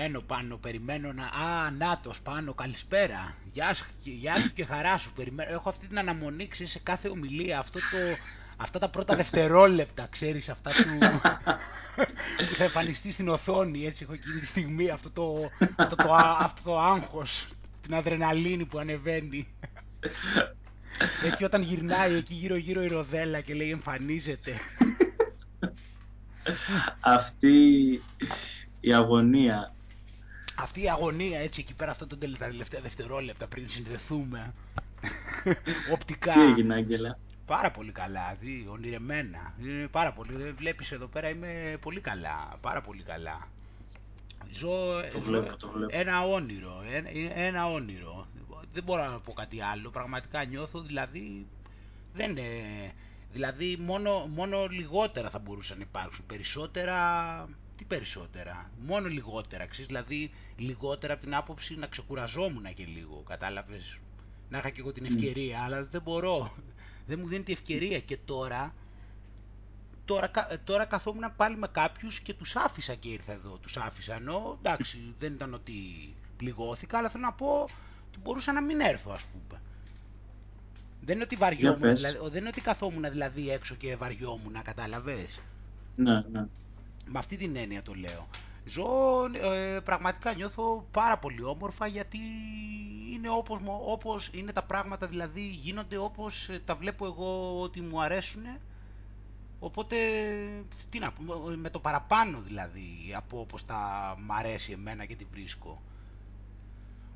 περιμένω πάνω, περιμένω να... Α, Νάτος πάνω, καλησπέρα. Γεια σου, γεια σου και χαρά σου. Περιμένω. Έχω αυτή την αναμονή, ξέρεις, σε κάθε ομιλία, αυτό το, αυτά τα πρώτα δευτερόλεπτα, ξέρεις, αυτά του... που θα εμφανιστεί στην οθόνη, έτσι, έχω εκείνη τη στιγμή, αυτό το, αυτό το, αυτό το άγχος, την αδρεναλίνη που ανεβαίνει. Εκεί όταν γυρνάει εκεί γύρω γύρω η ροδέλα και λέει εμφανίζεται. Αυτή η αγωνία. Αυτή η αγωνία έτσι εκεί πέρα αυτό το τελευταία δευτερόλεπτα πριν συνδεθούμε. Οπτικά. Τι έγινε Άγγελα. Πάρα πολύ καλά, δι, ονειρεμένα. Είναι πάρα πολύ. Βλέπεις εδώ πέρα είμαι πολύ καλά, πάρα πολύ καλά. Ζω, το βλέπω, το βλέπω. ένα όνειρο, ένα, ένα όνειρο. Δεν μπορώ να πω κάτι άλλο. Πραγματικά νιώθω δηλαδή δεν είναι Δηλαδή μόνο, μόνο λιγότερα θα μπορούσαν να υπάρξουν. Περισσότερα, τι περισσότερα, μόνο λιγότερα. Ξέρεις, δηλαδή λιγότερα από την άποψη να ξεκουραζόμουν και λίγο, κατάλαβες. Να είχα και εγώ την ευκαιρία, αλλά δεν μπορώ. Δεν μου δίνει τη ευκαιρία και τώρα, τώρα, τώρα καθόμουν πάλι με κάποιους και τους άφησα και ήρθα εδώ. Τους άφησα, ενώ εντάξει δεν ήταν ότι πληγώθηκα, αλλά θέλω να πω ότι μπορούσα να μην έρθω ας πούμε. Δεν είναι ότι βαριόμουν, δηλαδή, δεν είναι ότι καθόμουν δηλαδή έξω και βαριόμουν, κατάλαβες. Ναι, ναι. Με αυτή την έννοια το λέω. Ζω, ε, πραγματικά νιώθω πάρα πολύ όμορφα γιατί είναι όπως, όπως είναι τα πράγματα, δηλαδή γίνονται όπως ε, τα βλέπω εγώ ότι μου αρέσουν. Οπότε, τι να πω, με το παραπάνω δηλαδή από όπως τα μ' αρέσει εμένα και τη βρίσκω.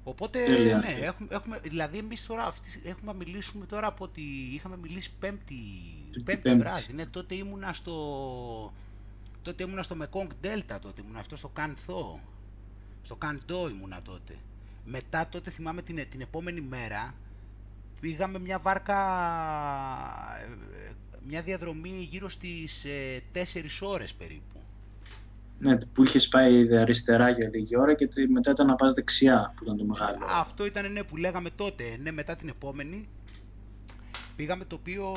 Οπότε, Τέλεια. ναι, έχουμε, έχουμε, δηλαδή εμείς τώρα αυτή, έχουμε μιλήσουμε τώρα από ότι είχαμε μιλήσει πέμπτη, πέμπτη, πέμπτη βράδυ, ναι, τότε ήμουνα στο, τότε ήμουνα στο Mekong Delta τότε, ήμουνα αυτό στο Κανθό, στο Καντό ήμουνα τότε. Μετά τότε θυμάμαι την, την επόμενη μέρα πήγαμε μια βάρκα, ε, μια διαδρομή γύρω στις ε, 4 ώρες περίπου. Ναι, που είχες πάει αριστερά για λίγη ώρα και μετά ήταν να πας δεξιά που ήταν το μεγάλο. Αυτό ήταν ναι που λέγαμε τότε, ναι μετά την επόμενη. Πήγαμε το οποίο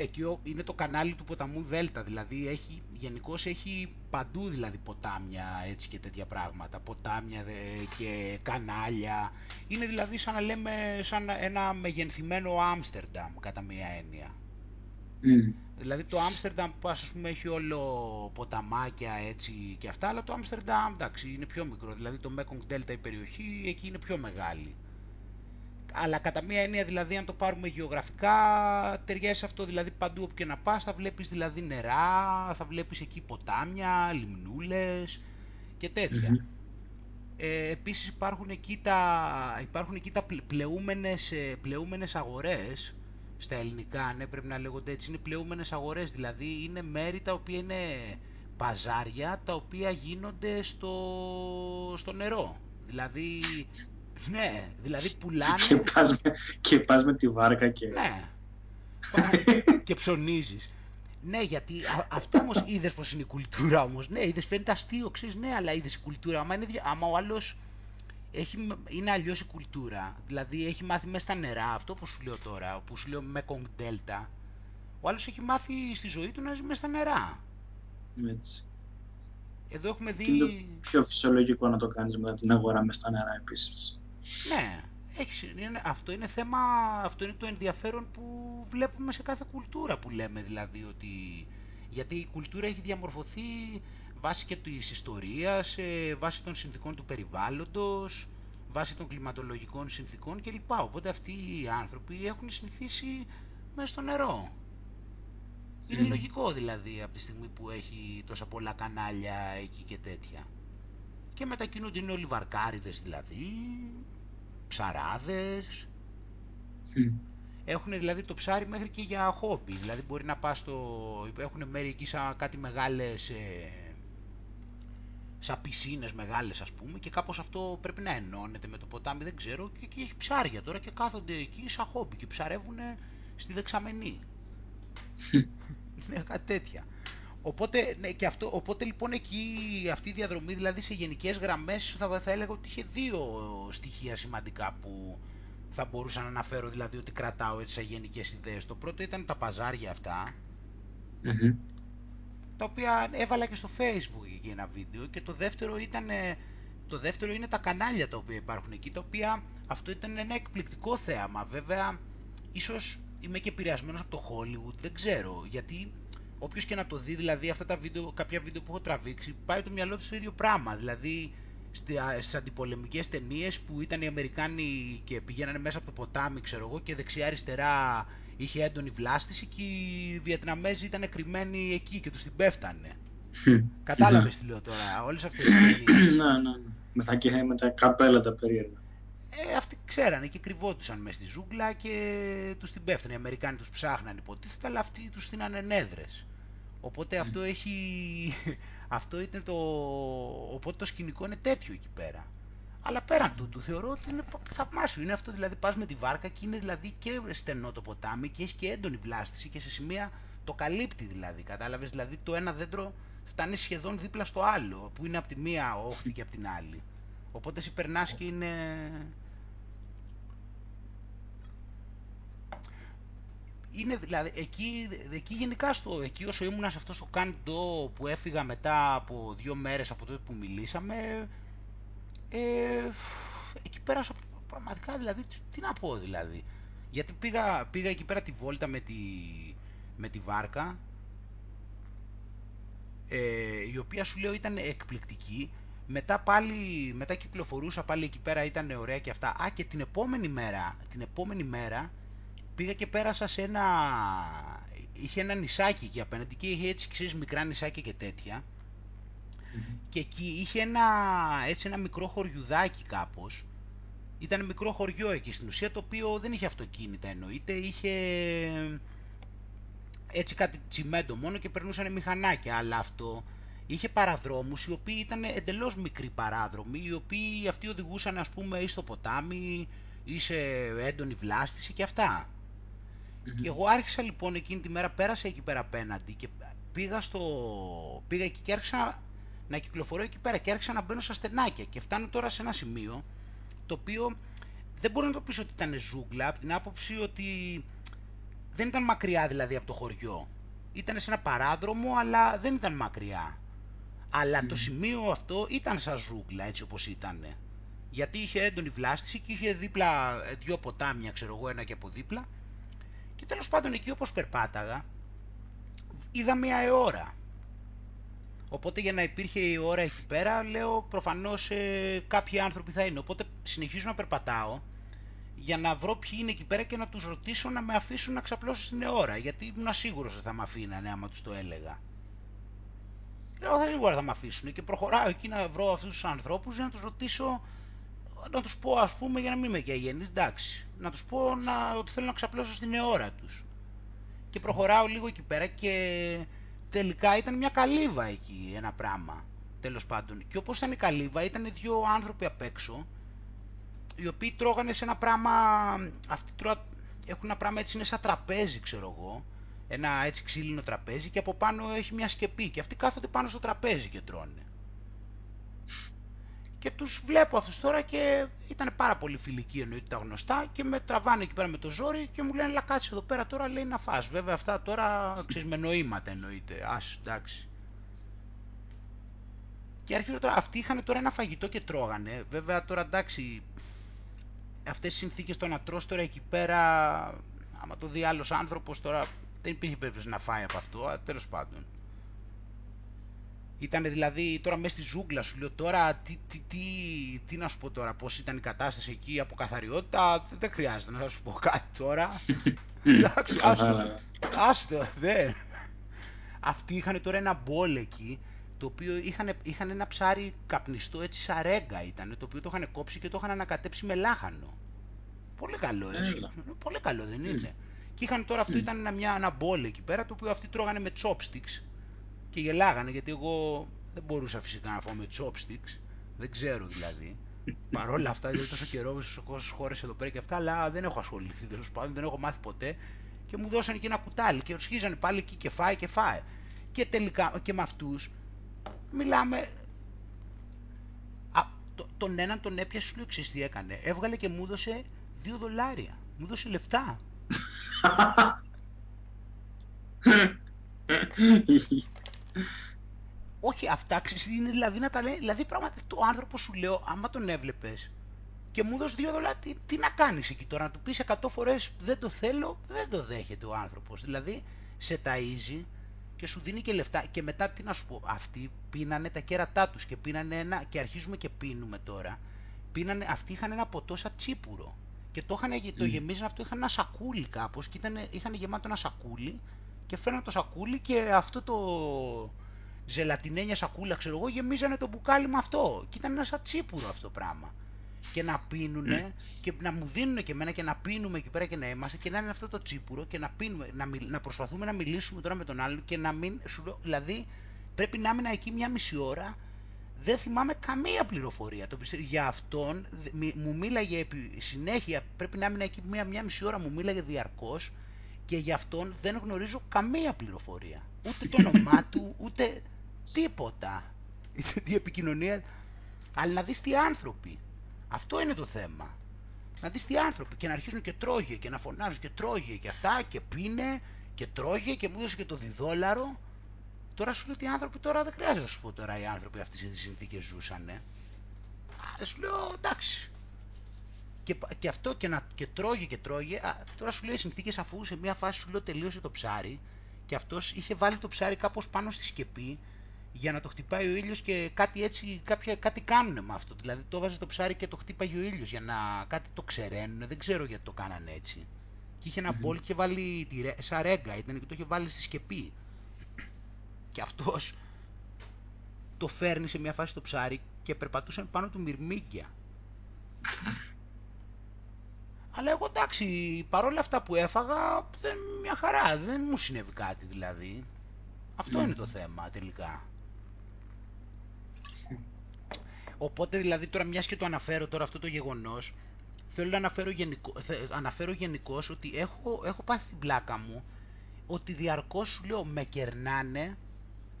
εκεί είναι το κανάλι του ποταμού Δέλτα, δηλαδή έχει, γενικώς έχει παντού δηλαδή ποτάμια έτσι και τέτοια πράγματα, ποτάμια και κανάλια. Είναι δηλαδή σαν να λέμε σαν ένα μεγενθυμένο Άμστερνταμ κατά μία έννοια. Δηλαδή το Άμστερνταμ που ας πούμε έχει όλο ποταμάκια έτσι και αυτά, αλλά το Άμστερνταμ εντάξει είναι πιο μικρό, δηλαδή το Μέκονγκ Delta η περιοχή εκεί είναι πιο μεγάλη. Αλλά κατά μία έννοια δηλαδή αν το πάρουμε γεωγραφικά ταιριάζει αυτό δηλαδή παντού όπου και να πας θα βλέπεις δηλαδή νερά, θα βλέπεις εκεί ποτάμια, λιμνούλες και τέτοια. Ε, επίσης υπάρχουν εκεί τα, υπάρχουν εκεί τα πλεούμενες, ε, πλεούμενες αγορές στα ελληνικά, ναι, πρέπει να λέγονται έτσι, είναι πλεούμενες αγορές, δηλαδή είναι μέρη τα οποία είναι παζάρια, τα οποία γίνονται στο, στο νερό. Δηλαδή, ναι, δηλαδή πουλάνε... Και πας με, και πας με τη βάρκα και... Ναι, και ψωνίζεις. Ναι, γιατί αυτό όμως είδες πως είναι η κουλτούρα όμως. Ναι, είδες φαίνεται αστείο, ξέρεις, ναι, αλλά είδες η κουλτούρα. Άμα, είναι, άμα ο άλλος έχει, είναι αλλιώς η κουλτούρα. Δηλαδή έχει μάθει μέσα στα νερά, αυτό που σου λέω τώρα, που σου λέω με Delta. Ο άλλος έχει μάθει στη ζωή του να ζει μέσα στα νερά. Έτσι. Εδώ έχουμε δει... Και είναι το πιο φυσιολογικό να το κάνεις μετά την αγορά μέσα στα νερά επίσης. Ναι, έχεις, είναι, αυτό είναι θέμα, αυτό είναι το ενδιαφέρον που βλέπουμε σε κάθε κουλτούρα που λέμε δηλαδή ότι... Γιατί η κουλτούρα έχει διαμορφωθεί βάσει και της ιστορίας, ε, βάσει των συνθήκων του περιβάλλοντος, βάσει των κλιματολογικών συνθήκων κλπ. Οπότε αυτοί οι άνθρωποι έχουν συνηθίσει μέσα στο νερό. Είναι λογικό δηλαδή από τη στιγμή που έχει τόσα πολλά κανάλια εκεί και τέτοια. Και μετακινούνται είναι όλοι βαρκάριδες δηλαδή, ψαράδες. Έχουν δηλαδή το ψάρι μέχρι και για χόμπι. Δηλαδή μπορεί να πας στο... Έχουν μέρη εκεί σαν κάτι μεγάλες... Ε, σαν πισίνες μεγάλες ας πούμε και κάπως αυτό πρέπει να ενώνεται με το ποτάμι δεν ξέρω και εκεί έχει ψάρια τώρα και κάθονται εκεί σαν χόμπι και ψαρεύουν στη δεξαμενή. ναι, κάτι τέτοια. Οπότε, ναι, και αυτό, οπότε λοιπόν εκεί αυτή η διαδρομή δηλαδή σε γενικές γραμμές θα, θα έλεγα ότι είχε δύο στοιχεία σημαντικά που θα μπορούσα να αναφέρω δηλαδή ότι κρατάω έτσι σε γενικές ιδέες. Το πρώτο ήταν τα παζάρια τα οποία έβαλα και στο facebook εκεί ένα βίντεο και το δεύτερο ήταν το δεύτερο είναι τα κανάλια τα οποία υπάρχουν εκεί, τα οποία αυτό ήταν ένα εκπληκτικό θέαμα. Βέβαια, ίσως είμαι και επηρεασμένος από το Hollywood, δεν ξέρω, γιατί όποιος και να το δει, δηλαδή αυτά τα βίντεο, κάποια βίντεο που έχω τραβήξει, πάει το μυαλό του στο ίδιο πράγμα. Δηλαδή, στις αντιπολεμικές ταινίες που ήταν οι Αμερικάνοι και πηγαίνανε μέσα από το ποτάμι, ξέρω εγώ, και δεξιά-αριστερά είχε έντονη βλάστηση και οι Βιετναμέζοι ήταν κρυμμένοι εκεί και τους την πέφτανε. Κατάλαβες τι λέω τώρα, όλες αυτές τις ταινίες. Ναι, ναι, ναι. Με τα, με τα καπέλα τα περίεργα. Ε, αυτοί ξέρανε και κρυβόντουσαν μέσα στη ζούγκλα και τους την πέφτανε. Οι Αμερικάνοι τους ψάχναν υποτίθεται, αλλά αυτοί τους στείνανε νέδρες. Οπότε αυτό έχει... αυτό ήταν το... Οπότε το σκηνικό είναι τέτοιο εκεί πέρα. Αλλά πέραν του, του θεωρώ ότι είναι θαυμάσιο. Είναι αυτό δηλαδή πας με τη βάρκα και είναι δηλαδή και στενό το ποτάμι και έχει και έντονη βλάστηση και σε σημεία το καλύπτει δηλαδή. Κατάλαβες δηλαδή το ένα δέντρο φτάνει σχεδόν δίπλα στο άλλο που είναι από τη μία όχθη και από την άλλη. Οπότε εσύ περνάς και είναι... Είναι δηλαδή, εκεί, εκεί γενικά στο, εκεί όσο ήμουνα σε αυτό στο Κάντο που έφυγα μετά από δύο μέρες από τότε που μιλήσαμε, ε, εκεί πέρασα πραγματικά δηλαδή, τι να πω δηλαδή. Γιατί πήγα, πήγα εκεί πέρα τη βόλτα με τη, με τη βάρκα, ε, η οποία σου λέω ήταν εκπληκτική μετά πάλι, μετά κυκλοφορούσα πάλι εκεί πέρα, ήταν ωραία και αυτά. Α, και την επόμενη μέρα, την επόμενη μέρα πήγα και πέρασα σε ένα... Είχε ένα νησάκι εκεί απέναντι και είχε έτσι, ξέρεις, μικρά νησάκια και τέτοια. Και εκεί είχε ένα, έτσι ένα μικρό χωριουδάκι κάπως. Ήταν μικρό χωριό εκεί στην ουσία, το οποίο δεν είχε αυτοκίνητα εννοείται, είχε έτσι κάτι τσιμέντο μόνο και περνούσαν μηχανάκια, αλλά αυτό είχε παραδρόμους οι οποίοι ήταν εντελώς μικροί παράδρομοι, οι οποίοι αυτοί οδηγούσαν ας πούμε ή στο ποτάμι ή σε έντονη βλάστηση και αυτά. Και εγώ άρχισα λοιπόν εκείνη τη μέρα, πέρασα εκεί πέρα απέναντι και πήγα, στο... πήγα εκεί και άρχισα να κυκλοφορώ εκεί πέρα και άρχισα να μπαίνω στα στενάκια και φτάνω τώρα σε ένα σημείο το οποίο δεν μπορώ να το πεις ότι ήταν ζούγκλα από την άποψη ότι δεν ήταν μακριά δηλαδή από το χωριό. Ήταν σε ένα παράδρομο αλλά δεν ήταν μακριά. Αλλά το σημείο αυτό ήταν σαν ζούγκλα έτσι όπως ήταν. Γιατί είχε έντονη βλάστηση και είχε δίπλα ε, δυο ποτάμια, ξέρω εγώ, ένα και από δίπλα. Και τέλος πάντων εκεί όπως περπάταγα, είδα μια αιώρα. Οπότε για να υπήρχε η ώρα εκεί πέρα, λέω προφανώς ε, κάποιοι άνθρωποι θα είναι. Οπότε συνεχίζω να περπατάω για να βρω ποιοι είναι εκεί πέρα και να τους ρωτήσω να με αφήσουν να ξαπλώσω στην ώρα. Γιατί ήμουν σίγουρος ότι θα με αφήνανε άμα τους το έλεγα. Λέω θα σίγουρα θα με αφήσουν και προχωράω εκεί να βρω αυτούς τους ανθρώπους για να τους ρωτήσω να τους πω ας πούμε για να μην είμαι και αγενής, εντάξει, να τους πω να, ότι θέλω να ξαπλώσω στην ώρα τους. Και προχωράω λίγο εκεί πέρα και τελικά ήταν μια καλύβα εκεί ένα πράγμα, τέλος πάντων. Και όπως ήταν η καλύβα ήταν δύο άνθρωποι απ' έξω, οι οποίοι τρώγανε σε ένα πράγμα, αυτοί τρώα, έχουν ένα πράγμα έτσι είναι σαν τραπέζι ξέρω εγώ, ένα έτσι ξύλινο τραπέζι και από πάνω έχει μια σκεπή και αυτοί κάθονται πάνω στο τραπέζι και τρώνε. Και τους βλέπω αυτούς τώρα και ήταν πάρα πολύ φιλικοί εννοείται τα γνωστά και με τραβάνε εκεί πέρα με το ζόρι και μου λένε «Λα κάτσε εδώ πέρα τώρα λέει να φας». Βέβαια αυτά τώρα ξέρεις με νοήματα εννοείται. Ας εντάξει. Και άρχισε τώρα, αυτοί είχαν τώρα ένα φαγητό και τρώγανε. Βέβαια τώρα εντάξει, αυτές οι συνθήκες το να τρως τώρα εκεί πέρα, άμα το δει άλλος άνθρωπος τώρα δεν υπήρχε περίπτωση να φάει από αυτό, αλλά τέλος πάντων. Ήταν δηλαδή τώρα μέσα στη ζούγκλα σου λέω τώρα τι, τι, τι, τι να σου πω τώρα πώς ήταν η κατάσταση εκεί από καθαριότητα δεν χρειάζεται να σου πω κάτι τώρα. Εντάξει άστο άστο δεν αυτοί είχαν τώρα ένα μπολ εκεί το οποίο είχαν, είχαν ένα ψάρι καπνιστό έτσι σαν ρέγγα ήταν το οποίο το είχαν κόψει και το είχαν ανακατέψει με λάχανο. Πολύ καλό έτσι πολύ καλό δεν είναι. Και είχαν τώρα αυτό ήταν ένα, μια, ένα μπολ εκεί πέρα το οποίο αυτοί τρώγανε με chopsticks και γελάγανε γιατί εγώ δεν μπορούσα φυσικά να φάω με chopsticks. Δεν ξέρω δηλαδή. Παρ' όλα αυτά, δηλαδή τόσο καιρό σε χώρες εδώ πέρα και αυτά, αλλά δεν έχω ασχοληθεί τέλος πάντων, δεν έχω μάθει ποτέ. Και μου δώσανε και ένα κουτάλι και αρχίζανε πάλι εκεί και φάει και φάει. Και τελικά και με αυτούς μιλάμε. Α, το, τον έναν τον έπιασε, σου λέω τι έκανε. Έβγαλε και μου έδωσε δύο δολάρια. Μου έδωσε λεφτά. Όχι, αυτά είναι δηλαδή να τα λέει. Δηλαδή, πράγματι, το άνθρωπο σου λέω, άμα τον έβλεπες και μου δώσεις δύο δολάρια, τι, τι να κάνεις εκεί τώρα, να του πεις 100 φορές δεν το θέλω, δεν το δέχεται ο άνθρωπος. Δηλαδή, σε ταΐζει και σου δίνει και λεφτά. Και μετά, τι να σου πω, αυτοί πίνανε τα κέρατά τους και πίνανε ένα. και αρχίζουμε και πίνουμε τώρα. Πίνανε, αυτοί είχαν ένα ποτό σαν τσίπουρο. Και το, είχαν, το γεμίζαν αυτό, είχαν ένα σακούλι κάπως και ήταν, είχαν γεμάτο ένα σακούλι και φέρναν το σακούλι και αυτό το ζελατινένια σακούλα, ξέρω εγώ, γεμίζανε το μπουκάλι με αυτό. Και ήταν ένα σαν τσίπουρο αυτό το πράγμα. Και να πίνουνε και να μου δίνουν και εμένα και να πίνουμε εκεί πέρα και να είμαστε και να είναι αυτό το τσίπουρο και να, πίνουμε, να, να προσπαθούμε να μιλήσουμε τώρα με τον άλλον και να μην, σου λέω, δηλαδή πρέπει να έμεινα εκεί μια μισή ώρα δεν θυμάμαι καμία πληροφορία. Το για αυτόν μου μίλαγε συνέχεια, πρέπει να έμεινα εκεί μια, μια μισή ώρα, μου μίλαγε διαρκώς και για αυτόν δεν γνωρίζω καμία πληροφορία. Ούτε το όνομά του, ούτε τίποτα. Η επικοινωνία. Αλλά να δεις τι άνθρωποι. Αυτό είναι το θέμα. Να δεις τι άνθρωποι και να αρχίζουν και τρώγε και να φωνάζουν και τρώγε και αυτά και πίνε και τρώγε και μου έδωσε και το διδόλαρο. Τώρα σου λέω ότι οι άνθρωποι τώρα δεν χρειάζεται να σου πω τώρα οι άνθρωποι αυτές τις συνθήκες ζούσανε. Ε, σου λέω εντάξει. Και, και αυτό και, να, και τρώγε και τρώγε. Α, τώρα σου λέω οι συνθήκες αφού σε μια φάση σου λέω τελείωσε το ψάρι και αυτός είχε βάλει το ψάρι κάπως πάνω στη σκεπή για να το χτυπάει ο ήλιος και κάτι έτσι, κάποια, κάτι κάνουν με αυτό. Δηλαδή το βάζει το ψάρι και το χτύπαγε ο ήλιος για να κάτι το ξεραίνουν, δεν ξέρω γιατί το κάνανε έτσι. Και είχε ένα mm-hmm. μπολ και είχε βάλει τη, σαν ρέγγα ήταν και το είχε βάλει στη σκεπή. Και αυτός το φέρνει σε μια φάση το ψάρι και περπατούσαν πάνω του μυρμήγκια. Αλλά εγώ εντάξει, παρόλα αυτά που έφαγα, δεν, μια χαρά, δεν μου συνέβη κάτι δηλαδή. Αυτό είναι το θέμα τελικά. Οπότε δηλαδή τώρα μιας και το αναφέρω τώρα αυτό το γεγονός, θέλω να αναφέρω, γενικό, αναφέρω γενικώς ότι έχω, έχω πάθει την πλάκα μου ότι διαρκώς σου λέω με κερνάνε,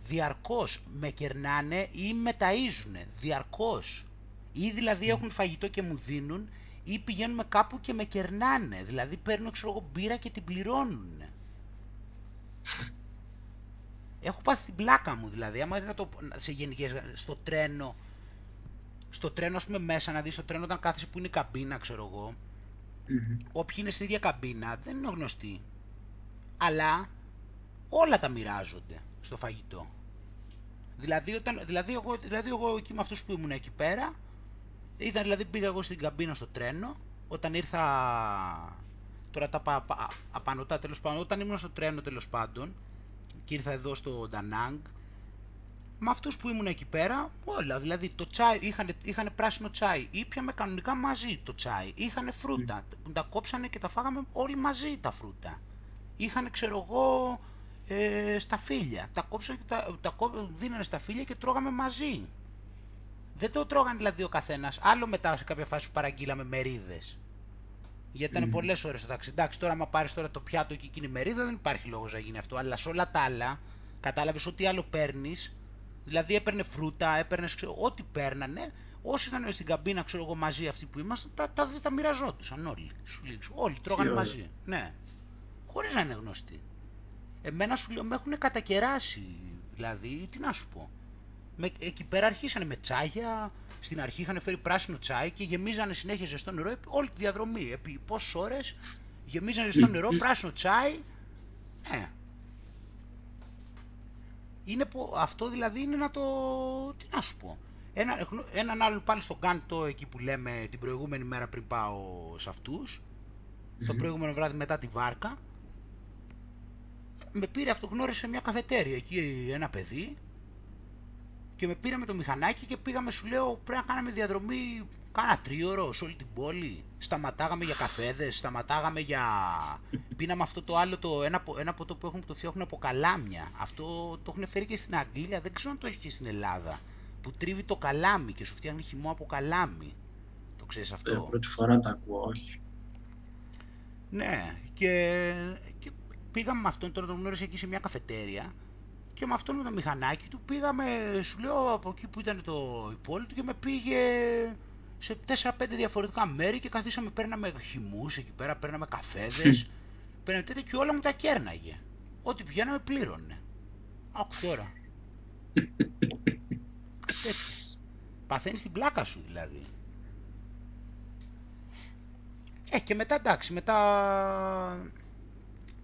διαρκώς με κερνάνε ή με ταΐζουνε, διαρκώς. Ή δηλαδή έχουν φαγητό και μου δίνουν ή πηγαίνουμε κάπου και με κερνάνε, δηλαδή παίρνω ξέρω εγώ μπύρα και την πληρώνουν. Έχω πάθει την πλάκα μου δηλαδή, άμα είναι το, σε γενικές, στο τρένο, στο τρένο ας πούμε μέσα να δεις το τρένο όταν κάθεσαι που είναι η καμπίνα ξέρω εγώ, mm-hmm. όποιοι είναι στην ίδια καμπίνα δεν είναι γνωστοί. Αλλά όλα τα μοιράζονται στο φαγητό. Δηλαδή, όταν, δηλαδή, εγώ, δηλαδή εγώ εκεί με αυτούς που ήμουν εκεί πέρα, ήταν δηλαδή πήγα εγώ στην καμπίνα στο τρένο, όταν ήρθα, τώρα τα πα, πα, απανωτά τέλος πάντων, όταν ήμουν στο τρένο τέλος πάντων, και ήρθα εδώ στο Ντανάγκ, με αυτούς που ήμουν εκεί πέρα, όλα, δηλαδή το τσάι, είχαν, είχαν πράσινο τσάι, ήπιαμε κανονικά μαζί το τσάι, είχαν φρούτα, mm. τα κόψανε και τα φάγαμε όλοι μαζί τα φρούτα. Είχαν, ξέρω εγώ, ε, σταφύλια, τα κόψανε και τα, τα δίνανε σταφύλια και τρώγαμε μαζί. Δεν το τρώγανε δηλαδή ο καθένας, άλλο μετά σε κάποια φάση που παραγγείλαμε μερίδες. Γιατί ήταν mm. πολλές ώρες το ταξίδι. Εντάξει, τώρα, άμα πάρεις τώρα το πιάτο και εκείνη η μερίδα, δεν υπάρχει λόγος να γίνει αυτό. Αλλά σε όλα τα άλλα, κατάλαβες ό,τι άλλο παίρνεις. Δηλαδή, έπαιρνε φρούτα, έπαιρνες ό,τι παίρνανε. Όσοι ήταν στην καμπίνα, ξέρω εγώ, μαζί αυτοί που ήμασταν, τα, τα, τα, τα μοιραζόντουσαν όλοι. Σου όλοι τρώγανε μαζί. Ναι. Χωρίς να είναι γνωστοί. Εμένα σου λέω, με έχουν κατακεράσει. Δηλαδή, τι να σου πω. Με, εκεί πέρα αρχίσανε με τσάγια, στην αρχή είχαν φέρει πράσινο τσάι και γεμίζανε συνέχεια ζεστό νερό όλη τη διαδρομή. Επί πόσες ώρες γεμίζανε ζεστό νερό, πράσινο τσάι. Ναι. Είναι που, αυτό δηλαδή είναι να το. Τι να σου πω. Ένα, έναν άλλον πάλι στο Γκάντο εκεί που λέμε την προηγούμενη μέρα πριν πάω σε αυτούς το προηγούμενο βράδυ μετά τη βάρκα με πήρε αυτογνώρισε σε μια καφετέρια εκεί ένα παιδί και με πήραμε το μηχανάκι και πήγαμε, σου λέω, πρέπει να κάναμε διαδρομή κάνα τρίωρο σε όλη την πόλη. Σταματάγαμε για καφέδες, σταματάγαμε για... Πίναμε αυτό το άλλο, το, ένα, ένα ποτό που έχουν, το φτιάχνουν από καλάμια. Αυτό το έχουν φέρει και στην Αγγλία, δεν ξέρω αν το έχει και στην Ελλάδα. Που τρίβει το καλάμι και σου φτιάχνει χυμό από καλάμι. Το ξέρεις αυτό; Ε, πρώτη φορά τα ακούω, όχι. Ναι, και, και πήγαμε με αυτόν, τώρα τον γνώρισε εκεί σε μια καφετέρια και με αυτόν με το μηχανάκι του πήγαμε, σου λέω, από εκεί που ήταν το υπόλοιπο και με πήγε σε 4-5 διαφορετικά μέρη και καθίσαμε, παίρναμε χυμούς εκεί πέρα, παίρναμε καφέδες, παίρναμε τέτοια και όλα μου τα κέρναγε. Ό,τι πηγαίναμε πλήρωνε. Άκου τώρα. Έτσι. Παθαίνεις την πλάκα σου δηλαδή. Ε, και μετά εντάξει, μετά...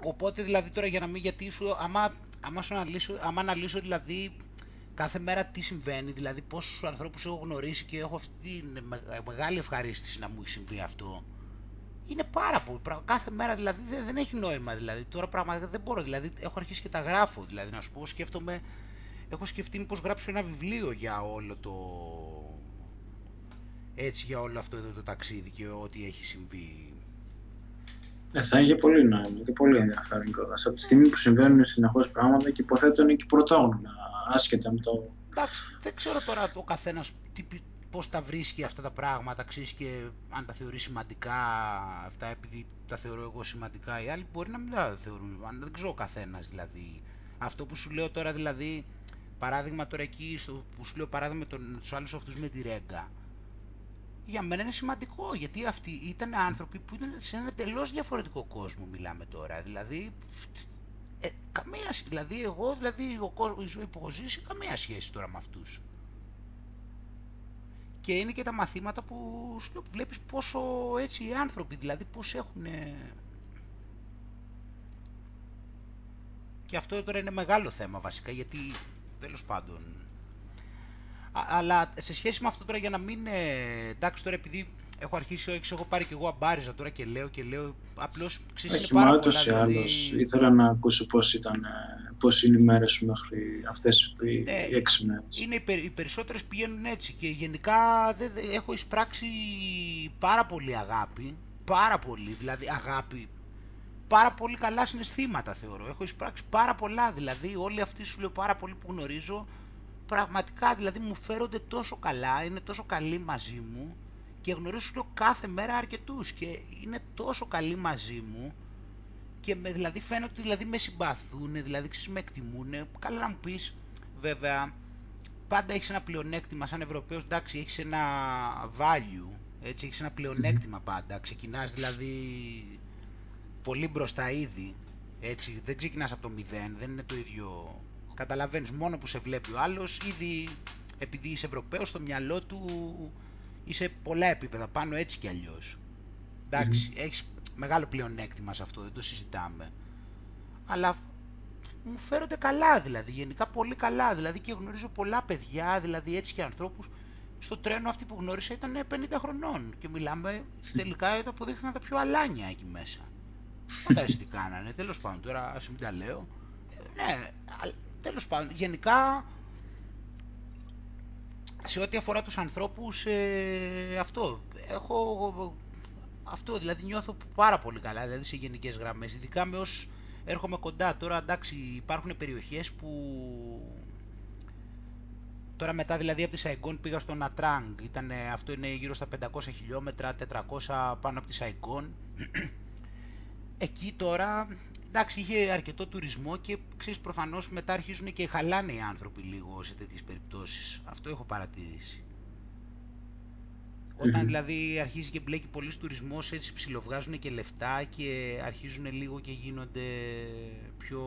Οπότε δηλαδή τώρα για να μην γιατί σου, άμα, άμα, σου αναλύσω, άμα αναλύσω δηλαδή κάθε μέρα τι συμβαίνει, δηλαδή πόσους ανθρώπους έχω γνωρίσει και έχω αυτή τη μεγάλη ευχαρίστηση να μου έχει συμβεί αυτό. Είναι πάρα πολύ. Κάθε μέρα δηλαδή δεν, έχει νόημα. Δηλαδή. Τώρα πραγματικά δεν μπορώ. Δηλαδή έχω αρχίσει και τα γράφω. Δηλαδή να σου πω, σκέφτομαι. Έχω σκεφτεί μήπως γράψω ένα βιβλίο για όλο το. Έτσι για όλο αυτό εδώ το ταξίδι και ό,τι έχει συμβεί. Ε, θα είχε πολύ νόημα και πολύ ενδιαφέρον κιόλας. Από τη στιγμή που συμβαίνουν συνεχώς πράγματα και υποθέτω είναι και πρωτόγνωρα, άσχετα με το. Εντάξει, δεν ξέρω τώρα ο καθένας πώς τα βρίσκει αυτά τα πράγματα, ξέρεις και αν τα θεωρεί σημαντικά αυτά επειδή τα θεωρώ εγώ σημαντικά οι άλλοι μπορεί να μην τα θεωρούν, αν δεν ξέρω ο καθένας δηλαδή. Αυτό που σου λέω τώρα δηλαδή, παράδειγμα τώρα εκεί στο, που σου λέω παράδειγμα τον, τους άλλους αυτούς με τη Ρέγκα, για μένα είναι σημαντικό γιατί αυτοί ήταν άνθρωποι που ήταν σε ένα τελώς διαφορετικό κόσμο μιλάμε τώρα, δηλαδή ε, καμία, δηλαδή εγώ, δηλαδή ο κόσμος, η ζωή που έχω ζήσει, καμία σχέση τώρα με αυτούς. Και είναι και τα μαθήματα που σου βλέπεις πόσο έτσι οι άνθρωποι, δηλαδή πώς έχουν... Και αυτό τώρα είναι μεγάλο θέμα βασικά, γιατί τέλος πάντων... αλλά σε σχέση με αυτό τώρα για να μην... εντάξει τώρα επειδή έχω αρχίσει, έξω, έχω πάρει και εγώ αμπάριζα τώρα και λέω και λέω, απλώς ξέρεις είναι πάρα πολλά. Δηλαδή... ήθελα να ακούσω πώς ήταν, πώς είναι οι μέρες σου μέχρι αυτές οι ναι, έξι μέρες. Είναι, οι περισσότερες πηγαίνουν έτσι και γενικά δεν, έχω εισπράξει πάρα πολύ αγάπη, πάρα πολύ, δηλαδή αγάπη, πάρα πολύ καλά συναισθήματα θεωρώ. Έχω εισπράξει πάρα πολλά, δηλαδή όλοι αυτοί σου λέω πάρα πολύ που γνωρίζω, πραγματικά δηλαδή μου φέρονται τόσο καλά, είναι τόσο καλοί μαζί μου και γνωρίζω κάθε μέρα αρκετούς και είναι τόσο καλοί μαζί μου και με, δηλαδή φαίνεται ότι δηλαδή με συμπαθούν, δηλαδή ξέρεις με εκτιμούν, καλά να μου πεις βέβαια πάντα έχεις ένα πλεονέκτημα σαν Ευρωπαίος, εντάξει έχεις ένα value, έτσι έχεις ένα πλεονέκτημα πάντα, ξεκινάς δηλαδή πολύ μπροστά ήδη, έτσι δεν ξεκινάς από το μηδέν, δεν είναι το ίδιο, καταλαβαίνεις μόνο που σε βλέπει ο άλλος, ήδη επειδή είσαι Ευρωπαίος στο μυαλό του είσαι πολλά επίπεδα πάνω έτσι κι αλλιώς. Εντάξει, mm-hmm. έχεις μεγάλο πλεονέκτημα σε αυτό, δεν το συζητάμε. Αλλά μου φέρονται καλά δηλαδή, γενικά πολύ καλά. Δηλαδή και γνωρίζω πολλά παιδιά, δηλαδή έτσι και ανθρώπους. Στο τρένο αυτοί που γνώρισα ήταν 50 χρονών και μιλάμε τελικά αποδείχθηκαν τα πιο αλάνια εκεί μέσα. Φαντάζεσαι τι κάνανε, τέλος πάντων τώρα ας μην τα λέω. Ναι, τέλος πάντων, γενικά σε ό,τι αφορά τους ανθρώπους, ε, αυτό, έχω, αυτό δηλαδή νιώθω πάρα πολύ καλά, δηλαδή σε γενικές γραμμές, ειδικά με όσους έρχομαι κοντά. Τώρα εντάξει υπάρχουν περιοχές που, τώρα μετά δηλαδή από τη Σαϊγκόν πήγα στο Νατράγκ, αυτό είναι γύρω στα 500 χιλιόμετρα, 400 πάνω από τη Σαϊγκόν. Εκεί τώρα εντάξει, είχε αρκετό τουρισμό και ξέρεις προφανώς μετά αρχίζουν και χαλάνε οι άνθρωποι λίγο σε τέτοιες περιπτώσεις. Αυτό έχω παρατηρήσει. Όταν δηλαδή αρχίζει και μπλέκει πολύ τουρισμός, έτσι ψιλοβγάζουν και λεφτά και αρχίζουν λίγο και γίνονται πιο.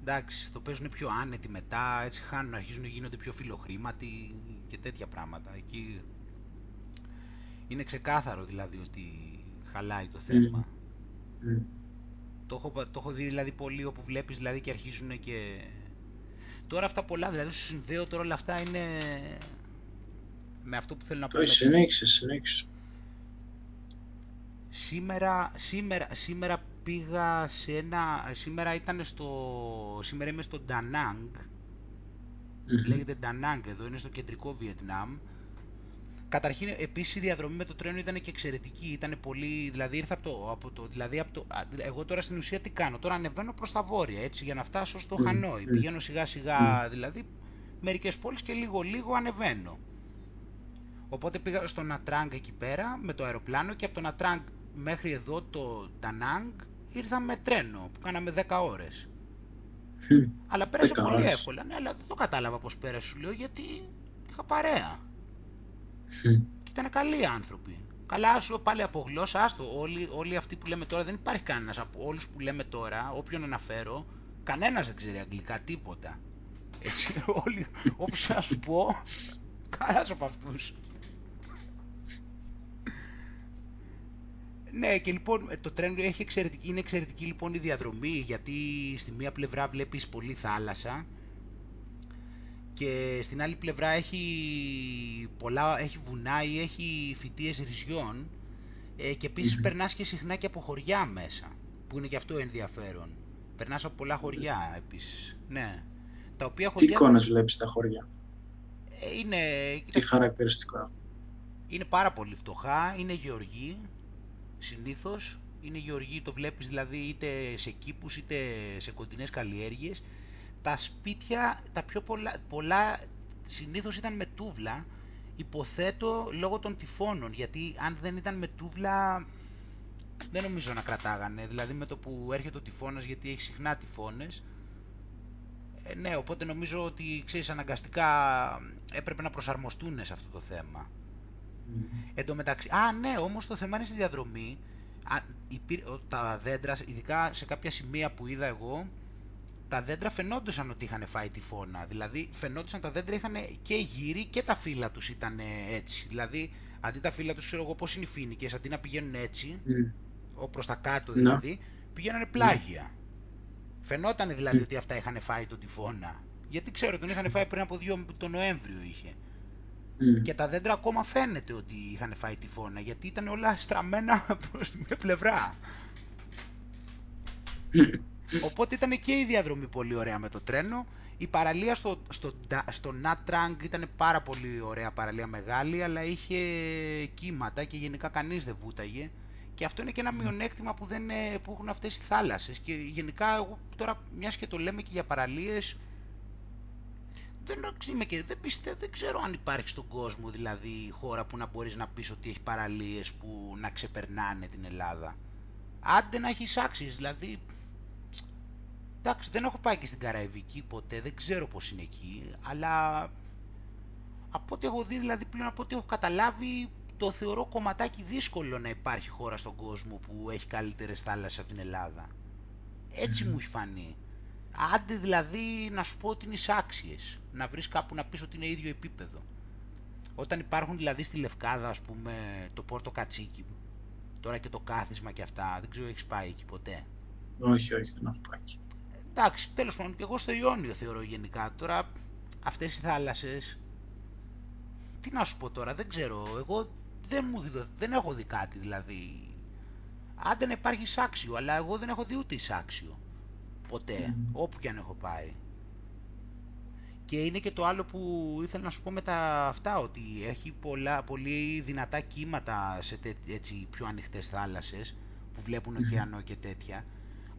Εντάξει, το παίζουν πιο άνετοι μετά, έτσι χάνουν, αρχίζουν να γίνονται πιο φιλοχρήματοι και τέτοια πράγματα. Εκεί είναι ξεκάθαρο δηλαδή ότι χαλάει το θέμα. Το έχω, το έχω δει δηλαδή πολύ όπου βλέπεις δηλαδή και αρχίζουν και... Τώρα αυτά πολλά δηλαδή σου συνδέω τώρα όλα αυτά είναι με αυτό που θέλω να πω. Το συνέχισε, συνέχισε. Σήμερα, σήμερα, σήμερα πήγα σε ένα... Σήμερα ήταν στο... Σήμερα είμαι στο Ντανάγκ. Λέγεται Ντανάγκ εδώ, είναι στο κεντρικό Βιετνάμ. Καταρχήν, επίσης η διαδρομή με το τρένο ήταν και εξαιρετική. Ήταν πολύ. Δηλαδή, ήρθα από το. Από το δηλαδή, από το εγώ τώρα στην ουσία τι κάνω. Τώρα ανεβαίνω προς τα βόρεια έτσι για να φτάσω στο mm. Χανόι. Mm. Πηγαίνω σιγά σιγά, δηλαδή, μερικές πόλεις και λίγο λίγο ανεβαίνω. Οπότε πήγα στο Νατράγκ εκεί πέρα με το αεροπλάνο και από το Νατράγκ μέχρι εδώ το Ντανάγκ ήρθα με τρένο που κάναμε 10 ώρες. αλλά πέρασε πολύ εύκολα. Ναι, αλλά δεν το κατάλαβα πώς πέρασε σου λέω γιατί είχα παρέα. Και ήταν καλοί άνθρωποι. Καλά, σου πάλι από γλώσσα, άστο. Όλοι, όλοι αυτοί που λέμε τώρα, δεν υπάρχει κανένας από όλους που λέμε τώρα, όποιον αναφέρω, κανένας δεν ξέρει αγγλικά τίποτα. Έτσι, όλοι, όπως να σου πω, κανένας από αυτούς. Ναι, και λοιπόν ε, το τρένο έχει εξαιρετική, είναι εξαιρετική λοιπόν η διαδρομή γιατί στη μία πλευρά βλέπεις πολύ θάλασσα και στην άλλη πλευρά έχει, πολλά, έχει βουνά ή έχει φυτίες ρυζιών ε, και επίσης Μμμ. περνάς και συχνά και από χωριά μέσα που είναι και αυτό ενδιαφέρον. Περνάς από πολλά χωριά επίσης. Ναι. Τα οποία Τι χωριά εικόνες βλέπεις στα χωριά, ε, είναι, τι κοίταξε, χαρακτηριστικό έχουν. είναι πάρα πολύ φτωχά, είναι γεωργοί συνήθως. Είναι γεωργοί, το βλέπεις δηλαδή είτε σε κήπους είτε σε κοντινές καλλιέργειες. Τα σπίτια, τα πιο πολλά, πολλά συνήθως ήταν με τούβλα, υποθέτω λόγω των τυφώνων, γιατί αν δεν ήταν με τούβλα δεν νομίζω να κρατάγανε. Δηλαδή με το που έρχεται ο τυφώνας, γιατί έχει συχνά τυφώνες, ε, ναι, οπότε νομίζω ότι ξέρεις αναγκαστικά έπρεπε να προσαρμοστούν σε αυτό το θέμα. Μμμ. Εν τω μεταξύ, α ναι, όμως το θέμα είναι στη διαδρομή. Α, υπήρ- ο- τα δέντρα, ειδικά σε κάποια σημεία που είδα εγώ, τα δέντρα φαινόντουσαν ότι είχαν φάει τυφώνα. Δηλαδή φαινόντουσαν τα δέντρα είχαν και γύρι και τα φύλλα τους ήταν έτσι. Δηλαδή αντί τα φύλλα τους ξέρω εγώ πώς είναι οι φοίνικες, αντί να πηγαίνουν έτσι, Μμ. ο προς τα κάτω Να, δηλαδή, πηγαίνανε ναι. πλάγια. Φαινόταν δηλαδή Μμ. ότι αυτά είχαν φάει τον τυφώνα. Γιατί ξέρω, τον είχαν φάει πριν από δύο, τον Νοέμβριο είχε. Μμ. Και τα δέντρα ακόμα φαίνεται ότι είχαν φάει τυφώνα, γιατί ήταν όλα στραμμένα προς τη μία πλευρά. Οπότε ήταν και η διαδρομή πολύ ωραία με το τρένο. Η παραλία στο, στο, Ντα- στο Νάτραγκ ήταν πάρα πολύ ωραία παραλία μεγάλη, αλλά είχε κύματα και γενικά κανείς δεν βούταγε. Και αυτό είναι και ένα μειονέκτημα που, δεν, ε, που έχουν αυτές οι θάλασσες. Και γενικά εγώ τώρα μιας και το λέμε και για παραλίες, δεν, είμαι και, δεν, πιστεύω, δεν ξέρω αν υπάρχει στον κόσμο δηλαδή χώρα που να μπορείς να πεις ότι έχει παραλίες που να ξεπερνάνε την Ελλάδα. Άντε να έχεις άξιες, δηλαδή Εντάξει, δεν έχω πάει και στην Καραϊβική ποτέ, δεν ξέρω πώς είναι εκεί, αλλά από ό,τι έχω δει, δηλαδή πλέον από ό,τι έχω καταλάβει, το θεωρώ κομματάκι δύσκολο να υπάρχει χώρα στον κόσμο που έχει καλύτερες θάλασσες από την Ελλάδα. Έτσι μου Μμμ. έχει φανεί. Άντε δηλαδή να σου πω ότι είναι εισάξιες, να βρεις κάπου να πεις ότι είναι ίδιο επίπεδο. Όταν υπάρχουν δηλαδή στη Λευκάδα, ας πούμε, το Πόρτο Κατσίκι, τώρα και το κάθισμα και αυτά, δεν ξέρω έχεις πάει εκεί ποτέ. Όχι, όχι, δεν έχω πάει εκεί. Εντάξει, τέλος πάντων και εγώ στο Ιόνιο θεωρώ γενικά. Τώρα αυτές οι θάλασσες, τι να σου πω τώρα, δεν ξέρω. Εγώ δεν, μου, έχει δοθεί- δεν έχω δει κάτι δηλαδή. Άντε να υπάρχει εισάξιο, αλλά εγώ δεν έχω δει ούτε εισάξιο. Ποτέ, Μμμ. όπου και αν έχω πάει. Και είναι και το άλλο που ήθελα να σου πω με τα αυτά, ότι έχει πολλά, πολύ δυνατά κύματα σε τέ, έτσι, πιο ανοιχτές θάλασσες που βλέπουν Μμμ. ωκεανό και τέτοια.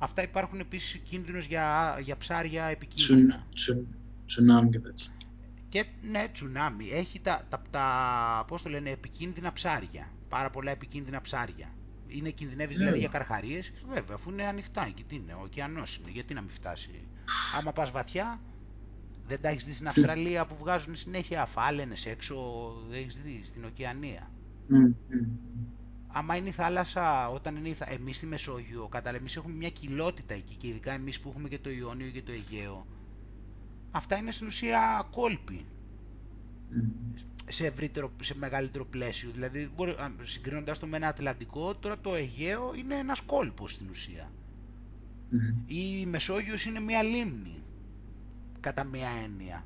Αυτά υπάρχουν επίσης κίνδυνος για, για ψάρια Τσουν, επικίνδυνα. τσουν, τσουνάμι και τέτοια. Και ναι, τσουνάμι. Έχει τα, τα, τα πώς το λένε, επικίνδυνα ψάρια. Πάρα πολλά επικίνδυνα ψάρια. Είναι κινδυνεύεις δηλαδή για Έλα. καρχαρίες. Βέβαια, αφού είναι ανοιχτά εκεί, τι είναι, ο ωκεανός είναι. Γιατί να μην φτάσει. Άμα πας βαθιά, δεν τα έχεις δει στην Αυστραλία που βγάζουν συνέχεια φάλαινες έξω, δεν έχεις δει, στην ωκεανία. Μμ, μμ. Άμα είναι η θάλασσα, όταν είναι η θα... εμείς στη Μεσόγειο, κατά εμείς έχουμε μια κοιλότητα εκεί και ειδικά εμείς που έχουμε και το Ιόνιο και το Αιγαίο. Αυτά είναι στην ουσία κόλποι. Μμ. σε, ευρύτερο, σε μεγαλύτερο πλαίσιο. Δηλαδή, μπορεί, α, συγκρίνοντας το με ένα Ατλαντικό, τώρα το Αιγαίο είναι ένας κόλπος στην ουσία. Μμ. Η Μεσόγειος είναι μια λίμνη, κατά μια έννοια.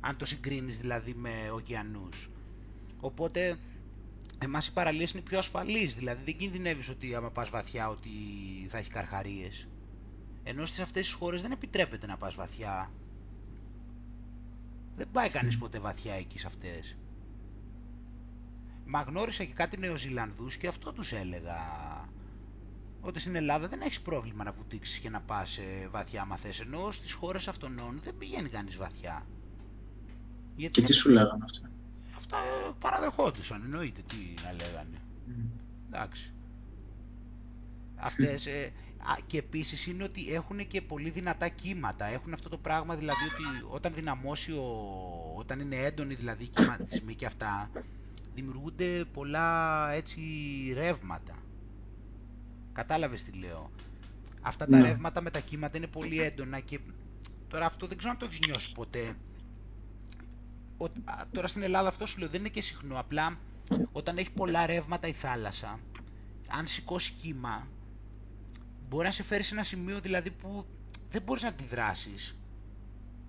Αν το συγκρίνεις δηλαδή με ωκεανούς. Οπότε, εμάς οι παραλίες είναι πιο ασφαλείς. Δηλαδή, δεν κινδυνεύεις ότι άμα πας βαθιά ότι θα έχει καρχαρίες. Ενώ στις αυτές τις χώρες δεν επιτρέπεται να πας βαθιά. Δεν πάει κανείς ποτέ βαθιά εκεί σε αυτές. Μα γνώρισα και κάτι Νεοζηλανδούς και αυτό τους έλεγα. Ότι στην Ελλάδα δεν έχεις πρόβλημα να βουτήξεις και να πας ε, βαθιά άμα θες, ενώ στις χώρες αυτών δεν πηγαίνει κανείς βαθιά. Γιατί Και δεν... τι σου λέγανε αυτά. Αυτά ε, παραδεχόντουσαν, εννοείται τι να λέγανε. Μμ. Εντάξει. Αυτές, ε, α, και επίσης είναι ότι έχουν και πολύ δυνατά κύματα. Έχουν αυτό το πράγμα δηλαδή ότι όταν δυναμώσει, ο, όταν είναι έντονοι δηλαδή οι κυματισμοί και αυτά, δημιουργούνται πολλά έτσι ρεύματα. Κατάλαβες τι λέω. Αυτά τα Ναι. ρεύματα με τα κύματα είναι πολύ έντονα και τώρα αυτό δεν ξέρω αν το έχεις νιώσει ποτέ. Ο, α, τώρα στην Ελλάδα αυτό σου λέω δεν είναι και συχνό. Απλά όταν έχει πολλά ρεύματα η θάλασσα, αν σηκώσει κύμα, μπορεί να σε φέρει σε ένα σημείο δηλαδή που δεν μπορείς να αντιδράσεις.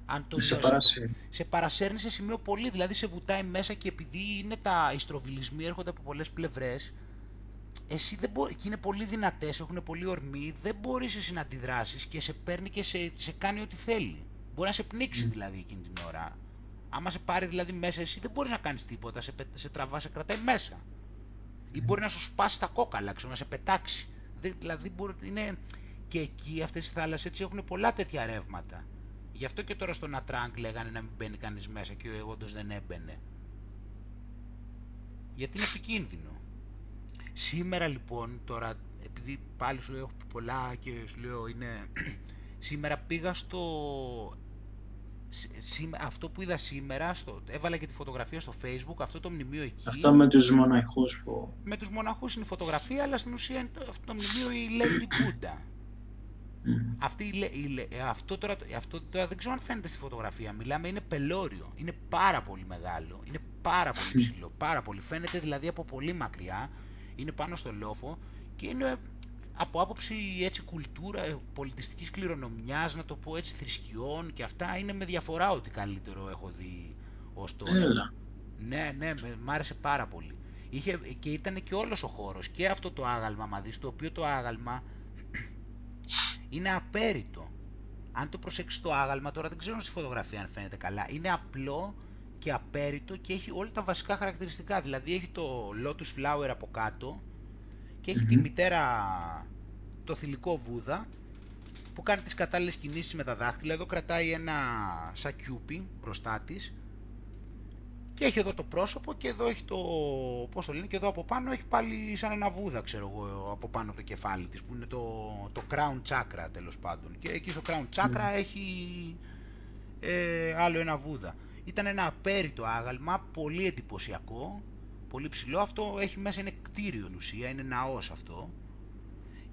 Αν το Σε νιώσεις αυτό. παράσυρε. Σε παρασέρνει σε σημείο πολύ, δηλαδή σε βουτάει μέσα και επειδή είναι τα οι στροβιλισμοί έρχονται από πολλές πλευρές, εσύ δεν μπορεί, και είναι πολύ δυνατές, έχουν πολύ ορμή, δεν μπορείς εσύ να αντιδράσεις και σε παίρνει και σε, σε κάνει ό,τι θέλει. Μπορεί να σε πνίξει Mm. δηλαδή εκείνη την ώρα. Άμα σε πάρει δηλαδή μέσα εσύ δεν μπορείς να κάνεις τίποτα, σε, πε- σε τραβά, σε κρατάει μέσα. Ή μπορεί να σου σπάσει τα κόκαλα, ξέρω, να σε πετάξει. Δεν, δηλαδή μπορεί, είναι... Και εκεί αυτές οι θάλασσες έτσι έχουν πολλά τέτοια ρεύματα. Γι' αυτό και τώρα στο Νατράγκ λέγανε να μην μπαίνει κανείς μέσα και ο όντως δεν έμπαινε. Γιατί είναι επικίνδυνο. Σήμερα λοιπόν, τώρα, επειδή πάλι σου λέω έχω πει πολλά και σου λέω είναι... σήμερα πήγα στο... σ- σήμε- Αυτό που είδα σήμερα, στο... έβαλα και τη φωτογραφία στο facebook, αυτό το μνημείο εκεί. Αυτό με τους μοναχούς που... με τους μοναχούς είναι η φωτογραφία, αλλά στην ουσία είναι το, αυτό το μνημείο η Lady Buddha. Mm. Αυτή, η λε- η λε- αυτό, τώρα, αυτό τώρα δεν ξέρω αν φαίνεται στη φωτογραφία. Μιλάμε, είναι πελώριο. Είναι πάρα πολύ μεγάλο. Είναι πάρα πολύ ψηλό. Πάρα πολύ. Φαίνεται δηλαδή από πολύ μακριά. Είναι πάνω στο λόφο και είναι από άποψη έτσι κουλτούρα, ε, πολιτιστικής κληρονομιάς, να το πω έτσι, θρησκειών και αυτά, είναι με διαφορά ότι καλύτερο έχω δει ως τώρα. Έλα. Ναι, ναι, με- μ' άρεσε πάρα πολύ. Είχε, και ήταν και όλος ο χώρος και αυτό το άγαλμα, μα δεις, το οποίο το άγαλμα είναι απέριτο. Αν το προσέξεις το άγαλμα, τώρα δεν ξέρω στη φωτογραφία αν φαίνεται καλά, είναι απλό και απέριτο και έχει όλα τα βασικά χαρακτηριστικά. Δηλαδή έχει το Lotus Flower από κάτω και έχει τη Μμμ. μητέρα το θηλυκό βούδα που κάνει τις κατάλληλες κινήσεις με τα δάχτυλα. Εδώ κρατάει ένα σακιούπι μπροστά της και έχει εδώ το πρόσωπο και εδώ έχει το, πώς το λένε, και εδώ από πάνω έχει πάλι σαν ένα βούδα, ξέρω εγώ, από πάνω από το κεφάλι της, που είναι το, το crown chakra τέλος πάντων. Και εκεί στο crown chakra Mm. έχει ε, άλλο ένα βούδα. Ήταν ένα απέριτο άγαλμα, πολύ εντυπωσιακό, πολύ ψηλό. Αυτό έχει μέσα, είναι κτίριο ουσία, είναι ναός αυτό.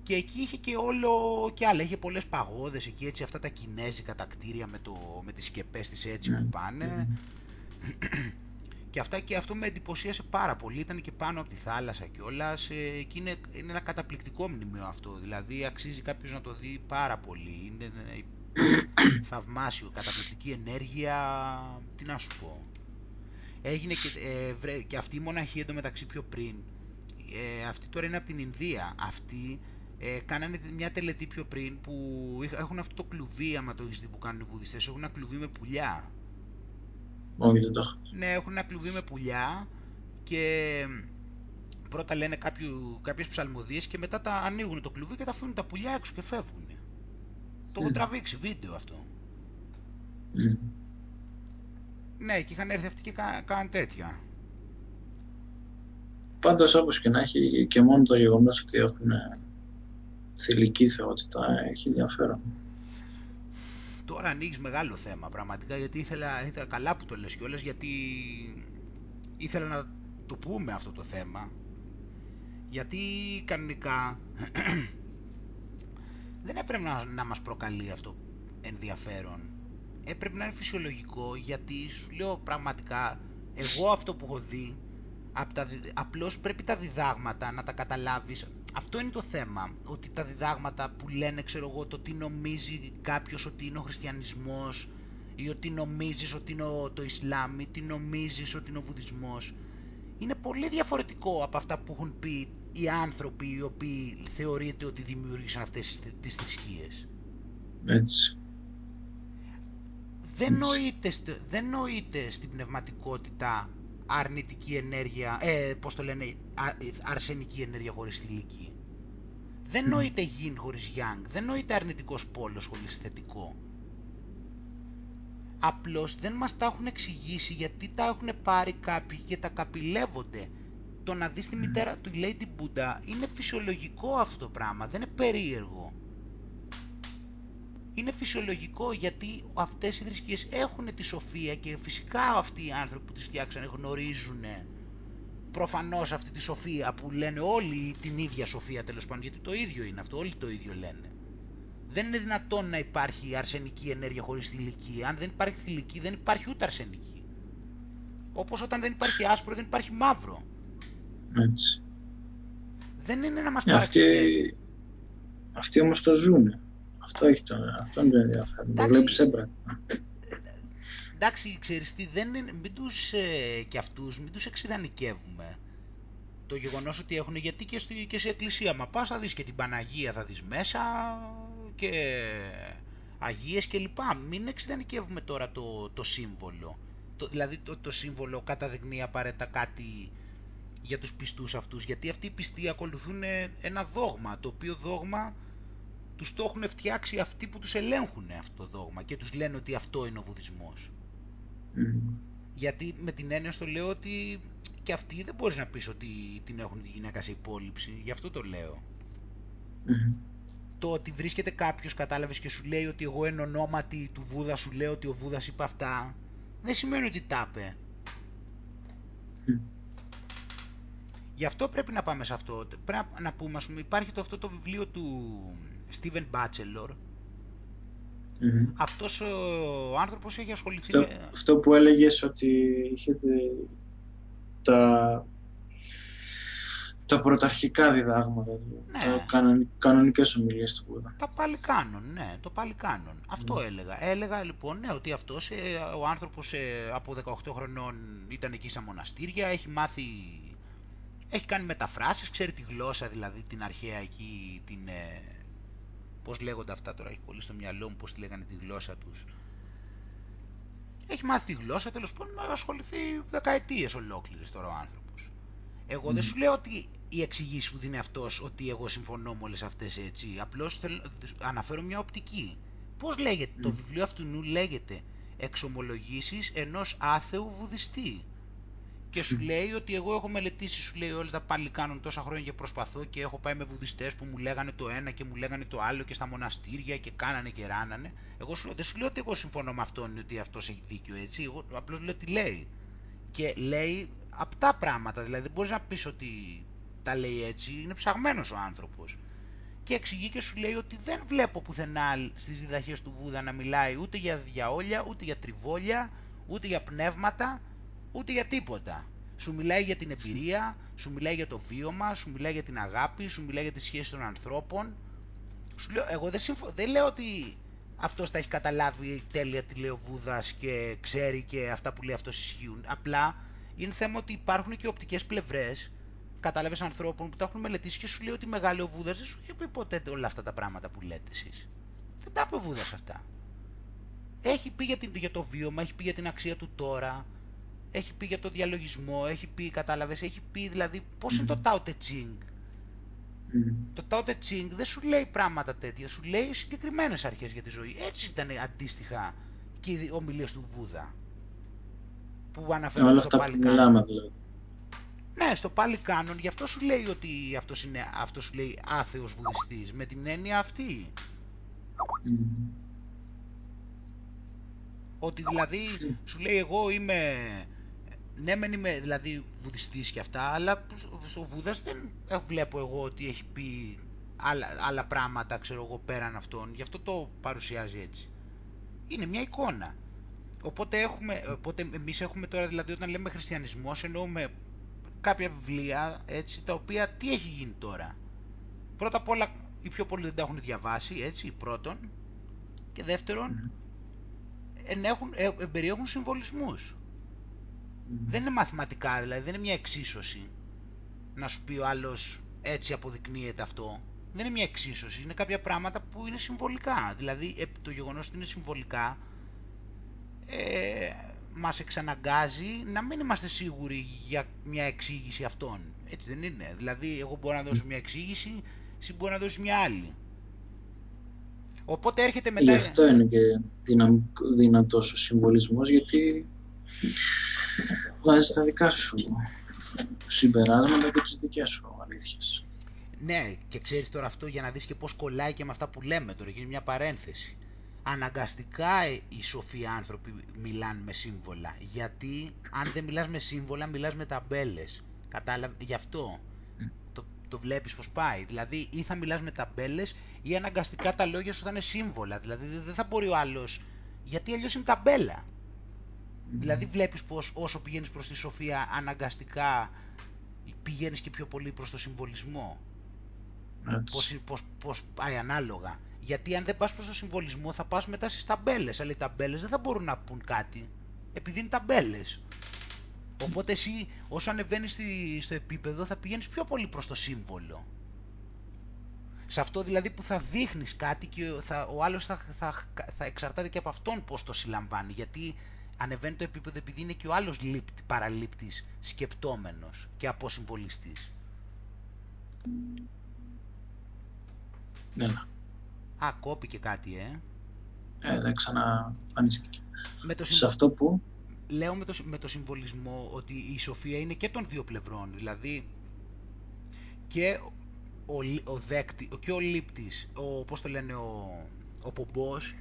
Και εκεί είχε και όλο και άλλα. Είχε πολλές παγόδες εκεί, έτσι, αυτά τα κινέζικα τα κτίρια με, το, με τις σκεπές της έτσι που Mm. πάνε. Mm. Και, αυτά, και αυτό με εντυπωσίασε πάρα πολύ. Ήταν και πάνω από τη θάλασσα κιόλας. Ε, και είναι, είναι ένα καταπληκτικό μνημείο αυτό. Δηλαδή αξίζει κάποιος να το δει πάρα πολύ. Είναι ε, θαυμάσιο, καταπληκτική ενέργεια. Τι να σου πω. Έγινε και, ε, βρε- και αυτή η μοναχή εντωμεταξύ πιο πριν. Ε, αυτή τώρα είναι από την Ινδία. Αυτοί ε, κάνανε μια τελετή πιο πριν που είχα- έχουν αυτό το κλουβί, άμα το έχεις δει που κάνουν οι βουδιστές, έχουν ένα κλουβί με πουλιά. Όχι, δεν το έχω. Ναι, έχουν ένα κλουβί με πουλιά και πρώτα λένε κάποιου, κάποιες ψαλμοδίες και μετά τα ανοίγουν το κλουβί και τα αφήνουν τα πουλιά έξω και φεύγουν. Το έχω Mm. τραβήξει βίντεο αυτό. Mm. Ναι, και είχαν έρθει αυτοί και κα- κάναν τέτοια. Πάντως όπως και να έχει και μόνο το γεγονός ότι έχουν θηλυκή θεότητα έχει ενδιαφέρον. Τώρα ανοίγεις μεγάλο θέμα πραγματικά γιατί ήθελα, ήθελα καλά που το λες κιόλας γιατί ήθελα να το πούμε αυτό το θέμα γιατί κανονικά δεν έπρεπε να, να μας προκαλεί αυτό ενδιαφέρον. Έπρεπε να είναι φυσιολογικό γιατί σου λέω πραγματικά εγώ αυτό που έχω δει απ τα, δι- απλώς πρέπει τα διδάγματα να τα καταλάβεις. Αυτό είναι το θέμα, ότι τα διδάγματα που λένε ξέρω εγώ το τι νομίζει κάποιος ότι είναι ο χριστιανισμός ή ότι νομίζεις ότι είναι ο- το Ισλάμ ή τι νομίζεις ότι είναι ο Βουδισμός είναι πολύ διαφορετικό από αυτά που έχουν πει οι άνθρωποι οι οποίοι θεωρείται ότι δημιούργησαν αυτές τις, τις θρησκείες. Έτσι. Δεν Έτσι. νοείται, στο- δεν νοείται στην πνευματικότητα αρνητική ενέργεια, ε, πώς το λένε, α- ε, αρσενική ενέργεια χωρίς θηλυκή. Δεν Μμ. νοείται γιν χωρίς yang, δεν νοείται αρνητικός πόλος χωρίς θετικό. Απλώς δεν μας τα έχουν εξηγήσει γιατί τα έχουν πάρει κάποιοι και τα καπηλεύονται. Το να δεις τη μητέρα του η Lady Buddha είναι φυσιολογικό αυτό το πράγμα, δεν είναι περίεργο. Είναι φυσιολογικό γιατί αυτές οι θρησκείες έχουν τη σοφία και φυσικά αυτοί οι άνθρωποι που τις φτιάξανε γνωρίζουν προφανώς αυτή τη σοφία που λένε όλοι την ίδια σοφία τέλος πάντων γιατί το ίδιο είναι αυτό, όλοι το ίδιο λένε. Δεν είναι δυνατόν να υπάρχει αρσενική ενέργεια χωρίς θηλυκή. Αν δεν υπάρχει θηλυκή δεν υπάρχει ούτε αρσενική. Όπως όταν δεν υπάρχει άσπρο δεν υπάρχει μαύρο. Έτσι. Δεν είναι να μας Ε, αυτοί, παραξενεύει. αυτοί όμως το ζουνε. Αυτό, έχει το, αυτό είναι το ενδιαφέρον. Το Εντάξει. βλέπεις έμπρακτα. Εντάξει, ξέρεις τι, δεν είναι, μην τους, ε, και αυτούς, μην τους εξειδανικεύουμε. Το γεγονός ότι έχουν, γιατί και, στη, και σε εκκλησία, μα πας θα δεις και την Παναγία θα δεις μέσα και Αγίες και λοιπά. Μην εξειδανικεύουμε τώρα το, το σύμβολο. Το, δηλαδή το, το σύμβολο καταδεικνύει απαραίτητα κάτι για τους πιστούς αυτούς, γιατί αυτοί οι πιστοί ακολουθούν ένα δόγμα, το οποίο δόγμα τους το έχουν φτιάξει αυτοί που τους ελέγχουν αυτό το δόγμα και τους λένε ότι αυτό είναι ο βουδισμός. Μμ. Γιατί με την έννοια στο λέω ότι και αυτοί δεν μπορείς να πεις ότι την έχουν τη γυναίκα σε υπόλοιψη, γι' αυτό το λέω. Μμμ. Το ότι βρίσκεται κάποιος, κατάλαβες και σου λέει ότι εγώ εν ονόματι του Βούδα σου λέω ότι ο Βούδας είπε αυτά, δεν σημαίνει ότι τα είπε. Μμ. Γι' αυτό πρέπει να πάμε σε αυτό. Πρέπει να πούμε, ας πούμε, υπάρχει το, αυτό το βιβλίο του Steven Batchelor. Μμμ. Αυτός ο άνθρωπος έχει ασχοληθεί Αυτό, με... αυτό που έλεγες ότι είχετε τα, τα πρωταρχικά διδάγματα, του, Ναι. τα κανονι, κανονικές ομιλίες του Βούδα. Τα πάλι κάνουν, ναι, το πάλι κάνουν. Αυτό Ναι. έλεγα. Έλεγα λοιπόν, ναι, ότι αυτός, ε, ο άνθρωπος ε, από 18 χρονών ήταν εκεί στα μοναστήρια, έχει μάθει, έχει κάνει μεταφράσεις, ξέρει τη γλώσσα δηλαδή, την αρχαία εκεί, την, ε, πώς λέγονται αυτά τώρα, έχει πολύ στο μυαλό μου, πώς τη λέγανε τη γλώσσα τους. Έχει μάθει τη γλώσσα, τέλος πάντων, να ασχοληθεί δεκαετίες ολόκληρες τώρα ο άνθρωπος. Εγώ δεν Μμμ. σου λέω ότι η εξηγήση που δίνει αυτός ότι εγώ συμφωνώ με όλες αυτές έτσι. Απλώς θέλω, αναφέρω μια οπτική. Πώς λέγεται, το Μμ. βιβλίο αυτού νου λέγεται «Εξομολογήσεις ενός άθεου βουδιστή». Και σου Μμ. λέει ότι εγώ έχω μελετήσει, σου λέει όλα τα πάλι κάνουν τόσα χρόνια και προσπαθώ και έχω πάει με βουδιστές που μου λέγανε το ένα και μου λέγανε το άλλο και στα μοναστήρια και κάνανε και ράνανε. Εγώ σου λέω, δεν σου λέω ότι εγώ συμφωνώ με αυτόν ότι αυτός έχει δίκιο έτσι, εγώ απλώς λέω τι λέει και λέει απτά πράγματα, δηλαδή δεν μπορείς να πεις ότι τα λέει έτσι, είναι ψαγμένος ο άνθρωπος. Και εξηγεί και σου λέει ότι δεν βλέπω πουθενά στις διδαχές του Βούδα να μιλάει ούτε για διαόλια, ούτε για τριβόλια, ούτε για πνεύματα, ούτε για τίποτα. Σου μιλάει για την εμπειρία, σου μιλάει για το βίωμα, σου μιλάει για την αγάπη, σου μιλάει για τις σχέσεις των ανθρώπων. Σου λέω, εγώ δεν, συμφω... δεν λέω ότι αυτός τα έχει καταλάβει τέλεια τι λέει ο Βούδας και ξέρει και αυτά που λέει αυτός ισχύουν. Απλά είναι θέμα ότι υπάρχουν και οπτικές πλευρές, κατάλαβες ανθρώπων που τα έχουν μελετήσει και σου λέει ότι μεγάλο ο Βούδας δεν σου έχει πει ποτέ όλα αυτά τα πράγματα που λέτε εσείς. Δεν τα είπε ο Βούδας αυτά. Έχει πει για, την, για το βίωμα, έχει πει για την αξία του τώρα, έχει πει για το διαλογισμό, έχει πει, κατάλαβες, έχει πει δηλαδή πώς είναι το Tao Te Ching; Μμ. Το Tao Te Ching δεν σου λέει πράγματα τέτοια, σου λέει συγκεκριμένες αρχές για τη ζωή. Έτσι ήταν αντίστοιχα και οι ομιλίες του Βούδα. Που αναφέρονται Όλα στο αυτά πάλι που κάνον. μιλάμε δηλαδή. Ναι, στο πάλι κάνον, γι' αυτό σου λέει ότι αυτός είναι, αυτός σου λέει άθεος βουδιστής, με την έννοια αυτή. Μμ. Ότι δηλαδή σου λέει εγώ είμαι, ναι μεν είμαι δηλαδή βουδιστής και αυτά, αλλά στο Βούδας δεν βλέπω εγώ ότι έχει πει άλλα, άλλα πράγματα, ξέρω εγώ, πέραν αυτών, γι' αυτό το παρουσιάζει έτσι. Είναι μια εικόνα. Οπότε, έχουμε, οπότε εμείς έχουμε τώρα, δηλαδή όταν λέμε χριστιανισμός, εννοούμε κάποια βιβλία, έτσι, τα οποία τι έχει γίνει τώρα. Πρώτα απ' όλα, οι πιο πολλοί δεν τα έχουν διαβάσει, έτσι, πρώτον. Και δεύτερον, Μμ. ενέχουν, ε, ε, περιέχουν συμβολισμούς. Μμ. Δεν είναι μαθηματικά, δηλαδή δεν είναι μια εξίσωση. Να σου πει ο άλλος έτσι αποδεικνύεται αυτό. Δεν είναι μια εξίσωση, είναι κάποια πράγματα που είναι συμβολικά. Δηλαδή ε, το γεγονός ότι είναι συμβολικά ε, μας εξαναγκάζει να μην είμαστε σίγουροι για μια εξήγηση αυτών. Έτσι δεν είναι. Δηλαδή εγώ μπορώ να δώσω μια εξήγηση, εσύ μπορείς να δώσεις μια άλλη. Οπότε έρχεται μετά... Γι' αυτό είναι και δυναμικ- δυνατός ο συμβολισμός, γιατί βάζεις τα δικά σου συμπεράσματα και τις δικές σου αλήθειες. Ναι, και ξέρεις τώρα αυτό για να δεις και πώς κολλάει και με αυτά που λέμε τώρα, γίνει μια παρένθεση. Αναγκαστικά ε, οι σοφοί άνθρωποι μιλάνε με σύμβολα, γιατί αν δεν μιλάς με σύμβολα, μιλάς με ταμπέλες. Κατάλαβε, γι' αυτό. Το, Το βλέπεις πως πάει. Δηλαδή ή θα μιλάς με ταμπέλες ή αναγκαστικά τα λόγια σου θα είναι σύμβολα. Δηλαδή δεν θα μπορεί ο άλλος, γιατί αλλιώς είναι ταμπέλα. Δηλαδή βλέπεις πως όσο πηγαίνεις προς τη σοφία αναγκαστικά πηγαίνεις και πιο πολύ προς το συμβολισμό. Πώς, πώς, πώς πάει ανάλογα. Γιατί αν δεν πας προς το συμβολισμό θα πας μετά στις ταμπέλες. Αλλά οι ταμπέλες δεν θα μπορούν να πούν κάτι. Επειδή είναι ταμπέλες. Οπότε εσύ όσο ανεβαίνεις στο επίπεδο θα πηγαίνεις πιο πολύ προς το σύμβολο. Σε αυτό δηλαδή που θα δείχνεις κάτι και θα, ο άλλος θα, θα, θα εξαρτάται και από αυτόν πώς το συλλαμβάνει. Γιατί ανεβαίνει το επίπεδο επειδή είναι και ο άλλος λήπτη, παραλήπτης, σκεπτόμενος και αποσυμβολιστής. Ναι. Α, κόπηκε κάτι, ε. Ε, δεν ξαναεμφανίστηκε. Με το Σε αυτό που... Λέω με το, με το συμβολισμό ότι η σοφία είναι και των δύο πλευρών. Δηλαδή και ο, ο δέκτη, και ο λήπτης, ο, πώς το λένε, ο, ο πομπός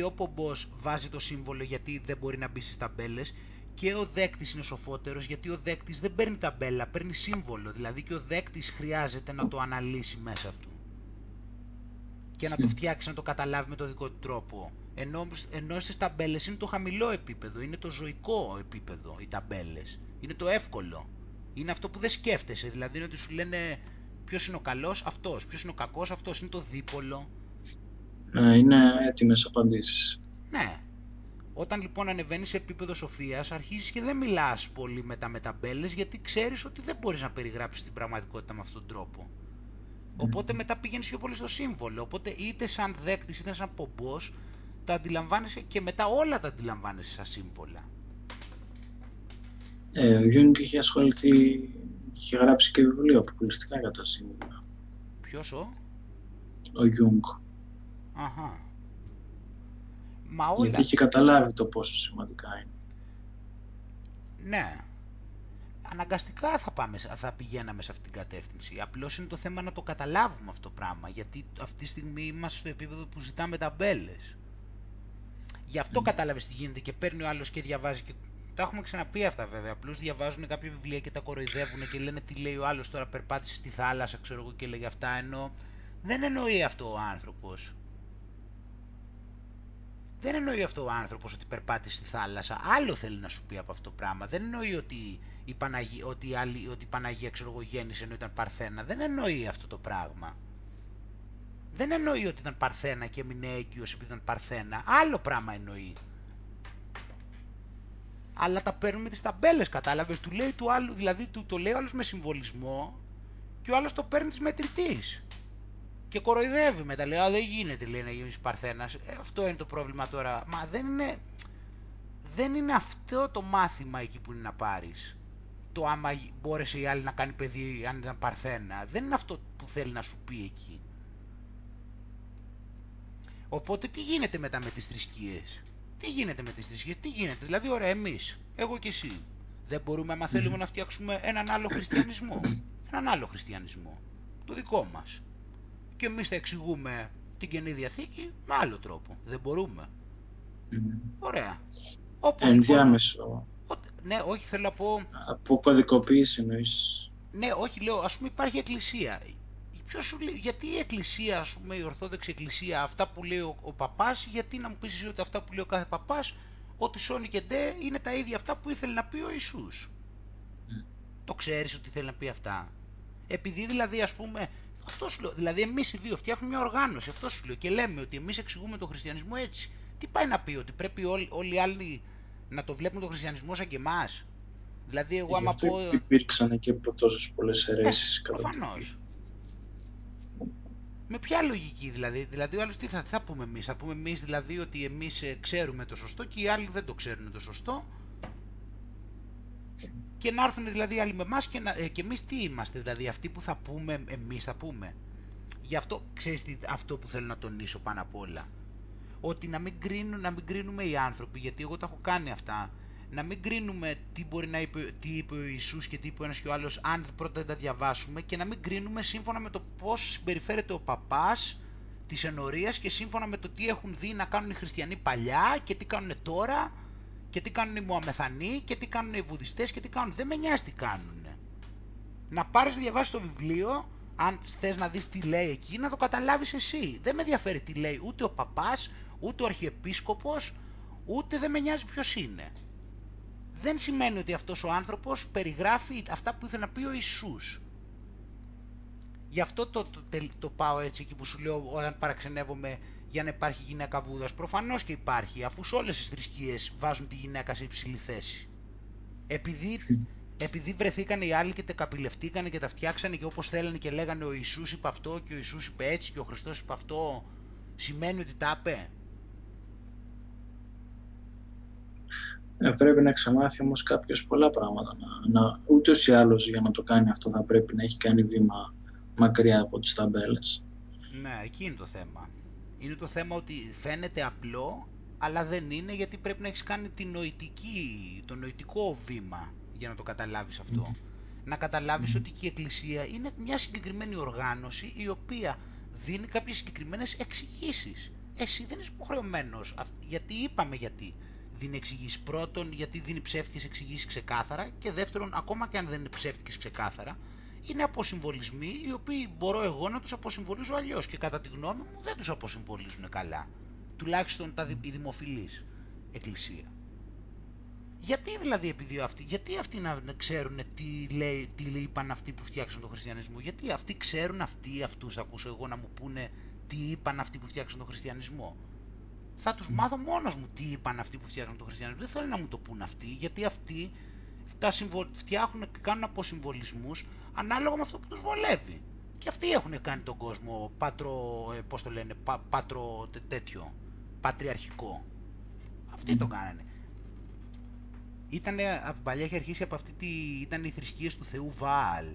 και ο πομπός βάζει το σύμβολο γιατί δεν μπορεί να μπει στις ταμπέλες και ο δέκτης είναι σοφότερος γιατί ο δέκτης δεν παίρνει ταμπέλα, παίρνει σύμβολο. Δηλαδή και ο δέκτης χρειάζεται να το αναλύσει μέσα του και να το φτιάξει, να το καταλάβει με το δικό του τρόπο. Ενώ, ενώ στις ταμπέλες είναι το χαμηλό επίπεδο, είναι το ζωικό επίπεδο οι ταμπέλες. Είναι το εύκολο. Είναι αυτό που δεν σκέφτεσαι, δηλαδή είναι ότι σου λένε ποιος είναι ο καλός αυτός, ποιος είναι ο κακός αυτός, είναι το δίπολο. Ναι, είναι έτοιμες απαντήσεις. Ναι. Όταν λοιπόν ανεβαίνεις σε επίπεδο σοφίας, αρχίζεις και δεν μιλάς πολύ με τα μεταμπέλες γιατί ξέρεις ότι δεν μπορείς να περιγράψεις την πραγματικότητα με αυτόν τον τρόπο. Οπότε μετά πηγαίνεις πιο πολύ στο σύμβολο. Οπότε είτε σαν δέκτης είτε σαν πομπός, τα αντιλαμβάνεσαι και μετά όλα τα αντιλαμβάνεσαι σαν σύμβολα. Ε, ο Γιούγκ είχε ασχοληθεί, είχε γράψει και βιβλίο αποκλειστικά για τα σύμβολα. Ποιος ο; Ο Γιούγκ. Αχα. Μα όλα... Γιατί είχε καταλάβει το πόσο σημαντικά είναι. Ναι αναγκαστικά θα, πάμε, θα πηγαίναμε σε αυτή την κατεύθυνση. Απλώς είναι το θέμα να το καταλάβουμε αυτό το πράγμα. Γιατί αυτή τη στιγμή είμαστε στο επίπεδο που ζητάμε ταμπέλες. Γι' αυτό mm. κατάλαβες τι γίνεται και παίρνει ο άλλος και διαβάζει. Και... Τα έχουμε ξαναπεί αυτά βέβαια. Απλώς διαβάζουν κάποια βιβλία και τα κοροϊδεύουν και λένε τι λέει ο άλλος τώρα. Περπάτησε στη θάλασσα, ξέρω εγώ και λέγει αυτά. Ενώ δεν εννοεί αυτό ο άνθρωπος. Δεν εννοεί αυτό ο άνθρωπος ότι περπάτησε στη θάλασσα. Άλλο θέλει να σου πει από αυτό το πράγμα. Δεν εννοεί ότι η Παναγία, ότι, η άλλη, ότι η Παναγία ξέρω εγώ γέννησε ενώ ήταν Παρθένα. Δεν εννοεί αυτό το πράγμα. Δεν εννοεί ότι ήταν Παρθένα και έμεινε έγκυος επειδή ήταν Παρθένα. Άλλο πράγμα εννοεί. Αλλά τα παίρνουμε τις ταμπέλες, κατάλαβες. Του λέει του άλλου, δηλαδή του, το λέει ο άλλος με συμβολισμό και ο άλλος το παίρνει της μετρητής. Και κοροϊδεύει μετά, λέει, α δεν γίνεται λέει να γίνεις Παρθένας. Ε, αυτό είναι το πρόβλημα τώρα. Μα δεν είναι, δεν είναι αυτό το μάθημα εκεί που είναι να πάρεις το άμα μπόρεσε η άλλη να κάνει παιδί αν ήταν παρθένα. Δεν είναι αυτό που θέλει να σου πει εκεί. Οπότε τι γίνεται μετά με τις θρησκείες; Τι γίνεται με τις θρησκείες, τι γίνεται; Δηλαδή ωραία εμείς, εγώ και εσύ. Δεν μπορούμε άμα θέλουμε να φτιάξουμε έναν άλλο χριστιανισμό. Έναν άλλο χριστιανισμό. Το δικό μας. Και εμείς θα εξηγούμε την Καινή Διαθήκη με άλλο τρόπο. Δεν μπορούμε. Ωραία. Όπως Ενδιάμεσο. Ναι, όχι, θέλω να πω... Από κωδικοποίηση εννοείς. Ναι, όχι, λέω, ας πούμε υπάρχει εκκλησία. Ποιος σου λέει, γιατί η εκκλησία, ας πούμε, η Ορθόδοξη Εκκλησία, αυτά που λέει ο, ο παπάς, γιατί να μου πεις εσύ ότι αυτά που λέει ο κάθε παπάς, ότι σώνει και ντε είναι τα ίδια αυτά που ήθελε να πει ο Ιησούς; Mm. Το ξέρεις ότι θέλει να πει αυτά; Επειδή δηλαδή, ας πούμε, αυτό σου λέω, δηλαδή εμείς οι δύο φτιάχνουμε μια οργάνωση, αυτό σου λέω, και λέμε ότι εμείς εξηγούμε τον χριστιανισμό έτσι. Τι πάει να πει, ότι πρέπει όλοι, όλοι οι άλλοι να το βλέπουν τον χριστιανισμό σαν και εμάς; Δηλαδή, εγώ άμα πω. Υπήρξαν και από τόσες πολλές αιρέσεις. Ε, Προφανώς. Με ποια λογική δηλαδή, δηλαδή ο άλλος τι θα, θα πούμε εμείς, θα πούμε εμείς δηλαδή ότι εμείς ε, ξέρουμε το σωστό και οι άλλοι δεν το ξέρουν το σωστό; Και να έρθουν δηλαδή οι άλλοι με εμάς και, να, ε, και εμείς τι είμαστε, δηλαδή αυτοί που θα πούμε εμείς θα πούμε. Γι' αυτό ξέρεις τι, αυτό που θέλω να τονίσω πάνω απ' όλα ότι να μην, κρίνουν, να μην κρίνουμε οι άνθρωποι, γιατί εγώ τα έχω κάνει αυτά, να μην κρίνουμε τι μπορεί να είπε, τι είπε ο Ιησούς και τι είπε ο ένας και ο άλλος, αν πρώτα δεν τα διαβάσουμε και να μην κρίνουμε σύμφωνα με το πώς συμπεριφέρεται ο παπάς της ενορίας και σύμφωνα με το τι έχουν δει να κάνουν οι χριστιανοί παλιά και τι κάνουν τώρα και τι κάνουν οι Μωαμεθανοί και τι κάνουν οι Βουδιστές και τι κάνουν. Δεν με νοιάζει τι κάνουν. Να πάρεις να διαβάσεις το βιβλίο, Αν θες να δεις τι λέει εκεί, να το καταλάβεις εσύ. Δεν με ενδιαφέρει τι λέει ούτε ο παπάς, ούτε ο αρχιεπίσκοπος, ούτε δεν με νοιάζει ποιος είναι. Δεν σημαίνει ότι αυτός ο άνθρωπος περιγράφει αυτά που ήθελε να πει ο Ιησούς. Γι' αυτό το, το, το, πάω έτσι εκεί που σου λέω όταν παραξενεύομαι για να υπάρχει γυναίκα βούδας. Προφανώς και υπάρχει, αφού σε όλες τις θρησκείες βάζουν τη γυναίκα σε υψηλή θέση. Επειδή, επειδή βρεθήκαν οι άλλοι και τα καπηλευτήκανε και τα φτιάξανε και όπως θέλανε και λέγανε ο Ιησούς είπε αυτό και ο Ιησούς είπε έτσι και ο Χριστός είπε αυτό, σημαίνει ότι τα είπε. Ε, πρέπει να ξεμάθει όμως κάποιος πολλά πράγματα. Να, να, ούτως ή άλλως για να το κάνει αυτό θα πρέπει να έχει κάνει βήμα μακριά από τις ταμπέλες. Ναι, εκεί είναι το θέμα. Είναι το θέμα ότι φαίνεται απλό, αλλά δεν είναι γιατί πρέπει να έχεις κάνει τη νοητική, το νοητικό βήμα για να το καταλάβεις αυτό. Να καταλάβεις ότι και η Εκκλησία είναι μια συγκεκριμένη οργάνωση η οποία δίνει κάποιες συγκεκριμένες εξηγήσεις. Εσύ δεν είσαι υποχρεωμένος, γιατί είπαμε γιατί δίνει εξηγήσεις. Πρώτον, γιατί δίνει ψεύτικες εξηγήσεις ξεκάθαρα και δεύτερον, ακόμα και αν δεν είναι ψεύτικες ξεκάθαρα, είναι αποσυμβολισμοί οι οποίοι μπορώ εγώ να τους αποσυμβολίζω αλλιώς και κατά τη γνώμη μου δεν τους αποσυμβολίζουν καλά. Τουλάχιστον τα, η δημοφιλής εκκλησία. Γιατί δηλαδή επειδή αυτοί, γιατί αυτοί να ξέρουν τι, λέει, τι λέει, είπαν αυτοί που φτιάξαν τον χριστιανισμό, γιατί αυτοί ξέρουν αυτοί, αυτούς θα ακούσω εγώ να μου πούνε τι είπαν αυτοί που φτιάξαν τον χριστιανισμό; Θα τους μάθω μόνος μου τι είπαν αυτοί που φτιάξαν τον χριστιανισμό. Δεν θέλω να μου το πούν αυτοί, γιατί αυτοί τα φτιάχνουν και κάνουν αποσυμβολισμούς ανάλογα με αυτό που τους βολεύει. Και αυτοί έχουν κάνει τον κόσμο πατρο, ε, πώς το λένε, πα, πατρο τέτοιο, πατριαρχικό. Αυτοί το κάνανε. Ήτανε, από την παλιά είχε αρχίσει από αυτή τη, ήταν οι θρησκείες του Θεού Βάλ.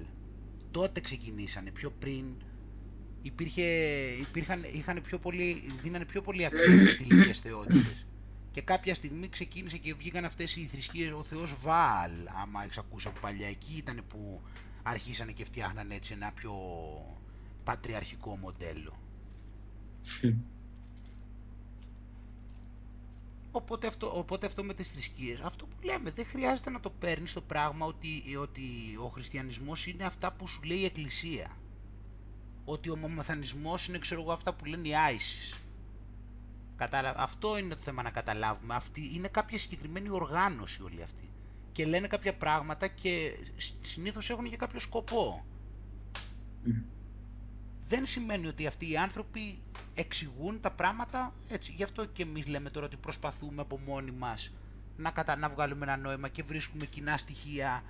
Τότε ξεκινήσανε, πιο πριν υπήρχε, υπήρχαν, είχαν πιο πολύ, δίνανε πιο πολύ αξία στις θηλυκές θεότητες. Και κάποια στιγμή ξεκίνησε και βγήκαν αυτές οι θρησκείες, ο Θεός Βάλ, άμα έχεις ακούσει από παλιά, εκεί ήταν που αρχίσανε και φτιάχνανε έτσι ένα πιο πατριαρχικό μοντέλο. Οπότε αυτό, οπότε αυτό με τις θρησκείες, αυτό που λέμε, δεν χρειάζεται να το παίρνεις το πράγμα ότι, ότι ο χριστιανισμός είναι αυτά που σου λέει η Εκκλησία. Ότι ο μομαθανισμός είναι ξέρω εγώ αυτά που λένε οι Άισις. Αυτό είναι το θέμα να καταλάβουμε. Αυτή είναι κάποια συγκεκριμένη οργάνωση όλη αυτή. Και λένε κάποια πράγματα και συνήθως έχουν και κάποιο σκοπό. Δεν σημαίνει ότι αυτοί οι άνθρωποι εξηγούν τα πράγματα έτσι. Γι' αυτό και εμείς λέμε τώρα ότι προσπαθούμε από μόνοι μας να, κατα... να βγάλουμε ένα νόημα και βρίσκουμε κοινά στοιχεία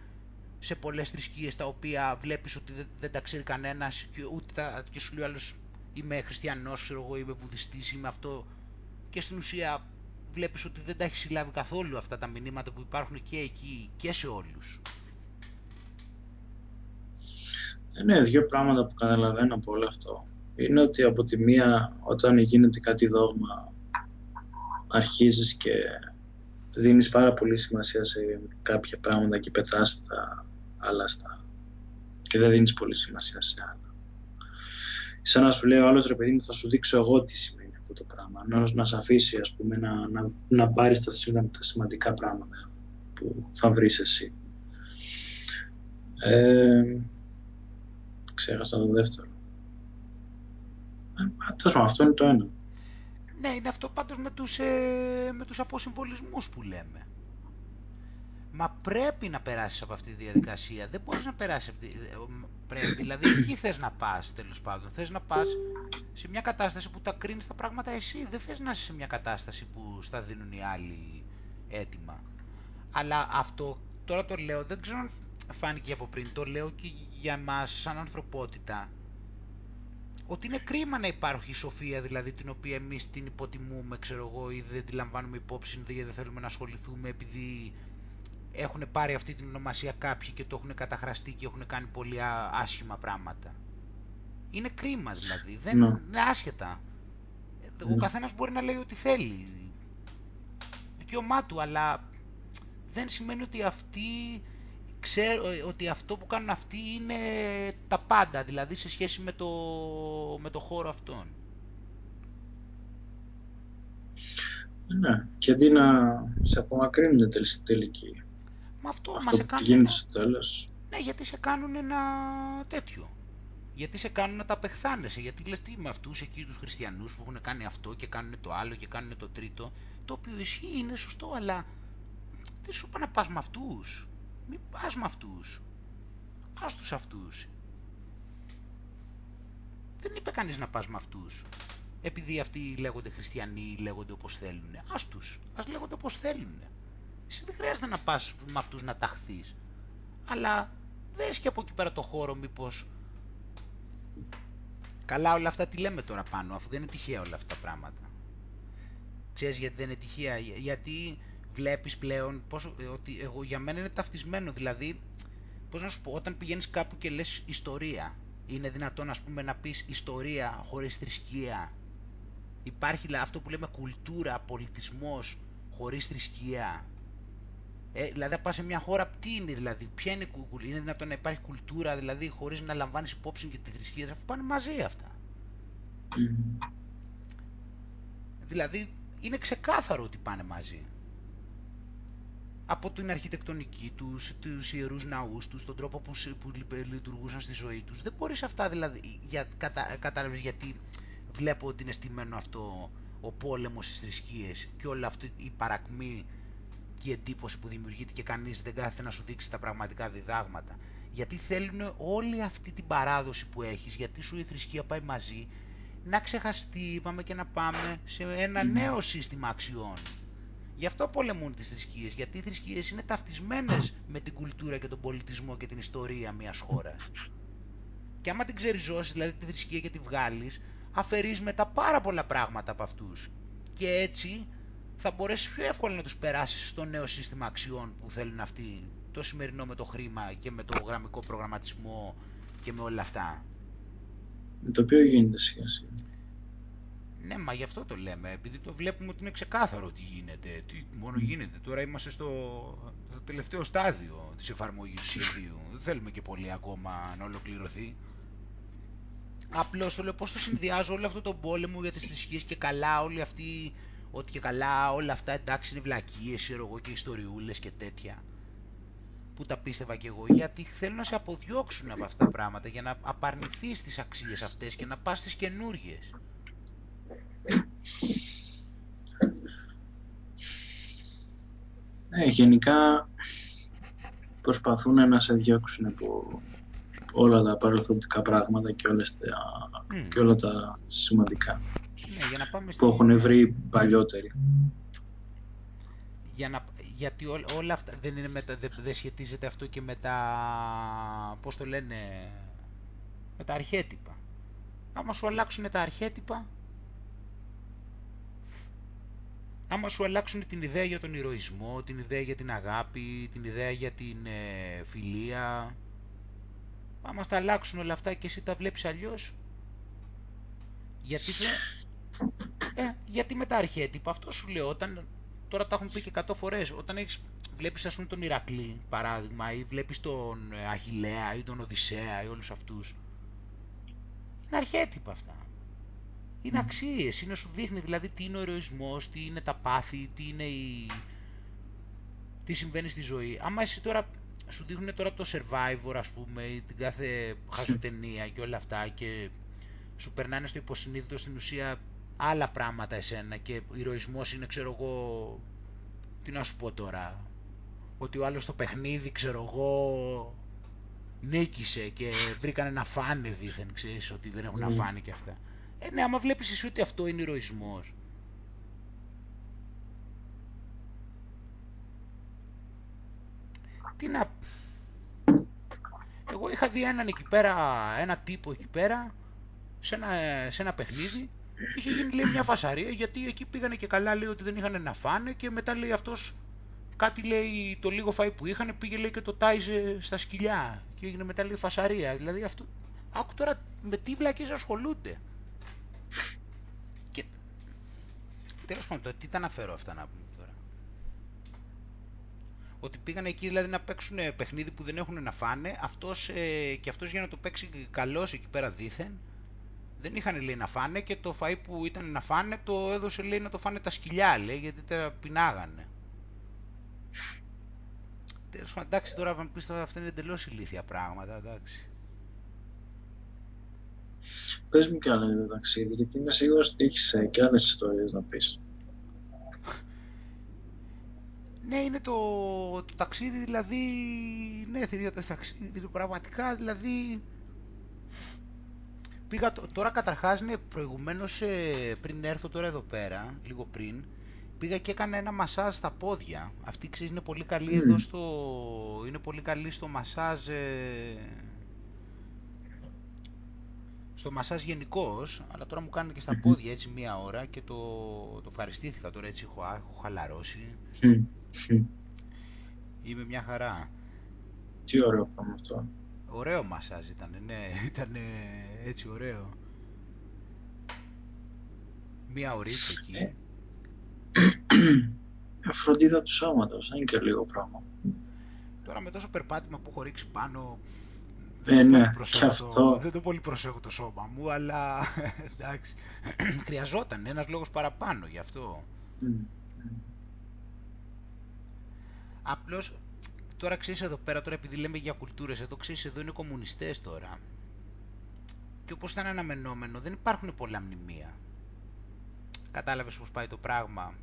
σε πολλές θρησκείες τα οποία βλέπεις ότι δεν, τα ξέρει κανένας και, ούτε τα... και σου λέει άλλος είμαι χριστιανός, ξέρω εγώ, είμαι βουδιστής, είμαι αυτό και στην ουσία βλέπεις ότι δεν τα έχεις συλλάβει καθόλου αυτά τα μηνύματα που υπάρχουν και εκεί και σε όλους; Ε, ναι, δύο πράγματα που καταλαβαίνω από όλο αυτό είναι ότι από τη μία όταν γίνεται κάτι δόγμα αρχίζεις και δίνεις πάρα πολύ σημασία σε κάποια πράγματα και πετάς τα άλλα στα... και δεν δίνεις πολύ σημασία σε άλλα. Σαν να σου λέει ο άλλος ρε παιδί μου θα σου δείξω εγώ τι σημαίνει αυτό το πράγμα. Να, να σε αφήσει ας πούμε να, να, να πάρεις τα, τα σημαντικά πράγματα που θα βρεις εσύ. Ε, ξέχασα το δεύτερο. Ε, αυτό είναι το ένα. Ναι, είναι αυτό πάντως με τους, ε, με τους αποσυμβολισμούς που λέμε. Μα πρέπει να περάσεις από αυτή τη διαδικασία. Δεν μπορείς να περάσεις από τη... Πρέπει, δηλαδή εκεί θες να πας τέλος πάντων. Θες να πας σε μια κατάσταση που τα κρίνεις τα πράγματα εσύ. Δεν θες να είσαι σε μια κατάσταση που στα δίνουν οι άλλοι έτοιμα. Αλλά αυτό τώρα το λέω, δεν ξέρω αν φάνηκε από πριν, το λέω και για μας σαν ανθρωπότητα ότι είναι κρίμα να υπάρχει η σοφία δηλαδή την οποία εμείς την υποτιμούμε ξέρω εγώ ή δεν τη λαμβάνουμε υπόψη ή δεν θέλουμε να ασχοληθούμε επειδή έχουν πάρει αυτή την ονομασία κάποιοι και το έχουν καταχραστεί και έχουν κάνει πολύ άσχημα πράγματα. Είναι κρίμα δηλαδή, δεν ναι. είναι άσχετα. Ο ναι. καθένας μπορεί να λέει ό,τι θέλει. Δικαίωμά του, αλλά δεν σημαίνει ότι αυτοί ξέρω ε, ότι αυτό που κάνουν αυτοί είναι τα πάντα, δηλαδή σε σχέση με το, με το χώρο αυτόν. Ναι, και αντί να σε απομακρύνουν στην τελική. Μα αυτό, αυτό μα σε κάνουν... γίνεται στο τέλος. Ναι, γιατί σε κάνουν ένα τέτοιο. Γιατί σε κάνουν να τα απεχθάνεσαι, γιατί λες τι με αυτούς εκεί τους χριστιανούς που έχουν κάνει αυτό και κάνουν το άλλο και κάνουν το τρίτο, το οποίο ισχύει, είναι σωστό, αλλά δεν σου είπα να πας με αυτούς. Μην πας με αυτούς. Ας τους αυτούς. Δεν είπε κανείς να πας με αυτούς. Επειδή αυτοί λέγονται χριστιανοί ή λέγονται όπως θέλουν. Ας τους. Ας λέγονται όπως θέλουν. Εσύ δεν χρειάζεται να πας με αυτούς να ταχθείς. Αλλά δες και από εκεί πέρα το χώρο μήπως... Καλά όλα αυτά τι λέμε τώρα πάνω, αφού δεν είναι τυχαία όλα αυτά τα πράγματα. Ξέρεις γιατί δεν είναι τυχαία, γιατί βλέπεις πλέον πόσο, ότι εγώ, για μένα είναι ταυτισμένο, δηλαδή, πώς να σου πω, όταν πηγαίνεις κάπου και λες ιστορία, είναι δυνατόν ας πούμε να πεις ιστορία χωρίς θρησκεία. Υπάρχει αυτό που λέμε κουλτούρα, πολιτισμός χωρίς θρησκεία. Ε, δηλαδή, πας σε μια χώρα, τι είναι δηλαδή, ποια είναι κουλτούρα, είναι δυνατόν να υπάρχει κουλτούρα δηλαδή χωρίς να λαμβάνεις υπόψη και τη θρησκεία, αφού πάνε μαζί αυτά. Δηλαδή, είναι ξεκάθαρο ότι πάνε μαζί. Από την αρχιτεκτονική τους, τους ιερούς ναούς τους, τον τρόπο που, που λειτουργούσαν στη ζωή τους. Δεν μπορείς αυτά δηλαδή, για, κατα, κατάλαβες γιατί βλέπω ότι είναι στημένο αυτό ο πόλεμος στις θρησκείες και όλα αυτή η παρακμή και η εντύπωση που δημιουργείται και κανείς δεν κάθεται να σου δείξει τα πραγματικά διδάγματα. Γιατί θέλουν όλη αυτή την παράδοση που έχεις, γιατί σου η θρησκεία πάει μαζί, να ξεχαστεί, πάμε και να πάμε σε ένα νέο σύστημα αξιών. Γι' αυτό πολεμούν τις θρησκείες, γιατί οι θρησκείες είναι ταυτισμένες με την κουλτούρα και τον πολιτισμό και την ιστορία μιας χώρας. Και άμα την ξεριζώσεις, δηλαδή τη θρησκεία και τη βγάλεις, αφαιρείς μετά πάρα πολλά πράγματα από αυτούς. Και έτσι θα μπορέσεις πιο εύκολα να τους περάσεις στο νέο σύστημα αξιών που θέλουν αυτοί, το σημερινό με το χρήμα και με το γραμμικό προγραμματισμό και με όλα αυτά. Το οποίο γίνεται σχέση. Ναι, μα γι' αυτό το λέμε, επειδή το βλέπουμε ότι είναι ξεκάθαρο τι γίνεται, τι μόνο γίνεται. Τώρα είμαστε στο, στο τελευταίο στάδιο της εφαρμογής του σχεδίου. Δεν θέλουμε και πολύ ακόμα να ολοκληρωθεί. Απλώς το λέω πώς το συνδυάζω όλο αυτό τον πόλεμο για τις θρησκείες και καλά όλοι αυτοί, ότι και καλά όλα αυτά εντάξει είναι βλακίες, ξέρω εγώ και ιστοριούλες και τέτοια. Που τα πίστευα κι εγώ, γιατί θέλουν να σε αποδιώξουν από αυτά τα πράγματα για να απαρνηθείς τις αξίες αυτές και να πας στις καινούργιες. Ναι, γενικά προσπαθούν να σε διώξουν από όλα τα παρελθοντικά πράγματα και, όλες τα, mm. και όλα τα σημαντικά ναι, για να πάμε που έχουν βρει παλιότεροι. Για να, γιατί ό, όλα αυτά δεν, είναι μετα, δεν, δεν σχετίζεται αυτό και με τα, πώς το λένε, με τα αρχέτυπα. Άμα σου αλλάξουν τα αρχέτυπα, άμα σου αλλάξουν την ιδέα για τον ηρωισμό, την ιδέα για την αγάπη, την ιδέα για την ε, φιλία, άμα στα αλλάξουν όλα αυτά και εσύ τα βλέπεις αλλιώς, γιατί σου... Ε, γιατί με τα αρχέτυπα, αυτό σου λέω, όταν, τώρα τα έχουν πει και 100 φορές, όταν έχεις, βλέπεις ας πούμε τον Ηρακλή, παράδειγμα, ή βλέπεις τον ε, Αχιλέα ή τον Οδυσσέα ή όλους αυτούς, είναι αρχέτυπα αυτά είναι αξίες, είναι σου δείχνει δηλαδή τι είναι ο ερωισμός, τι είναι τα πάθη, τι είναι η... τι συμβαίνει στη ζωή. Άμα εσύ τώρα σου δείχνουν τώρα το Survivor ας πούμε ή την κάθε χαζοτενία και όλα αυτά και σου περνάνε στο υποσυνείδητο στην ουσία άλλα πράγματα εσένα και ο ηρωισμός είναι ξέρω εγώ τι να σου πω τώρα ότι ο άλλος στο παιχνίδι ξέρω εγώ νίκησε και βρήκανε να φάνε δίθεν ξέρεις ότι δεν έχουν να φάνε και αυτά ε, ναι, άμα βλέπεις εσύ ότι αυτό είναι ηρωισμός. Τι να... Εγώ είχα δει έναν εκεί πέρα, ένα τύπο εκεί πέρα, σε ένα, σε ένα παιχνίδι, είχε γίνει λέει μια φασαρία γιατί εκεί πήγανε και καλά λέει ότι δεν είχαν να φάνε και μετά λέει αυτός κάτι λέει το λίγο φαΐ που είχαν πήγε λέει και το τάιζε στα σκυλιά και έγινε μετά λέει φασαρία. Δηλαδή αυτό, άκου τώρα με τι βλακίες ασχολούνται. Τέλος πάντων, τι τα αναφέρω αυτά να πούμε τώρα. Ότι πήγαν εκεί δηλαδή να παίξουν παιχνίδι που δεν έχουν να φάνε, αυτός, ε, και αυτός για να το παίξει καλός εκεί πέρα δήθεν, δεν είχαν λέει να φάνε και το φαΐ που ήταν να φάνε το έδωσε λέει να το φάνε τα σκυλιά λέει γιατί τα πεινάγανε. Τέλος πάντων, εντάξει τώρα αν πεις αυτά είναι εντελώς ηλίθια πράγματα, εντάξει. πες μου κι άλλα για το ταξίδι, γιατί είμαι σίγουρος ότι έχεις ε, και άλλες ιστορίες να πεις. Ναι, είναι το, το ταξίδι, δηλαδή, ναι, θηρία το ταξίδι, πραγματικά, δηλαδή, πήγα, τώρα καταρχάς, ναι, προηγουμένως, ε, πριν έρθω τώρα εδώ πέρα, λίγο πριν, πήγα και έκανα ένα μασάζ στα πόδια. Αυτή, ξέρεις, είναι πολύ καλή εδώ στο, είναι πολύ καλή στο μασάζ, ε, στο μασάζ γενικώς, αλλά τώρα μου κάνουν και στα πόδια έτσι μία ώρα και το, το ευχαριστήθηκα τώρα έτσι έχω, έχω χαλαρώσει. Είμαι μια χαρά. Τι ωραίο πράγμα αυτό. Ωραίο μασάζ ήταν, ναι, ήταν έτσι ωραίο. Μία ωρίτσα εκεί. Ε, φροντίδα του σώματος, δεν είναι και λίγο πράγμα. Τώρα με τόσο περπάτημα που έχω ρίξει πάνω, δεν, ε, το ναι, το, δεν το πολύ προσέχω το σώμα μου, αλλά εντάξει, χρειαζόταν ένας λόγος παραπάνω γι' αυτό. Mm. Απλώς, τώρα ξέρεις εδώ πέρα, τώρα επειδή λέμε για κουλτούρες, εδώ ξέρεις εδώ είναι κομμουνιστές τώρα. Και όπως ήταν αναμενόμενο, δεν υπάρχουν πολλά μνημεία. Κατάλαβες πώς πάει το πράγμα.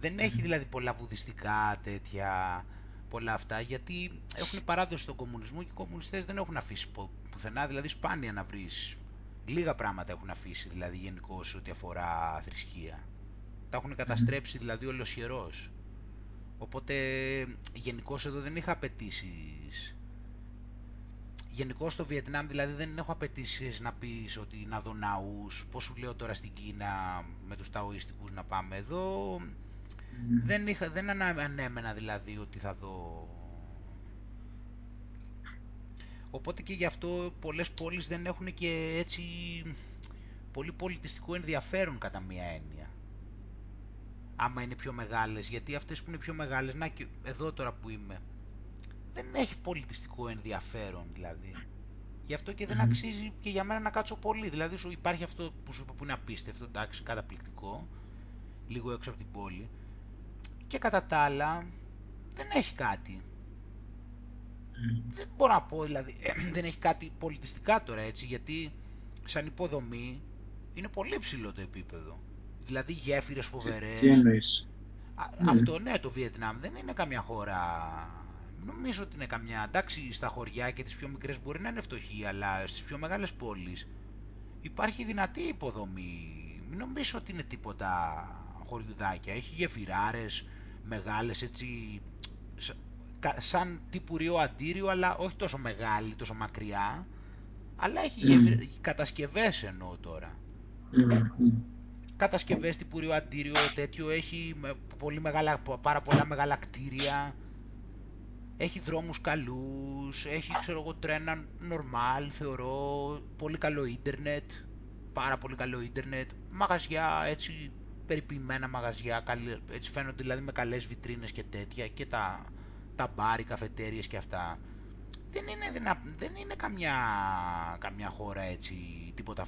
Δεν έχει δηλαδή πολλά βουδιστικά τέτοια, πολλά αυτά, γιατί έχουν παράδοση στον κομμουνισμό και οι κομμουνιστές δεν έχουν αφήσει πουθενά, δηλαδή σπάνια να βρεις. Λίγα πράγματα έχουν αφήσει δηλαδή γενικώς ό,τι αφορά θρησκεία. Τα έχουν καταστρέψει δηλαδή ολοσχερός. Οπότε γενικώς εδώ δεν είχα απαιτήσεις. Γενικώς στο Βιετνάμ δηλαδή δεν έχω απαιτήσεις να πεις ότι να δω ναούς. Πώς σου λέω τώρα στην Κίνα με τους Ταοιστικού να πάμε εδώ. Δεν, είχα, δεν ανέμενα δηλαδή ότι θα δω. Οπότε και γι' αυτό πολλές πόλεις δεν έχουν και έτσι πολύ πολιτιστικό ενδιαφέρον κατά μία έννοια άμα είναι πιο μεγάλες, γιατί αυτές που είναι πιο μεγάλες, να και εδώ τώρα που είμαι, δεν έχει πολιτιστικό ενδιαφέρον δηλαδή. Γι' αυτό και δεν αξίζει και για μένα να κάτσω πολύ. Δηλαδή σου υπάρχει αυτό που σου είπα που είναι απίστευτο, εντάξει, καταπληκτικό, λίγο έξω από την πόλη. Και κατά τα άλλα δεν έχει κάτι. Δεν μπορώ να πω δηλαδή, δεν έχει κάτι πολιτιστικά τώρα έτσι, γιατί σαν υποδομή είναι πολύ ψηλό το επίπεδο. Δηλαδή γέφυρες φοβερές. Τι εννοείς. Αυτό ναι, το Βιετνάμ δεν είναι καμιά χώρα... Νομίζω ότι είναι καμιά... Εντάξει, στα χωριά και τις πιο μικρές μπορεί να είναι φτωχή, αλλά στις πιο μεγάλες πόλεις υπάρχει δυνατή υποδομή. Μην νομίζω ότι είναι τίποτα χωριουδάκια. Έχει γεφυράρες μεγάλες έτσι... Σαν τύπου Ρίο Αντίριο, αλλά όχι τόσο μεγάλη, τόσο μακριά. Αλλά έχει mm. κατασκευές εννοώ τώρα κατασκευές τύπου ριοαντήριο τέτοιο, έχει πολύ μεγάλα, πάρα πολλά μεγάλα κτίρια, έχει δρόμους καλούς, έχει ξέρω εγώ τρένα normal θεωρώ, πολύ καλό ίντερνετ, πάρα πολύ καλό ίντερνετ, μαγαζιά έτσι περιποιημένα μαγαζιά, έτσι φαίνονται δηλαδή με καλές βιτρίνες και τέτοια και τα, τα μπάρ, οι καφετέριες και αυτά. Δεν είναι, δεν είναι καμιά, καμιά χώρα έτσι, τίποτα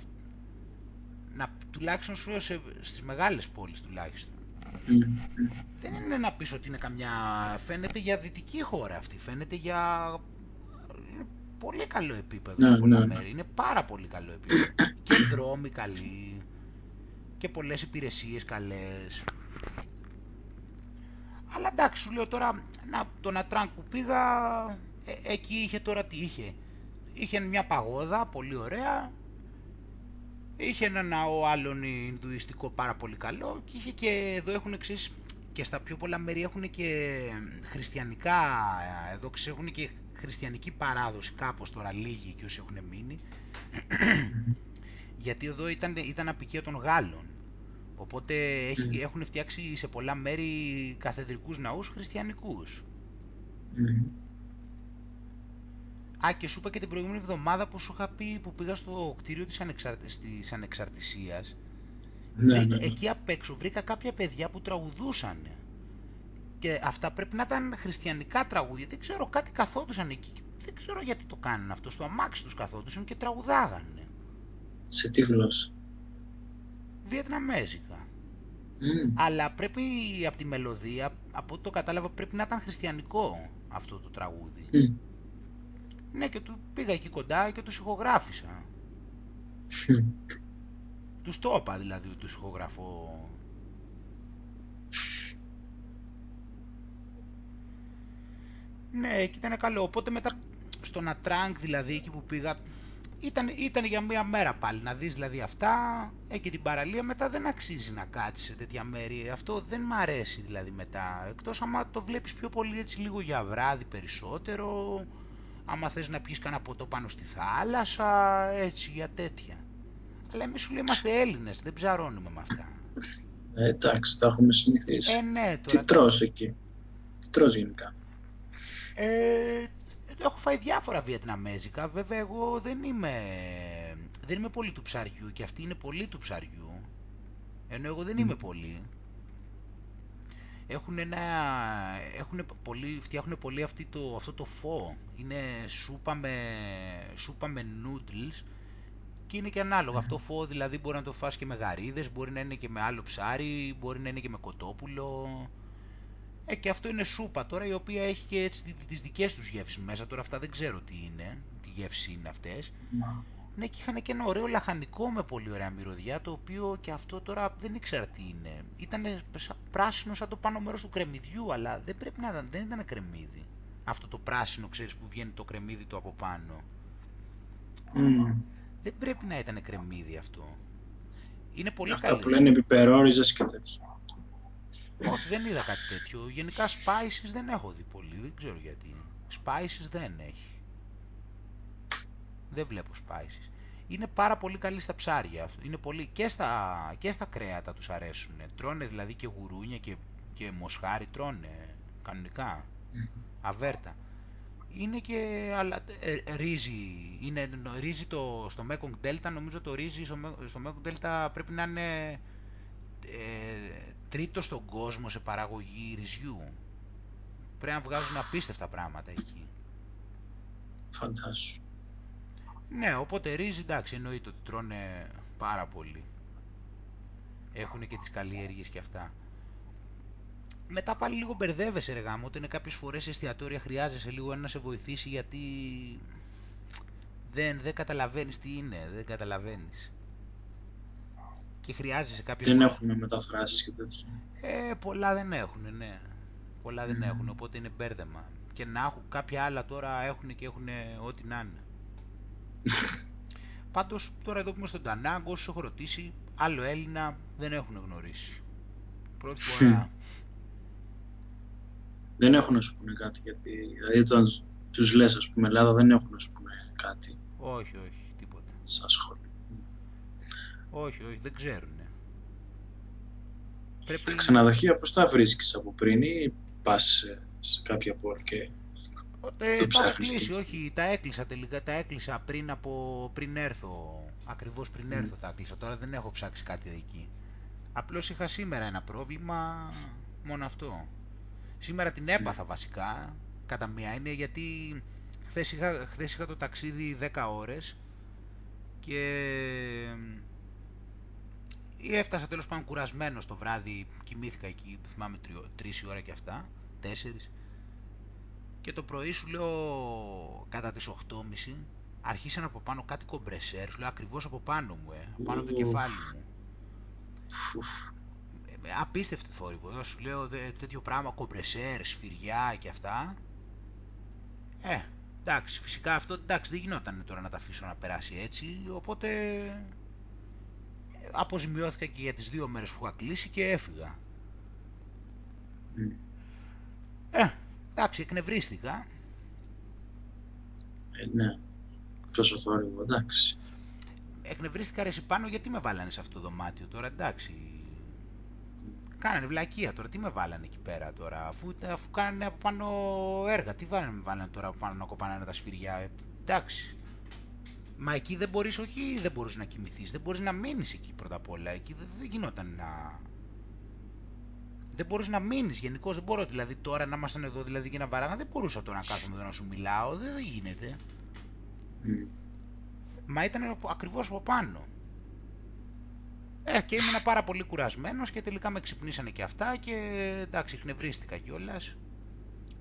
να, τουλάχιστον σου σε, στις μεγάλες πόλεις τουλάχιστον. Δεν είναι να πεις ότι είναι καμιά... Φαίνεται για δυτική χώρα αυτή. Φαίνεται για... Είναι πολύ καλό επίπεδο ναι, σε πολλά ναι. μέρη. Είναι πάρα πολύ καλό επίπεδο. και δρόμοι καλοί. Και πολλές υπηρεσίες καλές. Αλλά εντάξει σου λέω τώρα, να, το Νατράνκ που πήγα, ε, εκεί είχε τώρα τι είχε. Είχε μια παγόδα, πολύ ωραία, Είχε ένα ναό άλλον Ινδουιστικό πάρα πολύ καλό και είχε και εδώ έχουν εξής και στα πιο πολλά μέρη έχουν και χριστιανικά, εδώ έχουν και χριστιανική παράδοση κάπως τώρα λίγοι και όσοι έχουν μείνει. Γιατί εδώ ήταν, ήταν απικία των Γάλλων. Οπότε έχουν φτιάξει σε πολλά μέρη καθεδρικούς ναούς χριστιανικούς Α, και σου είπα και την προηγούμενη εβδομάδα που σου είχα πει που πήγα στο κτίριο της, ανεξαρτη... της Ανεξαρτησίας. Ναι, βρήκα, ναι, ναι. Εκεί απ' έξω βρήκα κάποια παιδιά που τραγουδούσαν. Και αυτά πρέπει να ήταν χριστιανικά τραγούδια. Δεν ξέρω, κάτι καθόντουσαν εκεί. Δεν ξέρω γιατί το κάνουν αυτό. Στο αμάξι τους καθόντουσαν και τραγουδάγανε. Σε τι γλώσσα; Βιετναμέζικα. Mm. Αλλά πρέπει από τη μελωδία, από ό,τι το κατάλαβα, πρέπει να ήταν χριστιανικό αυτό το τραγούδι. Mm. Ναι, και του πήγα εκεί κοντά και τους ηχογράφησα. Τους το είπα δηλαδή ότι τους ηχογραφώ. Ναι, και ήταν καλό. Οπότε μετά στον Ατράγκ δηλαδή εκεί που πήγα ήταν, ήταν για μία μέρα πάλι να δεις δηλαδή αυτά ε, και την παραλία μετά δεν αξίζει να κάτσεις σε τέτοια μέρη αυτό δεν μ' αρέσει δηλαδή μετά εκτός άμα το βλέπεις πιο πολύ έτσι λίγο για βράδυ περισσότερο άμα θες να πιεις κανένα ποτό πάνω στη θάλασσα έτσι για τέτοια αλλά εμείς σου λέει είμαστε Έλληνες δεν ψαρώνουμε με αυτά ε, εντάξει τα έχουμε συνηθίσει ε, ναι, τώρα... τι τρως εκεί; Τι τρως γενικά; Ε, έχω φάει διάφορα βιετναμέζικα. Βέβαια, εγώ δεν είμαι, δεν είμαι πολύ του ψαριού και αυτοί είναι πολύ του ψαριού. Ενώ εγώ δεν είμαι πολύ. Έχουν ένα, έχουν πολύ, φτιάχνουν πολύ αυτή το, αυτό το φω. Είναι σούπα με, σούπα με noodles και είναι και ανάλογο. Αυτό φω δηλαδή μπορεί να το φας και με γαρίδες, μπορεί να είναι και με άλλο ψάρι, μπορεί να είναι και με κοτόπουλο. Ε, και αυτό είναι σούπα τώρα η οποία έχει και έτσι τις δικές τους γεύσεις μέσα. Τώρα αυτά δεν ξέρω τι είναι, τι γεύση είναι αυτές. Ναι, και είχαν και ένα ωραίο λαχανικό με πολύ ωραία μυρωδιά, το οποίο και αυτό τώρα δεν ήξερα τι είναι. Ήταν πράσινο σαν το πάνω μέρος του κρεμμυδιού, αλλά δεν πρέπει να ήταν, δεν ήταν κρεμμύδι. Αυτό το πράσινο, ξέρεις, που βγαίνει το κρεμμύδι του από πάνω. Δεν πρέπει να ήταν κρεμμύδι αυτό. Είναι πολύ Αυτά καλή. που λένε επιπερόριζες και τέτοια. Όχι, δεν είδα κάτι τέτοιο. Γενικά spices δεν έχω δει πολύ, δεν ξέρω γιατί. Spices δεν έχει. Δεν βλέπω spices. Είναι πάρα πολύ καλή στα ψάρια. Είναι πολύ... και, στα... και στα κρέατα τους αρέσουν. Τρώνε δηλαδή και γουρούνια και, και μοσχάρι τρώνε κανονικά. Αβέρτα. Είναι και αλλά, ε, ρύζι. Είναι, ρύζι το, στο Mekong Delta, νομίζω το ρύζι στο, στο Mekong Delta πρέπει να είναι ε, τρίτο στον κόσμο σε παραγωγή ρυζιού. Πρέπει να βγάζουν απίστευτα πράγματα εκεί. Φαντάσου. Ναι, οπότε ρύζι εντάξει εννοείται ότι τρώνε πάρα πολύ. Έχουν και τις καλλιέργειες και αυτά. Μετά πάλι λίγο μπερδεύεσαι ρε γάμο, ότι είναι κάποιες φορές σε εστιατόρια χρειάζεσαι λίγο ένα να σε βοηθήσει γιατί δεν, δεν καταλαβαίνεις τι είναι, δεν καταλαβαίνεις. Και χρειάζεσαι κάποιες Δεν φορές... έχουν μεταφράσεις και τέτοια. Ε, πολλά δεν έχουν, ναι. Πολλά δεν έχουν, οπότε είναι μπέρδεμα. Και να έχουν κάποια άλλα τώρα έχουν και έχουν ό,τι να είναι. Πάντως τώρα εδώ που είμαι στον Τανάγκο, όσους έχω ρωτήσει, άλλο Έλληνα δεν έχουν γνωρίσει. Πρώτη φορά. δεν έχουν να σου πούνε κάτι γιατί δηλαδή όταν τους λες ας πούμε Ελλάδα δεν έχουν να σου πούνε κάτι. Όχι, όχι, τίποτα. Σαν σχόλιο. Όχι, όχι, δεν ξέρουν. Πρέπει... Τα ξενοδοχεία πώς τα βρίσκεις από πριν ή πας σε, σε κάποια πόλη και ε, το ψάχνεις κλείσει, όχι, τα έκλεισα τελικά, τα έκλεισα πριν, από, πριν έρθω, ακριβώς πριν έρθω mm. τα έκλεισα, τώρα δεν έχω ψάξει κάτι εκεί. Απλώς είχα σήμερα ένα πρόβλημα, μόνο αυτό. Σήμερα την έπαθα mm. βασικά, κατά μία είναι γιατί χθες είχα, χθες είχα το ταξίδι 10 ώρες και έφτασα τέλος πάντων κουρασμένος το βράδυ, κοιμήθηκα εκεί, θυμάμαι τρεις ώρα και αυτά, τέσσερις και το πρωί σου λέω κατά τις 8.30 αρχίσαν από πάνω κάτι κομπρεσέρ, σου λέω ακριβώς από πάνω μου, ε, πάνω από το κεφάλι μου. Ε, απίστευτο θόρυβο, εδώ σου λέω δε, τέτοιο πράγμα, κομπρεσέρ, σφυριά και αυτά. Ε, εντάξει, φυσικά αυτό εντάξει δεν γινόταν τώρα να τα αφήσω να περάσει έτσι, οπότε αποζημιώθηκα και για τις δύο μέρες που είχα κλείσει και έφυγα. Ε, εντάξει, εκνευρίστηκα. Ε, ναι. Τόσο θόρυβο, εντάξει. Εκνευρίστηκα ρε πάνω γιατί με βάλανε σε αυτό το δωμάτιο τώρα, εντάξει. Κάνανε βλακεία τώρα, τι με βάλανε εκεί πέρα τώρα, αφού, αφού κάνανε από πάνω έργα, τι βάλανε, με βάλανε τώρα από πάνω να κοπανάνε τα σφυριά, ε, εντάξει. Μα εκεί δεν μπορείς, όχι δεν μπορείς να κοιμηθείς, δεν μπορείς να μείνεις εκεί πρώτα απ' όλα, εκεί δεν, δεν γινόταν να... Δεν μπορείς να μείνεις γενικώς, δεν μπορώ δηλαδή τώρα να ήμασταν εδώ δηλαδή και να βαράγα, δεν μπορούσα τώρα να κάθομαι εδώ να σου μιλάω, δεν, δεν γίνεται. Mm. Μα ήταν ακριβώς από πάνω. Ε, και ήμουν πάρα πολύ κουρασμένος και τελικά με ξυπνήσανε και αυτά και εντάξει, εκνευρίστηκα κιόλας.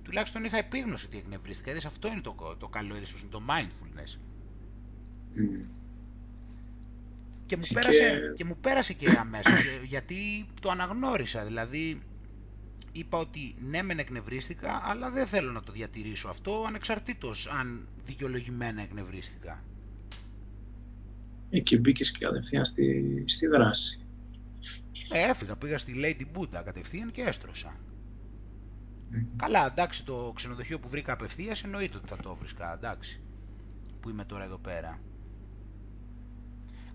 Τουλάχιστον είχα επίγνωση ότι εκνευρίστηκα. Είδες, αυτό είναι το, το καλό, είδες, το mindfulness. Και μου, πέρασε, και... μου πέρασε και αμέσως, γιατί το αναγνώρισα, δηλαδή είπα ότι ναι μεν εκνευρίστηκα, αλλά δεν θέλω να το διατηρήσω αυτό, ανεξαρτήτως αν δικαιολογημένα εκνευρίστηκα. Εκεί μπήκες και κατευθείαν στη, στη δράση. Ε, έφυγα, πήγα στη Lady Buddha κατευθείαν και έστρωσα. Καλά, εντάξει, το ξενοδοχείο που βρήκα απευθείας εννοείται ότι θα το βρίσκα, εντάξει. Που είμαι τώρα εδώ πέρα.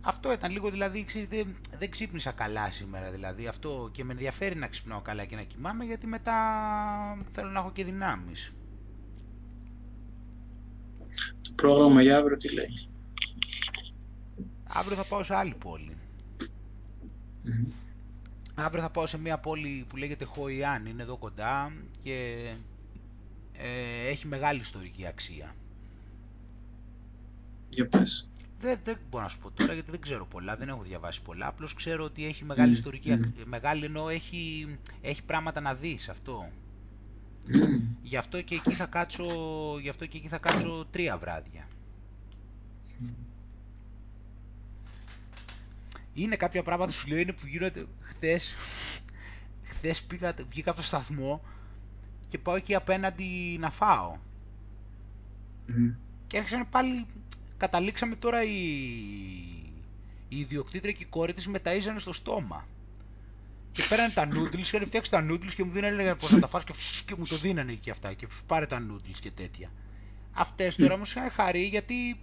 Αυτό ήταν λίγο δηλαδή, ξέρετε, δεν ξύπνησα καλά σήμερα δηλαδή. Αυτό και με ενδιαφέρει να ξυπνάω καλά και να κοιμάμαι γιατί μετά θέλω να έχω και δυνάμεις. Το πρόγραμμα για αύριο τι λέει; Αύριο θα πάω σε άλλη πόλη. Αύριο θα πάω σε μια πόλη που λέγεται Χοϊάν, είναι εδώ κοντά και ε, έχει μεγάλη ιστορική αξία. Για πες. Δεν, δεν μπορώ να σου πω τώρα γιατί δεν ξέρω πολλά, δεν έχω διαβάσει πολλά. Απλώς ξέρω ότι έχει μεγάλη ιστορική. Mm. Μεγάλη εννοώ έχει, έχει πράγματα να δεις αυτό. Mm. Γι' αυτό και εκεί θα κάτσω, γι αυτό και εκεί θα κάτσω τρία βράδια. Είναι κάποια πράγματα σου λέω είναι που γίνονται χθες. Χθες πήγα, βγήκα από το σταθμό και πάω εκεί απέναντι να φάω. Mm. Και έρχεσαν πάλι καταλήξαμε τώρα η, η ιδιοκτήτρια και η κόρη της μεταΐζανε στο στόμα. Και πέρανε τα noodles, είχαν φτιάξει τα noodles και μου δίνανε πώς να τα φας και, και μου το δίνανε και αυτά και πάρε τα noodles και τέτοια. Αυτές τώρα μου είχαν χαρεί γιατί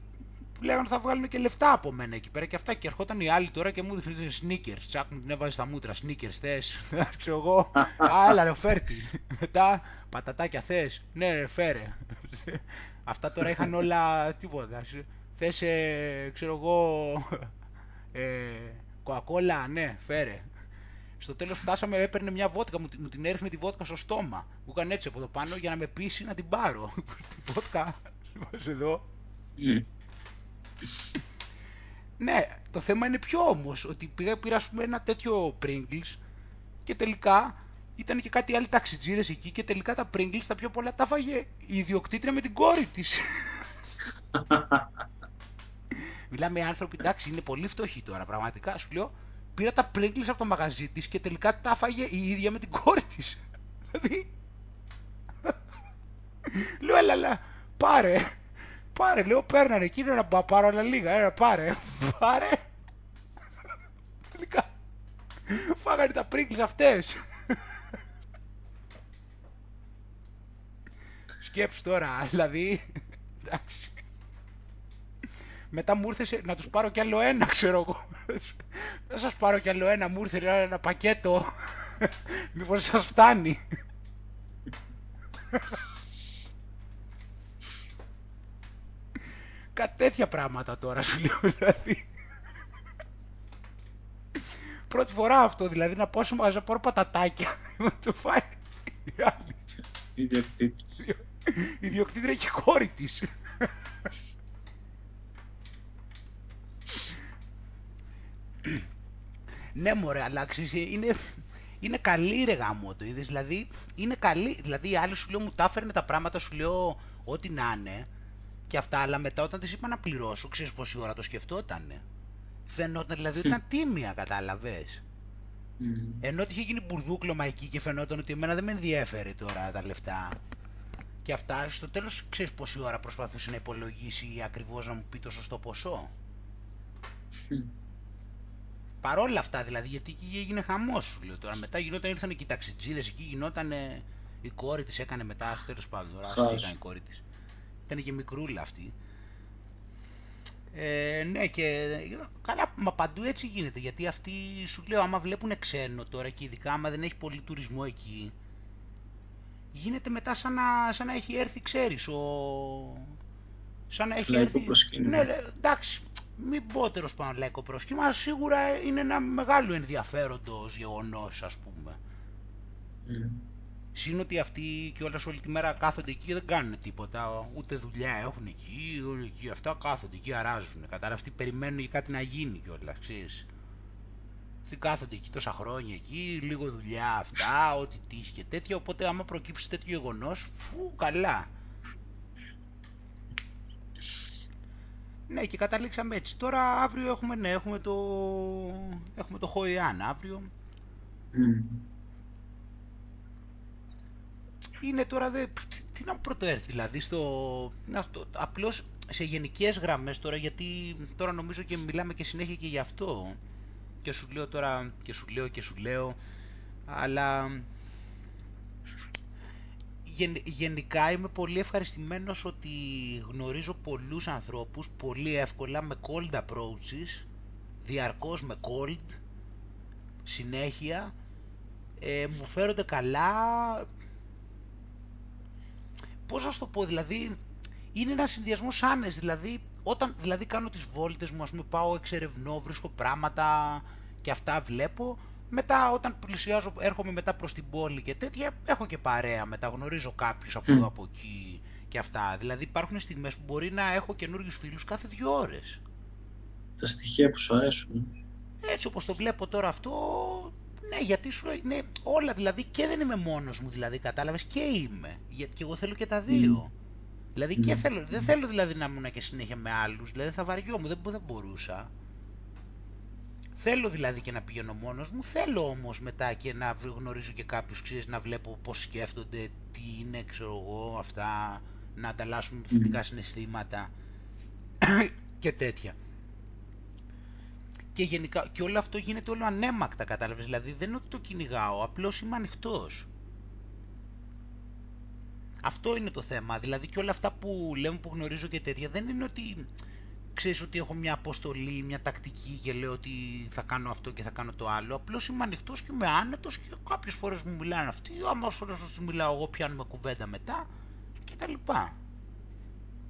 πλέον θα βγάλουν και λεφτά από μένα εκεί πέρα και αυτά και ερχόταν οι άλλοι τώρα και μου δείχνουν sneakers, τσάκ μου την έβαζε στα μούτρα, sneakers θες, ξέρω εγώ, άλλα ρε φέρτη, μετά πατατάκια θες, ναι ρε φέρε. Αυτά τώρα είχαν όλα τίποτα, θες, ε, ξέρω εγώ, ε, κοακόλα, ναι, φέρε. Στο τέλος φτάσαμε, έπαιρνε μια βότκα, μου, την έριχνε τη βότκα στο στόμα. Μου έκανε έτσι από εδώ πάνω για να με πείσει να την πάρω. τη βότκα, εδώ. Mm. ναι, το θέμα είναι πιο όμως, ότι πήγα, πήρα ας πούμε ένα τέτοιο Pringles και τελικά ήταν και κάτι άλλοι ταξιτζίδες εκεί και τελικά τα Pringles τα πιο πολλά τα φάγε η ιδιοκτήτρια με την κόρη της. Μιλάμε άνθρωποι, εντάξει, είναι πολύ φτωχοί τώρα. Πραγματικά σου λέω, πήρα τα Pringles από το μαγαζί της και τελικά τα φάγε η ίδια με την κόρη της. Δηλαδή. λέω, έλα, έλα, πάρε. Πάρε, λέω, παίρνανε εκεί, να πάρω άλλα λίγα, έλα, πάρε. Πάρε. Τελικά. Φάγανε τα Pringles αυτές. Σκέψου τώρα, δηλαδή. Εντάξει. Μετά μου ήρθες να τους πάρω κι άλλο ένα, ξέρω εγώ. Να σας πάρω κι άλλο ένα, μου ήρθε ένα πακέτο. Μήπως σας φτάνει. Κάτι τέτοια πράγματα τώρα σου λέω, δηλαδή. Πρώτη φορά αυτό, δηλαδή, να πάω να πάρω πατατάκια. Να το φάει η άλλη. Η ιδιοκτήτρια και κόρη της. ναι μωρέ, αλλά είναι, είναι καλή ρε γάμο το είδες, δηλαδή είναι καλή, δηλαδή οι άλλοι σου λέω μου τα έφερνε τα πράγματα, σου λέω ό,τι να είναι και αυτά, αλλά μετά όταν της είπα να πληρώσω, ξέρεις πόση ώρα το σκεφτότανε. Φαινόταν δηλαδή ότι ήταν τίμια, κατάλαβες. Mm. Ενώ ότι είχε γίνει μπουρδούκλωμα εκεί και φαινόταν ότι εμένα δεν με ενδιέφερε τώρα τα λεφτά. Και αυτά, στο τέλος ξέρεις πόση ώρα προσπαθούσε να υπολογίσει ακριβώς να μου πει το σωστό ποσό. Mm. Παρόλα αυτά δηλαδή, γιατί εκεί έγινε χαμός σου λέω τώρα. Μετά γινόταν, ήρθαν και οι ταξιτζίδες, εκεί γινόταν. Η κόρη της έκανε μετά, τέλος πάντων. Τώρα, ήταν η κόρη της. Ήταν και μικρούλα αυτή. Ε, ναι και καλά μα παντού έτσι γίνεται γιατί αυτοί σου λέω άμα βλέπουν ξένο τώρα και ειδικά άμα δεν έχει πολύ τουρισμό εκεί γίνεται μετά σαν να, σαν να έχει έρθει ξέρεις ο... σαν να έχει έρθει ναι, εντάξει μην πω τέλος πάντων λαϊκό πρόσχημα, σίγουρα είναι ένα μεγάλο ενδιαφέροντο γεγονός, ας πούμε. Mm. Συν ότι αυτοί και όλα όλη τη μέρα κάθονται εκεί και δεν κάνουν τίποτα. Ούτε δουλειά έχουν εκεί, εκεί αυτά κάθονται εκεί, αράζουν. Κατά αυτοί περιμένουν για κάτι να γίνει κιόλας, ξέρεις. Αυτοί κάθονται εκεί τόσα χρόνια εκεί, λίγο δουλειά αυτά, ό,τι τύχει και τέτοια. Οπότε, άμα προκύψει τέτοιο γεγονός, φου, καλά. Ναι, και καταλήξαμε έτσι. Τώρα αύριο έχουμε, ναι, έχουμε το, έχουμε το Χοϊάν αύριο. Mm. Είναι τώρα, δε, τι, τι να μου πρωτοέρθει, δηλαδή, στο, αυτό, απλώς σε γενικές γραμμές τώρα, γιατί τώρα νομίζω και μιλάμε και συνέχεια και γι' αυτό. Και σου λέω τώρα, και σου λέω και σου λέω, αλλά γενικά είμαι πολύ ευχαριστημένος ότι γνωρίζω πολλούς ανθρώπους πολύ εύκολα με cold approaches, διαρκώς με cold, συνέχεια, ε, μου φέρονται καλά, πώς να σου το πω, δηλαδή είναι ένας συνδυασμός άνες, δηλαδή όταν δηλαδή κάνω τις βόλτες μου, ας πούμε πάω εξερευνώ, βρίσκω πράγματα και αυτά βλέπω, μετά όταν πλησιάζω, έρχομαι μετά προς την πόλη και τέτοια, έχω και παρέα μετά, γνωρίζω κάποιους από εδώ από εκεί και αυτά. Δηλαδή υπάρχουν στιγμές που μπορεί να έχω καινούριους φίλους κάθε δύο ώρες. Τα στοιχεία που σου αρέσουν. Έτσι όπως το βλέπω τώρα αυτό, ναι γιατί σου ναι, όλα δηλαδή και δεν είμαι μόνος μου δηλαδή κατάλαβες και είμαι, γιατί και εγώ θέλω και τα δύο. Δηλαδή και θέλω, δεν θέλω δηλαδή να ήμουν και συνέχεια με άλλους, δηλαδή θα βαριόμουν, δεν, δεν μπορούσα. Θέλω δηλαδή και να πηγαίνω μόνος μου, θέλω όμως μετά και να γνωρίζω και κάποιους, ξέρεις, να βλέπω πώς σκέφτονται, τι είναι, ξέρω εγώ, αυτά, να ανταλλάσσουμε θετικά συναισθήματα και τέτοια. Και γενικά, και όλο αυτό γίνεται όλο ανέμακτα, κατάλαβες, δηλαδή δεν είναι ότι το κυνηγάω, απλώς είμαι ανοιχτός. Αυτό είναι το θέμα, δηλαδή και όλα αυτά που λέμε που γνωρίζω και τέτοια, δεν είναι ότι ξέρεις ότι έχω μια αποστολή, μια τακτική και λέω ότι θα κάνω αυτό και θα κάνω το άλλο. Απλώς είμαι ανοιχτός και είμαι άνετος και κάποιες φορές μου μιλάνε αυτοί, άμα φορές τους μιλάω εγώ πιάνουμε κουβέντα μετά και τα λοιπά.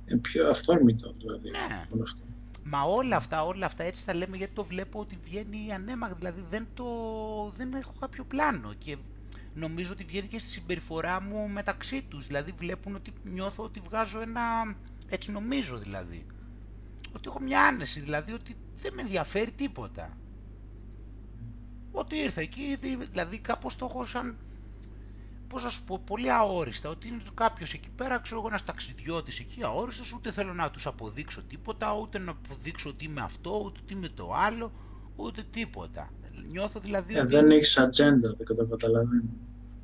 Ε, πιο αυθόρμητο δηλαδή ναι. όλο αυτό. Μα όλα αυτά, όλα αυτά έτσι τα λέμε γιατί το βλέπω ότι βγαίνει ανέμακτα, δηλαδή δεν, το, δεν έχω κάποιο πλάνο και νομίζω ότι βγαίνει και στη συμπεριφορά μου μεταξύ τους, δηλαδή βλέπουν ότι νιώθω ότι βγάζω ένα, έτσι νομίζω δηλαδή ότι έχω μια άνεση, δηλαδή ότι δεν με ενδιαφέρει τίποτα. Ότι ήρθα εκεί, δηλαδή κάπως το έχω σαν, πώς να σου πω, πολύ αόριστα, ότι είναι κάποιος εκεί πέρα, ξέρω εγώ ένας ταξιδιώτης εκεί αόριστος, ούτε θέλω να τους αποδείξω τίποτα, ούτε να αποδείξω ότι είμαι αυτό, ούτε ότι είμαι το άλλο, ούτε τίποτα. Νιώθω δηλαδή ε, ότι... Δεν έχεις ατζέντα, δεν το καταλαβαίνω.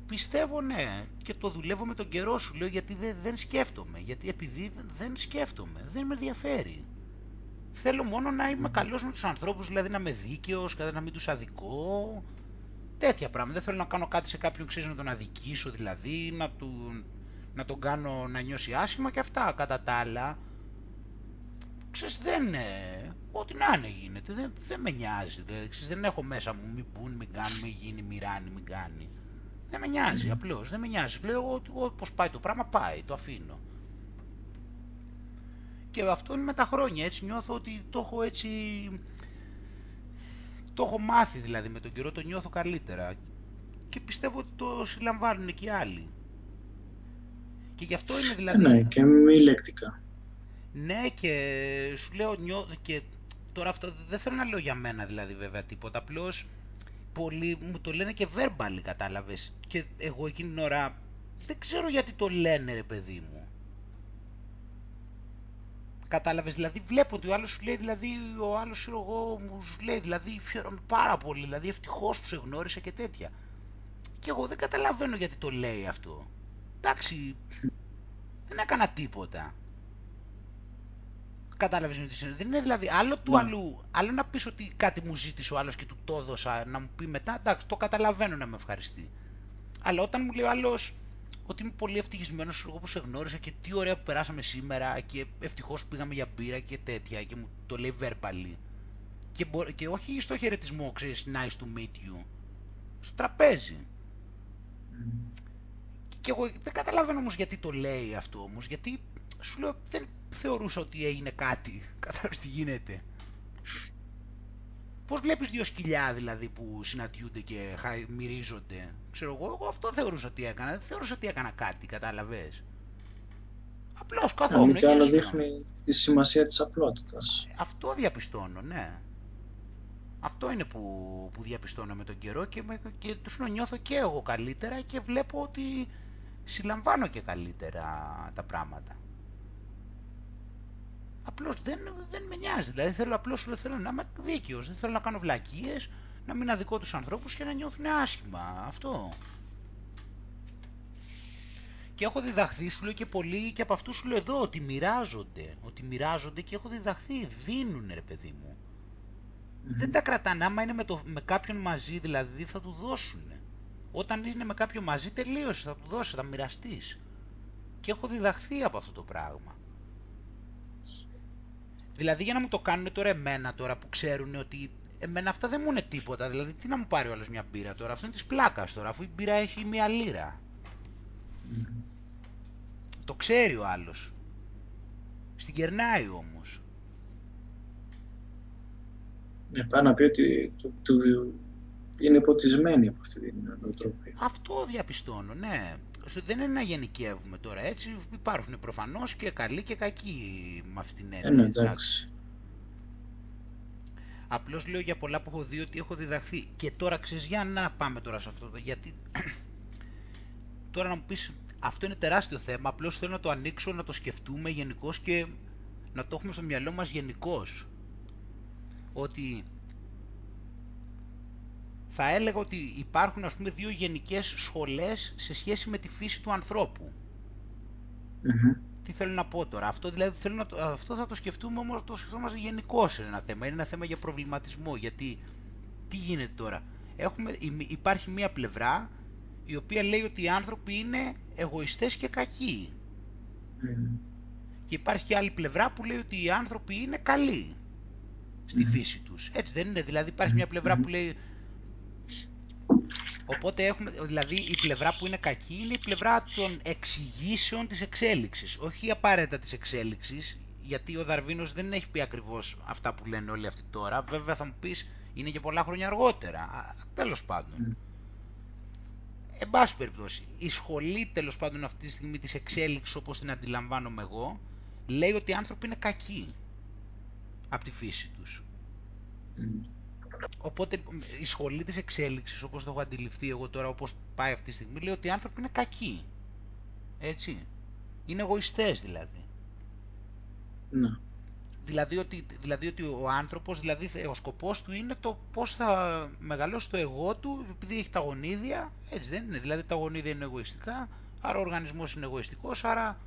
Πιστεύω ναι και το δουλεύω με τον καιρό σου λέω γιατί δεν, δεν σκέφτομαι, γιατί επειδή δεν σκέφτομαι, δεν με ενδιαφέρει. Θέλω μόνο να είμαι καλός με τους ανθρώπους, δηλαδή να είμαι δίκαιος, να μην τους αδικώ. Τέτοια πράγματα. Δεν θέλω να κάνω κάτι σε κάποιον, ξέρεις, να τον αδικήσω δηλαδή, να, του, να τον κάνω να νιώσει άσχημα και αυτά. Κατά τα άλλα, ξέρεις, δεν είναι... Ό,τι να είναι γίνεται, δεν, δεν με νοιάζει. Δηλαδή, ξέρεις, δεν έχω μέσα μου μη πούν, μην κάνουν, μην γίνει, μη ράνει, μην κάνει. Δεν με νοιάζει, απλώς, δεν με νοιάζει. Λέω, όπως πάει το πράγμα, πάει, το αφήνω. Και αυτό είναι με τα χρόνια, έτσι νιώθω ότι το έχω έτσι... Το έχω μάθει δηλαδή με τον καιρό, το νιώθω καλύτερα. Και πιστεύω ότι το συλλαμβάνουν και οι άλλοι. Και γι' αυτό είναι δηλαδή... Ε, ναι, και μη λεκτικά. Ναι, και σου λέω νιώθω και τώρα αυτό δεν θέλω να λέω για μένα δηλαδή βέβαια τίποτα, απλώς πολλοί μου το λένε και verbal κατάλαβες και εγώ εκείνη την ώρα δεν ξέρω γιατί το λένε ρε παιδί μου. Κατάλαβες, δηλαδή βλέπω ότι ο άλλος σου λέει, δηλαδή ο άλλος εγώ μου σου λέει, δηλαδή χαίρομαι πάρα πολύ, δηλαδή ευτυχώς που σε γνώρισα και τέτοια. Και εγώ δεν καταλαβαίνω γιατί το λέει αυτό. Εντάξει, δεν έκανα τίποτα. Κατάλαβες με τι σημαίνει. Δεν είναι δηλαδή άλλο του αλλού, άλλο να πεις ότι κάτι μου ζήτησε ο άλλος και του το έδωσα να μου πει μετά, εντάξει, το καταλαβαίνω να με ευχαριστεί. Αλλά όταν μου λέει ο άλλος, ότι είμαι πολύ ευτυχισμένος εγώ που σε γνώρισα και τι ωραία που περάσαμε σήμερα και ευτυχώς πήγαμε για μπύρα και τέτοια και μου το λέει verbally. Και, και όχι στο χαιρετισμό, ξέρεις, nice to meet you. Στο τραπέζι. Mm. Και εγώ δεν καταλαβαίνω όμως γιατί το λέει αυτό όμως, γιατί σου λέω δεν θεωρούσα ότι έγινε κάτι. Κατάλαβες τι γίνεται. Πώς βλέπεις δύο σκυλιά δηλαδή που συναντιούνται και μυρίζονται; Ξέρω εγώ, εγώ αυτό θεωρούσα ότι έκανα. Δεν θεωρούσα ότι έκανα κάτι, κατάλαβες; Απλώς καθόμουν και άλλο δείχνει τη σημασία της απλότητας. Αυτό διαπιστώνω, ναι. Αυτό είναι που, που διαπιστώνω με τον καιρό και, με, και τους νιώθω και εγώ καλύτερα και βλέπω ότι συλλαμβάνω και καλύτερα τα πράγματα. Απλώς δεν, δεν με νοιάζει. Δηλαδή θέλω απλώς θέλω να είμαι δίκαιος. Δεν θέλω να κάνω βλακίες, να μην αδικό τους ανθρώπους και να νιώθουν άσχημα. Αυτό. Και έχω διδαχθεί, σου λέω και πολύ, και από αυτούς σου λέω εδώ, ότι μοιράζονται. Ότι μοιράζονται και έχω διδαχθεί. Δίνουν, ρε παιδί μου. Δεν τα κρατάνε. Άμα είναι με, το, με κάποιον μαζί, δηλαδή, θα του δώσουν. Όταν είναι με κάποιον μαζί, τελείωσε. Θα του δώσει, θα μοιραστείς. Και έχω διδαχθεί από αυτό το πράγμα. Δηλαδή για να μου το κάνουν τώρα εμένα τώρα που ξέρουν ότι εμένα αυτά δεν μου είναι τίποτα. Δηλαδή τι να μου πάρει ο άλλος μια μπύρα τώρα; Αυτό είναι της πλάκας τώρα αφού η μπύρα έχει μια λίρα. Το ξέρει ο άλλος. Στην κερνάει όμως. Ναι, πάει να πει ότι του, του, είναι ποτισμένοι από αυτή την νοοτροπία. Αυτό διαπιστώνω, ναι. Δεν είναι να γενικεύουμε τώρα έτσι. Υπάρχουν προφανώς και καλοί και κακοί με αυτήν την έννοια. Ε, ναι, εντάξει. Απλώς λέω για πολλά που έχω δει ότι έχω διδαχθεί. Και τώρα ξέρεις, για να πάμε τώρα σε αυτό. Γιατί τώρα να μου πεις, αυτό είναι τεράστιο θέμα. Απλώς θέλω να το ανοίξω, να το σκεφτούμε γενικώς και να το έχουμε στο μυαλό μας γενικώς. Ότι θα έλεγα ότι υπάρχουν ας πούμε δύο γενικές σχολές σε σχέση με τη φύση του ανθρώπου. Τι θέλω να πω τώρα. Αυτό, δηλαδή, θέλω να, αυτό θα το σκεφτούμε όμως το σκεφτόμαστε γενικώ σε ένα θέμα. Είναι ένα θέμα για προβληματισμό. Γιατί τι γίνεται τώρα. Έχουμε, υπάρχει μία πλευρά η οποία λέει ότι οι άνθρωποι είναι εγωιστές και κακοί. Και υπάρχει και άλλη πλευρά που λέει ότι οι άνθρωποι είναι καλοί στη φύση τους. Έτσι δεν είναι. Δηλαδή υπάρχει μια πλευρά που λέει Οπότε έχουμε, δηλαδή η πλευρά που είναι κακή είναι η πλευρά των εξηγήσεων της εξέλιξης, όχι απαραίτητα της εξέλιξης, γιατί ο Δαρβίνος δεν έχει πει ακριβώς αυτά που λένε όλοι αυτοί τώρα, βέβαια θα μου πεις είναι και πολλά χρόνια αργότερα, τέλος πάντων. Εν πάση περιπτώσει, η σχολή τέλος πάντων αυτή τη στιγμή της εξέλιξης όπως την αντιλαμβάνομαι εγώ, λέει ότι οι άνθρωποι είναι κακοί από τη φύση τους. Οπότε η σχολή της εξέλιξης, όπως το έχω αντιληφθεί εγώ τώρα, όπως πάει αυτή τη στιγμή, λέει ότι οι άνθρωποι είναι κακοί. Έτσι. Είναι εγωιστές δηλαδή. Ναι. Δηλαδή ότι, δηλαδή ότι ο άνθρωπος, δηλαδή ο σκοπός του είναι το πώς θα μεγαλώσει το εγώ του, επειδή έχει τα γονίδια, έτσι δεν είναι. Δηλαδή τα γονίδια είναι εγωιστικά, άρα ο οργανισμός είναι εγωιστικός, άρα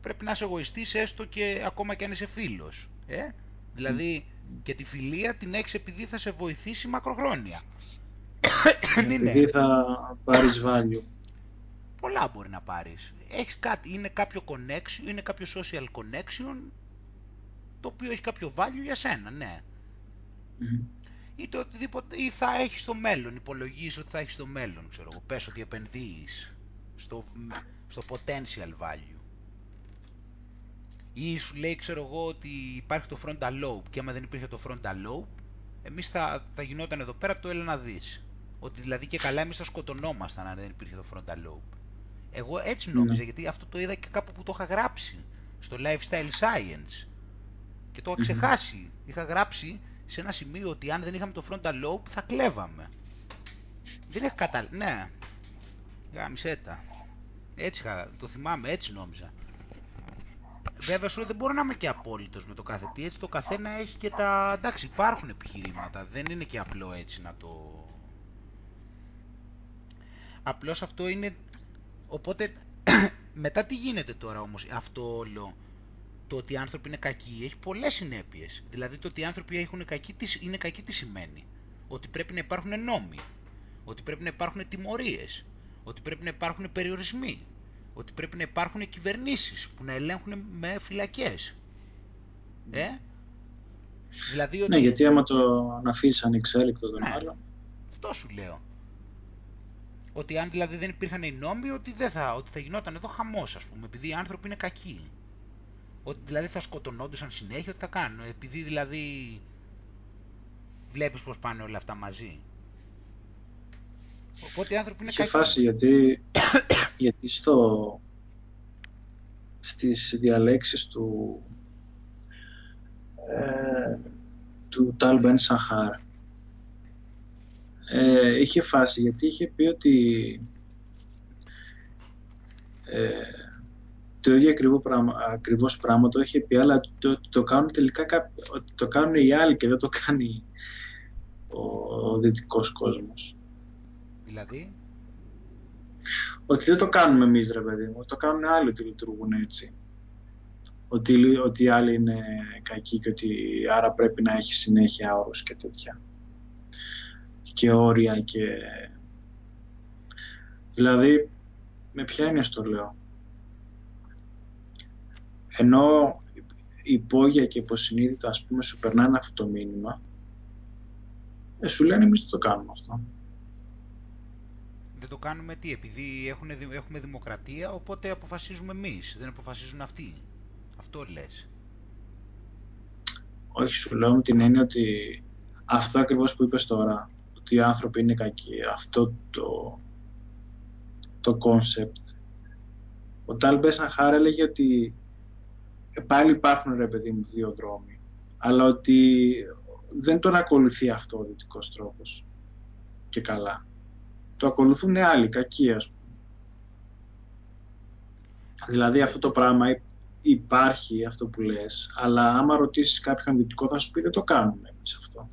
πρέπει να είσαι εγωιστής έστω και ακόμα και αν είσαι φίλος. Ε; Δηλαδή και τη φιλία την έχεις επειδή θα σε βοηθήσει μακροχρόνια. Δεν είναι. Επειδή θα πάρεις value. Πολλά μπορεί να πάρεις. Έχεις κάτι, είναι κάποιο connection, είναι κάποιο social connection το οποίο έχει κάποιο value για σένα, ναι. Ή, το οτιδήποτε, ή θα έχεις στο μέλλον, υπολογίζεις ότι θα έχεις στο μέλλον, ξέρω εγώ, πες ότι επενδύεις στο, στο potential value. Ή σου λέει, ξέρω εγώ, ότι υπάρχει το frontal lobe και άμα δεν υπήρχε το frontal lobe, εμείς θα, θα γινόταν εδώ πέρα το έλα να δεις. Ότι δηλαδή και καλά εμείς θα σκοτωνόμασταν αν δεν υπήρχε το frontal lobe. Εγώ έτσι νόμιζα, mm. γιατί αυτό το είδα και κάπου που το είχα γράψει, στο lifestyle science. Και το είχα ξεχάσει. Mm. Είχα γράψει σε ένα σημείο ότι αν δεν είχαμε το frontal lobe θα κλέβαμε. Δεν είχα καταλάβει. Ναι. Γάμισέτα. Έτσι είχα, το θυμάμαι, έτσι νόμιζα. Βέβαια σου δεν μπορώ να είμαι και απόλυτος με το κάθε τι. Έτσι το καθένα έχει και τα. Εντάξει, υπάρχουν επιχειρήματα. Δεν είναι και απλό έτσι να το. Απλώς αυτό είναι. Οπότε μετά τι γίνεται τώρα όμως αυτό όλο το ότι οι άνθρωποι είναι κακοί έχει πολλές συνέπειες. Δηλαδή το ότι οι άνθρωποι έχουν κακοί, είναι κακοί τι σημαίνει; Ότι πρέπει να υπάρχουν νόμοι. Ότι πρέπει να υπάρχουν τιμωρίες. Ότι πρέπει να υπάρχουν περιορισμοί ότι πρέπει να υπάρχουν κυβερνήσεις που να ελέγχουν με φυλακές. Ε; Δηλαδή ότι... Ναι, γιατί άμα το αφήσεις ανεξέλεκτο τον ναι, άλλο. Αυτό σου λέω. Ότι αν δηλαδή δεν υπήρχαν οι νόμοι, ότι, δεν θα, ότι θα γινόταν εδώ χαμός, ας πούμε, επειδή οι άνθρωποι είναι κακοί. Ότι δηλαδή θα σκοτωνόντουσαν συνέχεια, ότι θα κάνουν. Επειδή δηλαδή βλέπεις πώς πάνε όλα αυτά μαζί. Οπότε οι άνθρωποι είναι κακοί. φάση γιατί, γιατί στο, στις διαλέξεις του ε, του Τάλ Σαχάρ ε, είχε φάση γιατί είχε πει ότι ε, το ίδιο ακριβό πράγμα, ακριβώς πράγμα το έχει πει, αλλά το, το κάνουν τελικά ότι το κάνουν οι άλλοι και δεν το κάνει ο, ο δυτικός κόσμος. Δηλαδή; Ότι δεν το κάνουμε εμείς ρε παιδί μου, το κάνουν άλλοι ότι λειτουργούν έτσι. Ότι, ότι οι άλλοι είναι κακοί και ότι άρα πρέπει να έχει συνέχεια όρους και τέτοια. Και όρια και... Δηλαδή, με ποια έννοια στο λέω; Ενώ υπόγεια και υποσυνείδητα ας πούμε σου περνάνε αυτό το μήνυμα ε, σου λένε εμείς δεν το κάνουμε αυτό. Δεν το κάνουμε τι, επειδή έχουν, έχουμε δημοκρατία οπότε αποφασίζουμε εμείς, δεν αποφασίζουν αυτοί. Αυτό λες. Όχι, σου λέω με την έννοια ότι αυτό ακριβώς που είπες τώρα, ότι οι άνθρωποι είναι κακοί, αυτό το το concept. Ο Τάλ Μπέσαν έλεγε ότι πάλι υπάρχουν ρε παιδί μου δύο δρόμοι. Αλλά ότι δεν τον ακολουθεί αυτό ο δυτικός τρόπος. Και καλά. Το ακολουθούν άλλοι, κακοί ας πούμε. Δηλαδή αυτό το πράγμα υπάρχει αυτό που λες, αλλά άμα ρωτήσεις κάποιον δυτικό θα σου πει δεν το κάνουμε εμείς αυτό.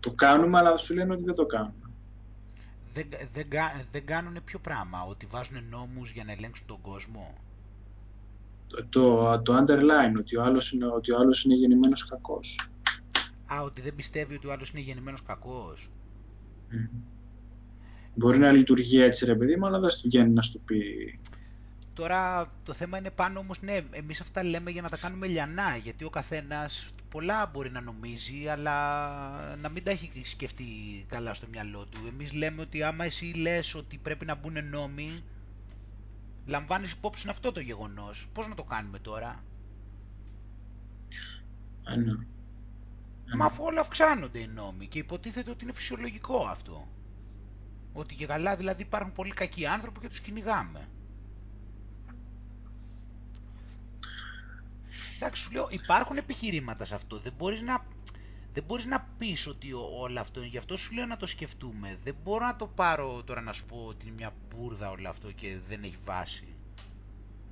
Το κάνουμε αλλά σου λένε ότι δεν το κάνουμε. Δεν, δεν, δεν κάνουν ποιο πράγμα, ότι βάζουν νόμους για να ελέγξουν τον κόσμο; Το, το underline, ότι ο άλλος είναι, ότι ο άλλος είναι γεννημένος κακός. Α, ότι δεν πιστεύει ότι ο άλλος είναι γεννημένος κακός; Μπορεί να λειτουργεί έτσι ρε παιδί μου, αλλά δεν σου βγαίνει να σου πει... Τώρα το θέμα είναι πάνω όμως, ναι, εμείς αυτά λέμε για να τα κάνουμε λιανά, γιατί ο καθένας πολλά μπορεί να νομίζει, αλλά να μην τα έχει σκεφτεί καλά στο μυαλό του. Εμείς λέμε ότι άμα εσύ λες ότι πρέπει να μπουν νόμοι, Λαμβάνεις υπόψη αυτό το γεγονός. Πώς να το κάνουμε τώρα; Ανώ. Μα αφού όλα αυξάνονται οι νόμοι και υποτίθεται ότι είναι φυσιολογικό αυτό. Ότι και καλά δηλαδή υπάρχουν πολύ κακοί άνθρωποι και τους κυνηγάμε. Εντάξει, σου λέω, υπάρχουν επιχειρήματα σε αυτό. Δεν μπορείς να δεν μπορείς να πεις ότι όλο αυτό είναι, γι' αυτό σου λέω να το σκεφτούμε. Δεν μπορώ να το πάρω τώρα να σου πω ότι είναι μια μπουρδα όλο αυτό και δεν έχει βάση.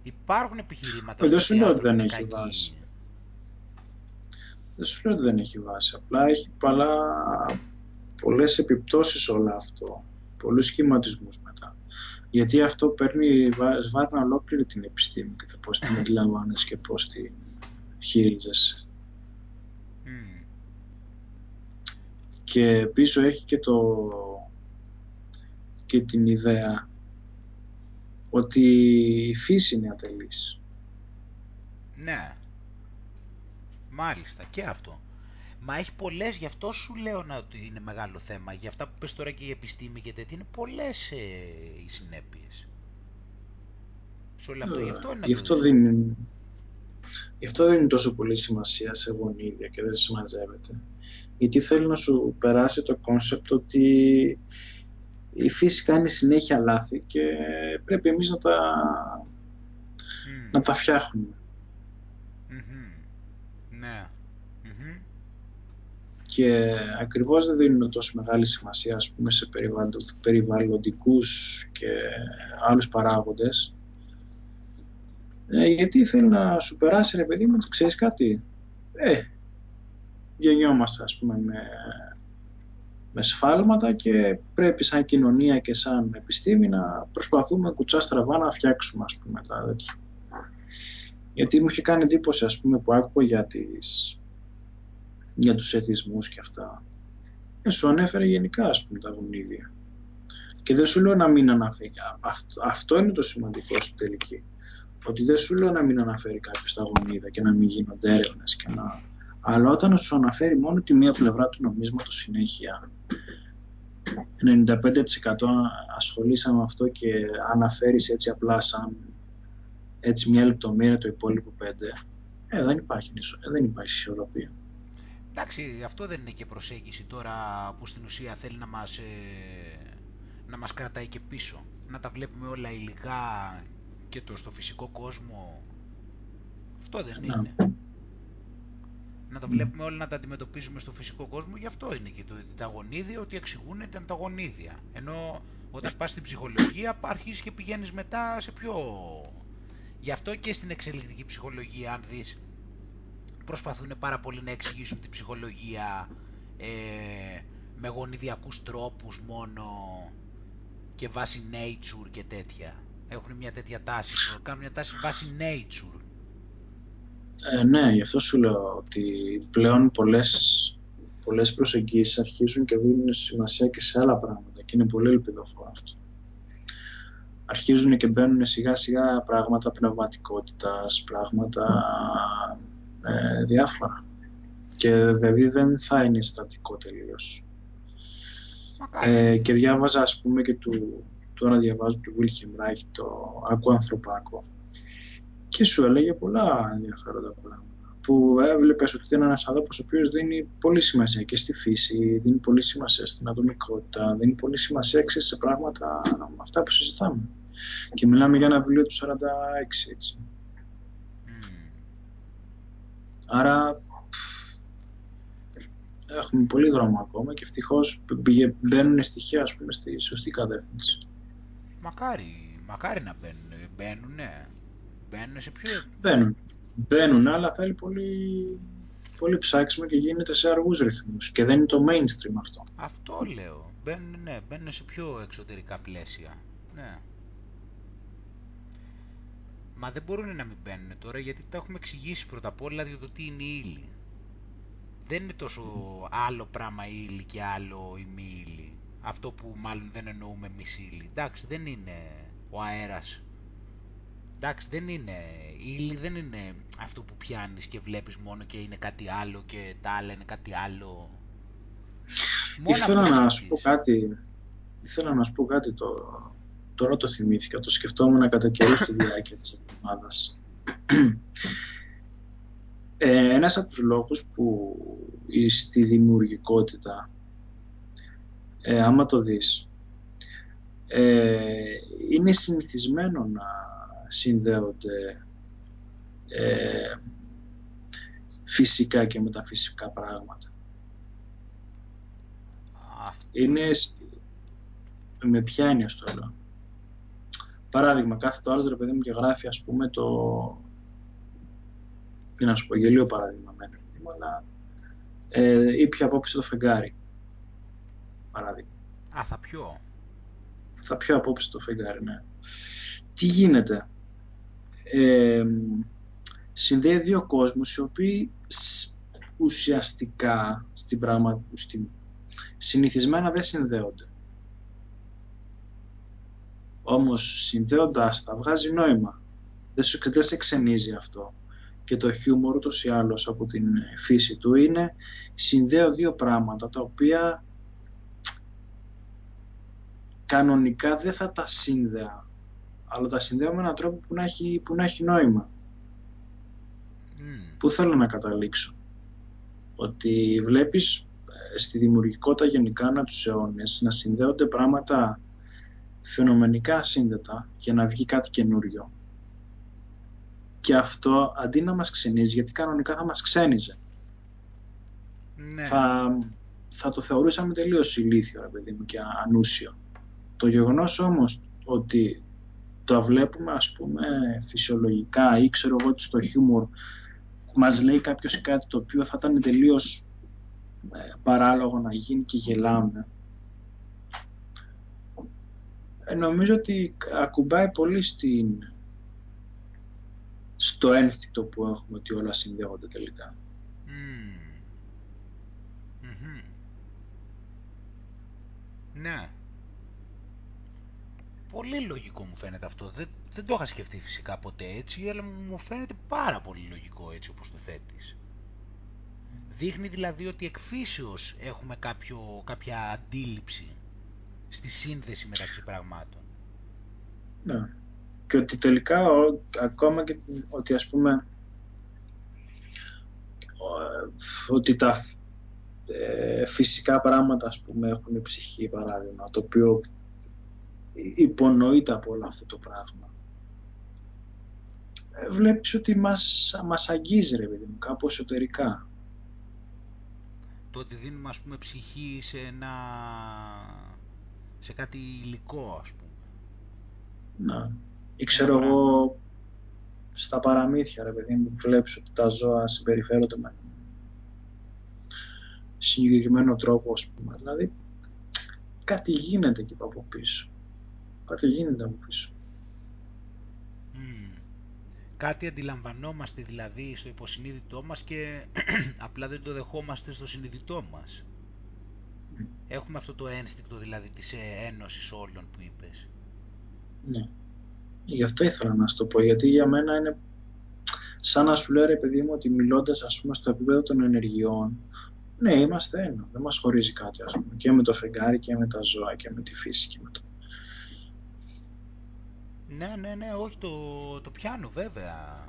Υπάρχουν επιχειρήματα Δεν σου λέω ότι δεν έχει βάση. Δεν σου λέω ότι δεν έχει βάση. Απλά έχει πολλά, πολλές επιπτώσεις όλο αυτό. Πολλούς σχηματισμούς μετά. Γιατί αυτό παίρνει, σβάρνα ολόκληρη την επιστήμη και το πώς την αντιλαμβάνεσαι και πώς την χειρίζεσαι. και πίσω έχει και, το, και την ιδέα ότι η φύση είναι ατελής. Ναι. Μάλιστα και αυτό. Μα έχει πολλές, γι' αυτό σου λέω να, ότι είναι μεγάλο θέμα. Γι' αυτά που πες τώρα και η επιστήμη και τέτοια, είναι πολλές ε, οι συνέπειες. Σε όλο αυτό, γι' αυτό είναι γι αυτό, δίνει, γι' αυτό δεν είναι τόσο πολύ σημασία σε γονίδια και δεν συμμαζεύεται γιατί θέλει να σου περάσει το concept ότι η φύση κάνει συνέχεια λάθη και πρέπει εμείς να τα, να τα φτιάχνουμε. Ναι. Και ακριβώς δεν δίνουν τόσο μεγάλη σημασία ας πούμε, σε περιβαλλοντικούς και άλλους παράγοντες ε, γιατί θέλει να σου περάσει ρε παιδί μου, ξέρεις κάτι, ε, γεννιόμαστε ας πούμε με, με σφάλματα και πρέπει σαν κοινωνία και σαν επιστήμη να προσπαθούμε κουτσά στραβά να φτιάξουμε ας πούμε τα τέτοια. Γιατί μου είχε κάνει εντύπωση ας πούμε που άκουγα για, τις, για τους εθισμούς και αυτά. Ε, σου ανέφερε γενικά ας πούμε τα γονίδια. Και δεν σου λέω να μην αναφέρει. Αυτό, αυτό είναι το σημαντικό στην τελική. Ότι δεν σου λέω να μην αναφέρει κάποιος τα γονίδια και να μην γίνονται έρευνες και να αλλά όταν σου αναφέρει μόνο τη μία πλευρά του νομίσματος συνέχεια, 95% ασχολήσαμε με αυτό και αναφέρεις έτσι απλά σαν έτσι μια λεπτομέρεια το υπόλοιπο 5, ε, δεν υπάρχει, ε, δεν υπάρχει ισορροπία. Εντάξει, αυτό δεν είναι και προσέγγιση τώρα που στην ουσία θέλει να μας, ε, να μας κρατάει και πίσω. Να τα βλέπουμε όλα υλικά και το στο φυσικό κόσμο. Αυτό δεν είναι να τα βλέπουμε όλα να τα αντιμετωπίζουμε στο φυσικό κόσμο, γι' αυτό είναι και το, τα γονίδια, ότι εξηγούν ήταν τα γονίδια. Ενώ όταν πας στην ψυχολογία αρχίζεις και πηγαίνεις μετά σε πιο Γι' αυτό και στην εξελικτική ψυχολογία, αν δεις, προσπαθούν πάρα πολύ να εξηγήσουν την ψυχολογία ε, με γονιδιακούς τρόπους μόνο και βάσει nature και τέτοια. Έχουν μια τέτοια τάση, κάνουν μια τάση βάσει nature. Ε, ναι, γι' αυτό σου λέω ότι πλέον πολλές, πολλές προσεγγίσεις αρχίζουν και δίνουν σημασία και σε άλλα πράγματα και είναι πολύ ελπιδοφόρο αυτό. Αρχίζουν και μπαίνουν σιγά σιγά πράγματα πνευματικότητας, πράγματα ε, διάφορα. Και δηλαδή δεν θα είναι στατικό τελείως. Ε, και διάβαζα ας πούμε και του, τώρα διαβάζω του Wilhelm Reich το «Άκου ανθρωπάκο» και σου έλεγε πολλά ενδιαφέροντα πράγματα που έβλεπες ότι είναι ένας άνθρωπος ο οποίος δίνει πολύ σημασία και στη φύση, δίνει πολύ σημασία στην ατομικότητα, δίνει πολύ σημασία σε πράγματα με αυτά που συζητάμε. Και μιλάμε για ένα βιβλίο του 46, έτσι. Άρα έχουμε πολύ δρόμο ακόμα και ευτυχώς μπαίνουν στοιχεία ας πούμε, στη σωστή κατεύθυνση. Μακάρι, μακάρι να μπαίνουν. Μπαίνουν, ναι. Μπαίνουν σε ποιο... Μπαίνουν. Μπαίνουν, αλλά θέλει πολύ, πολύ ψάξιμο και γίνεται σε αργούς ρυθμούς και δεν είναι το mainstream αυτό. Αυτό λέω. Μπαίνουν, ναι, μπαίνουν σε πιο εξωτερικά πλαίσια. Ναι. Μα δεν μπορούν να μην μπαίνουν τώρα γιατί τα έχουμε εξηγήσει πρώτα απ' όλα για το τι είναι η ύλη. Δεν είναι τόσο άλλο πράγμα η ύλη και άλλο η μη ύλη. Αυτό που μάλλον δεν εννοούμε εμείς ύλη. Εντάξει, δεν είναι ο αέρας Εντάξει, δεν είναι, η ύλη δεν είναι αυτό που πιάνεις και βλέπεις μόνο και είναι κάτι άλλο και τα άλλα είναι κάτι άλλο. Μόνο ήθελα να σου πω κάτι, ήθελα να σου πω κάτι το, τώρα το θυμήθηκα, το σκεφτόμουν κατά καιρό στη διάρκεια της εβδομάδας. Ε, ένας από τους λόγους που στη δημιουργικότητα, ε, άμα το δεις, ε, είναι συνηθισμένο να συνδέονται ε, φυσικά και μεταφυσικά πράγματα. Είναι... Με ποια έννοια στο λέω; Παράδειγμα, κάθε το άλλο ρε παιδί μου και γράφει ας πούμε το... Τι να σου πω, γελίο παράδειγμα μένει, αλλά ε, ήπια απόψε το φεγγάρι. Παράδειγμα. Α, θα πιω. Θα πιω απόψε το φεγγάρι, ναι. Τι γίνεται; Ε, συνδέει δύο κόσμους οι οποίοι ουσιαστικά στην πράγμα, στην, συνηθισμένα δεν συνδέονται. Όμως συνδέοντας τα βγάζει νόημα. Δεν, σου, δεν σε ξενίζει αυτό. Και το χιούμορ ούτως ή άλλως από την φύση του είναι συνδέω δύο πράγματα τα οποία κανονικά δεν θα τα σύνδεα αλλά τα συνδέω με έναν τρόπο που να έχει, που να έχει νόημα. Mm. Πού θέλω να καταλήξω. Ότι βλέπεις ε, στη δημιουργικότητα γενικά να τους αιώνες να συνδέονται πράγματα φαινομενικά σύνδετα για να βγει κάτι καινούριο. Και αυτό αντί να μας ξενίζει, γιατί κανονικά θα μας ξένιζε. Ναι. Θα, θα το θεωρούσαμε τελείως ηλίθιο, ρε παιδί μου, και ανούσιο. Το γεγονός όμως ότι το βλέπουμε ας πούμε φυσιολογικά ή ξέρω εγώ ότι στο χιούμορ μας λέει κάποιος κάτι το οποίο θα ήταν τελείως ε, παράλογο να γίνει και γελάμε. Ε, νομίζω ότι ακουμπάει πολύ στην, στο ένθιτο που έχουμε ότι όλα συνδέονται τελικά. Ναι. Πολύ λογικό μου φαίνεται αυτό. Δεν, δεν το είχα σκεφτεί φυσικά ποτέ έτσι, αλλά μου φαίνεται πάρα πολύ λογικό έτσι όπως το θέτεις. Δείχνει δηλαδή ότι εκφύσεως έχουμε κάποιο, κάποια αντίληψη στη σύνδεση μεταξύ πραγμάτων. Ναι. Και ότι τελικά ακόμα και ότι ας πούμε ότι τα ε, φυσικά πράγματα ας πούμε έχουν ψυχή παράδειγμα το οποίο υπονοείται από όλο αυτό το πράγμα. Ε, βλέπεις ότι μας, μας αγγίζει ρε παιδί μου, κάπου εσωτερικά. Το ότι δίνουμε ας πούμε ψυχή σε ένα... σε κάτι υλικό ας πούμε. Να. Ή ξέρω εγώ στα παραμύθια, ρε παιδί μου, βλέπεις ότι τα ζώα συμπεριφέρονται με συγκεκριμένο τρόπο, ας πούμε. Δηλαδή, κάτι γίνεται εκεί από πίσω. Κάτι γίνεται από πίσω. Κάτι αντιλαμβανόμαστε δηλαδή στο υποσυνείδητό μας και απλά δεν το δεχόμαστε στο συνειδητό μας. Έχουμε αυτό το ένστικτο δηλαδή της ένωσης όλων που είπες. Ναι. Γι' αυτό ήθελα να σου το πω, γιατί για μένα είναι σαν να σου λέω ρε παιδί μου ότι μιλώντας ας πούμε στο επίπεδο των ενεργειών ναι είμαστε ένα, δεν μας χωρίζει κάτι ας πούμε και με το φεγγάρι και με τα ζώα και με τη φύση και με το... Ναι, ναι, ναι, όχι το, το πιάνω βέβαια.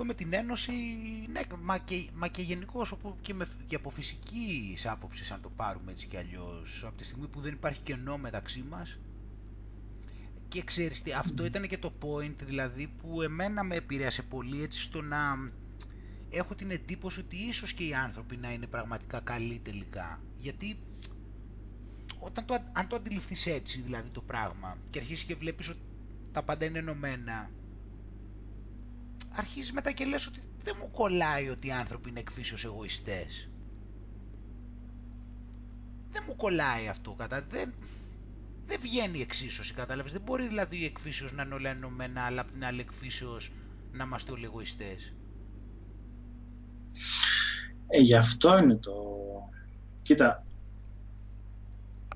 Αυτό με την ένωση, ναι, μα και, μα και γενικώ και, με, και από φυσικής άποψης, αν το πάρουμε έτσι κι αλλιώς, από τη στιγμή που δεν υπάρχει κενό μεταξύ μας, και ξέρεις τι, αυτό ήταν και το point δηλαδή που εμένα με επηρέασε πολύ έτσι στο να έχω την εντύπωση ότι ίσως και οι άνθρωποι να είναι πραγματικά καλοί τελικά. Γιατί όταν το, αν το αντιληφθείς έτσι δηλαδή το πράγμα και αρχίσεις και βλέπεις ότι τα πάντα είναι ενωμένα αρχίζεις μετά και λες ότι δεν μου κολλάει ότι οι άνθρωποι είναι εκφύσεως εγωιστές. Δεν μου κολλάει αυτό κατά δεν, δεν βγαίνει η εξίσωση κατάλαβες. Δεν μπορεί δηλαδή η εκφύσεως να είναι όλα ενωμένα αλλά από την άλλη εκφύσεως να είμαστε όλοι εγωιστές. Ε, γι' αυτό είναι το... Κοίτα,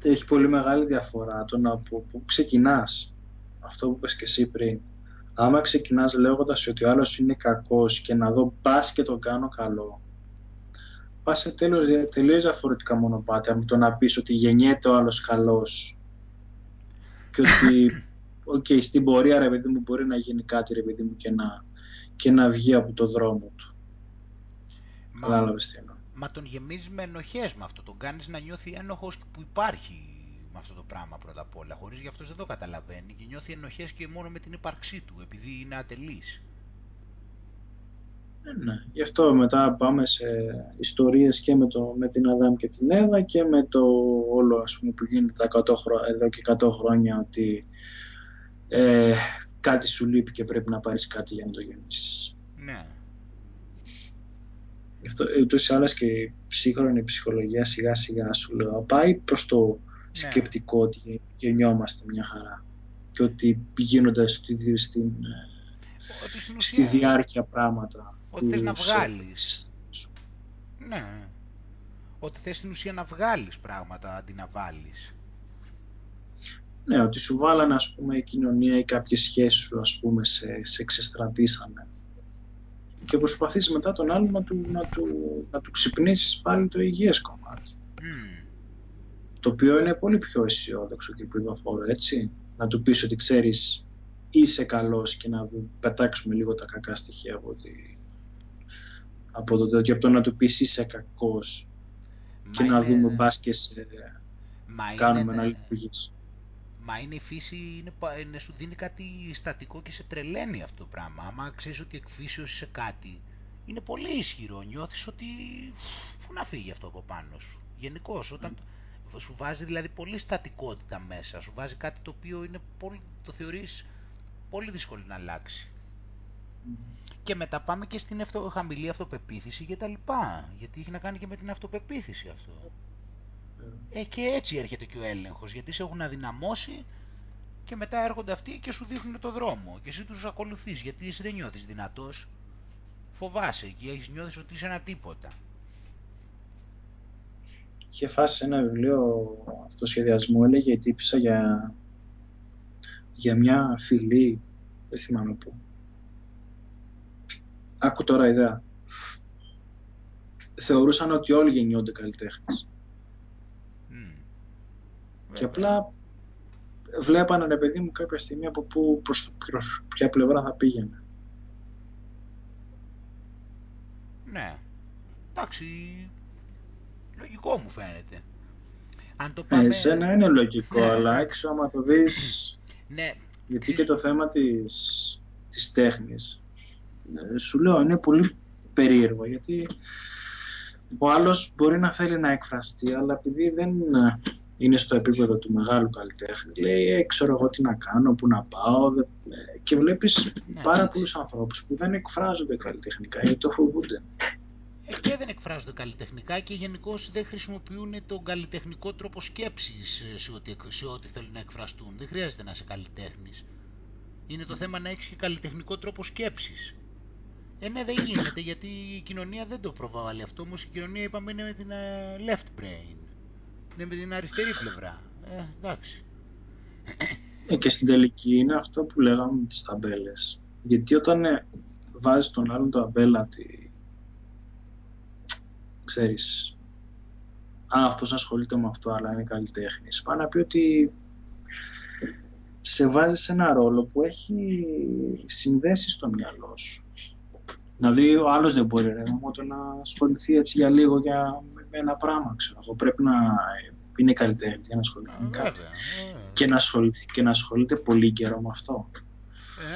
έχει πολύ μεγάλη διαφορά το να που, που ξεκινάς. Αυτό που είπες και εσύ πριν. Άμα ξεκινάς λέγοντας ότι ο άλλος είναι κακός και να δω πας και το κάνω καλό, πας σε τέλος, τελείως διαφορετικά μονοπάτια με το να πεις ότι γεννιέται ο άλλος καλός και ότι okay, στην πορεία ρε παιδί μου μπορεί να γίνει κάτι ρε παιδί μου και να, και να βγει από το δρόμο του. Μα, μα τον γεμίζει με ενοχές με αυτό. Τον κάνεις να νιώθει ένοχος που υπάρχει με αυτό το πράγμα πρώτα απ' όλα. Χωρίς γι' αυτός δεν το καταλαβαίνει και νιώθει ενοχές και μόνο με την ύπαρξή του επειδή είναι ατελής. Ναι, ναι. Γι' αυτό μετά πάμε σε ιστορίες και με, το, με την Αδάμ και την Εύα και με το όλο ας πούμε, που γίνεται 100 εδώ και 100 χρόνια ότι ε, κάτι σου λείπει και πρέπει να πάρεις κάτι για να το γεννήσεις. Ναι. Γι' αυτό ούτως ή άλλως και η ψύχρονη ψυχολογία σιγά σιγά σου λέω πάει προς το ναι. Σκεπτικό ότι γεννιόμαστε μια χαρά και ότι γίνονται στη, στην, ότι στην ουσία, στη διάρκεια πράγματα. Ότι θες να βγάλεις. Ναι. Ότι θες στην ουσία να βγάλεις πράγματα αντί να βάλεις. Ναι, ότι σου βάλανε ας πούμε η κοινωνία ή κάποιες σχέσεις σου ας πούμε σε, σε ξεστρατήσανε και προσπαθείς μετά τον άλλο να του, να του, να του ξυπνήσεις πάλι το υγιές κομμάτι. Το οποίο είναι πολύ πιο αισιόδοξο και πληροφόρο, έτσι. Να του πεις ότι ξέρεις είσαι καλός και να πετάξουμε λίγο τα κακά στοιχεία από, τη... από το τέτοιο, από το να του πεις είσαι κακός και να δούμε μπας και σε... κάνουμε να λειτουργήσει. Μα είναι η φύση, είναι, είναι, σου δίνει κάτι στατικό και σε τρελαίνει αυτό το πράγμα. Άμα ξέρεις ότι εκφύσεως σε κάτι, είναι πολύ ισχυρό. Νιώθεις ότι πού να φύγει αυτό από πάνω σου. Γενικώς, όταν σου βάζει δηλαδή πολύ στατικότητα μέσα, σου βάζει κάτι το οποίο είναι πολύ, το θεωρείς πολύ δύσκολο να αλλάξει. Και μετά πάμε και στην αυτο, χαμηλή αυτοπεποίθηση και τα λοιπά. Γιατί έχει να κάνει και με την αυτοπεποίθηση αυτό. Ε, και έτσι έρχεται και ο έλεγχος, γιατί σε έχουν αδυναμώσει και μετά έρχονται αυτοί και σου δείχνουν το δρόμο και εσύ τους ακολουθείς, γιατί εσύ δεν νιώθεις δυνατός, φοβάσαι και έχεις νιώθεις ότι είσαι ένα τίποτα. Είχε φάσει ένα βιβλίο αυτοσχεδιασμού, έλεγε η τύπησα για, για μια φιλή, δεν θυμάμαι πού. Άκου τώρα ιδέα. Θεωρούσαν ότι όλοι γεννιόνται καλλιτέχνες. Και απλά βλέπανε, ρε παιδί μου, κάποια στιγμή από πού, προς, προς ποια πλευρά θα πήγαινε. Ναι. Εντάξει, λογικό μου φαίνεται. Αν το πάμε... Εσένα είναι λογικό, ναι, αλλά έξω άμα το δεις... ναι. Γιατί και το θέμα της, της τέχνης, ε, σου λέω, είναι πολύ περίεργο, γιατί ο άλλος μπορεί να θέλει να εκφραστεί, αλλά επειδή δεν είναι στο επίπεδο του μεγάλου καλλιτέχνη, λέει, ε, ξέρω εγώ τι να κάνω, πού να πάω. Ε, και βλέπεις Ναι, πάρα εντάξει. πολλούς ανθρώπους που δεν εκφράζονται καλλιτεχνικά γιατί το φοβούνται. Ε, και δεν εκφράζονται καλλιτεχνικά και γενικώ δεν χρησιμοποιούν τον καλλιτεχνικό τρόπο σκέψης ε, σε ό,τι, εκ- σε ό,τι θέλουν να εκφραστούν. Δεν χρειάζεται να είσαι καλλιτέχνης. Είναι το θέμα να έχεις και καλλιτεχνικό τρόπο σκέψης. Ε, ναι, δεν γίνεται γιατί η κοινωνία δεν το προβάλλει αυτό. Όμως η κοινωνία είπαμε είναι με την ε, left brain. Είναι με την αριστερή πλευρά. Ε, εντάξει. Ε, και στην τελική είναι αυτό που λέγαμε με τις ταμπέλες. Γιατί όταν ε, βάζεις τον άλλον ταμπέλα ότι ξέρεις α, αυτός ασχολείται με αυτό αλλά είναι καλλιτέχνης πάει να πει ότι σε βάζει σε ένα ρόλο που έχει συνδέσει στο μυαλό σου. Δηλαδή ο άλλος δεν μπορεί ρε, γάμο, το να ασχοληθεί έτσι για λίγο για, με ένα πράγμα ξέρω. εγώ. Πρέπει να είναι καλλιτέχνης για να ασχοληθεί Ε, με κάτι. βέβαια. ε. Και να, ασχοληθεί, και να ασχολείται πολύ καιρό με αυτό.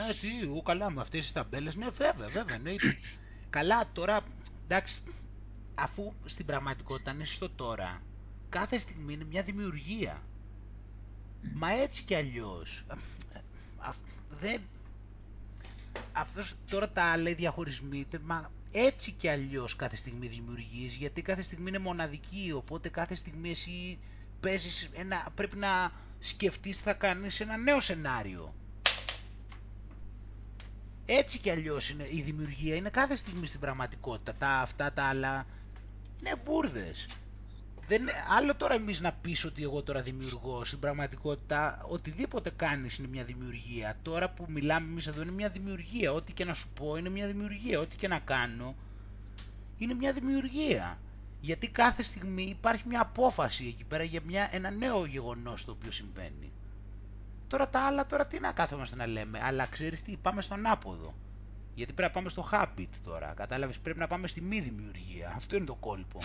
Ε, τι, ου, καλά με αυτές τις ταμπέλες, ναι βέβαια, βέβαια, ναι. Καλά τώρα, εντάξει, αφού στην πραγματικότητα είναι στο τώρα, κάθε στιγμή είναι μια δημιουργία. Μα έτσι κι αλλιώς, α- δεν, αυτός τώρα τα άλλα οι διαχωρισμοί, τε- μα έτσι κι αλλιώς κάθε στιγμή δημιουργείς, γιατί κάθε στιγμή είναι μοναδική, οπότε κάθε στιγμή εσύ παίζεις ένα, πρέπει να σκεφτείς θα κάνεις ένα νέο σενάριο. Έτσι κι αλλιώς είναι η δημιουργία, είναι κάθε στιγμή στην πραγματικότητα. Τα αυτά τα άλλα είναι μπουρδες. Δεν, άλλο τώρα εμείς να πεις ότι εγώ τώρα δημιουργώ, στην πραγματικότητα οτιδήποτε κάνεις είναι μια δημιουργία. Τώρα που μιλάμε εμείς εδώ είναι μια δημιουργία, ό,τι και να σου πω είναι μια δημιουργία, ό,τι και να κάνω είναι μια δημιουργία. Γιατί κάθε στιγμή υπάρχει μια απόφαση εκεί πέρα για μια, ένα νέο γεγονός το οποίο συμβαίνει. Τώρα τα άλλα, τώρα τι να κάθομαστε να λέμε, αλλά ξέρεις τι, πάμε στον άποδο. Γιατί πρέπει να πάμε στο habit τώρα, κατάλαβες, πρέπει να πάμε στη μη δημιουργία. Αυτό είναι το κόλπο.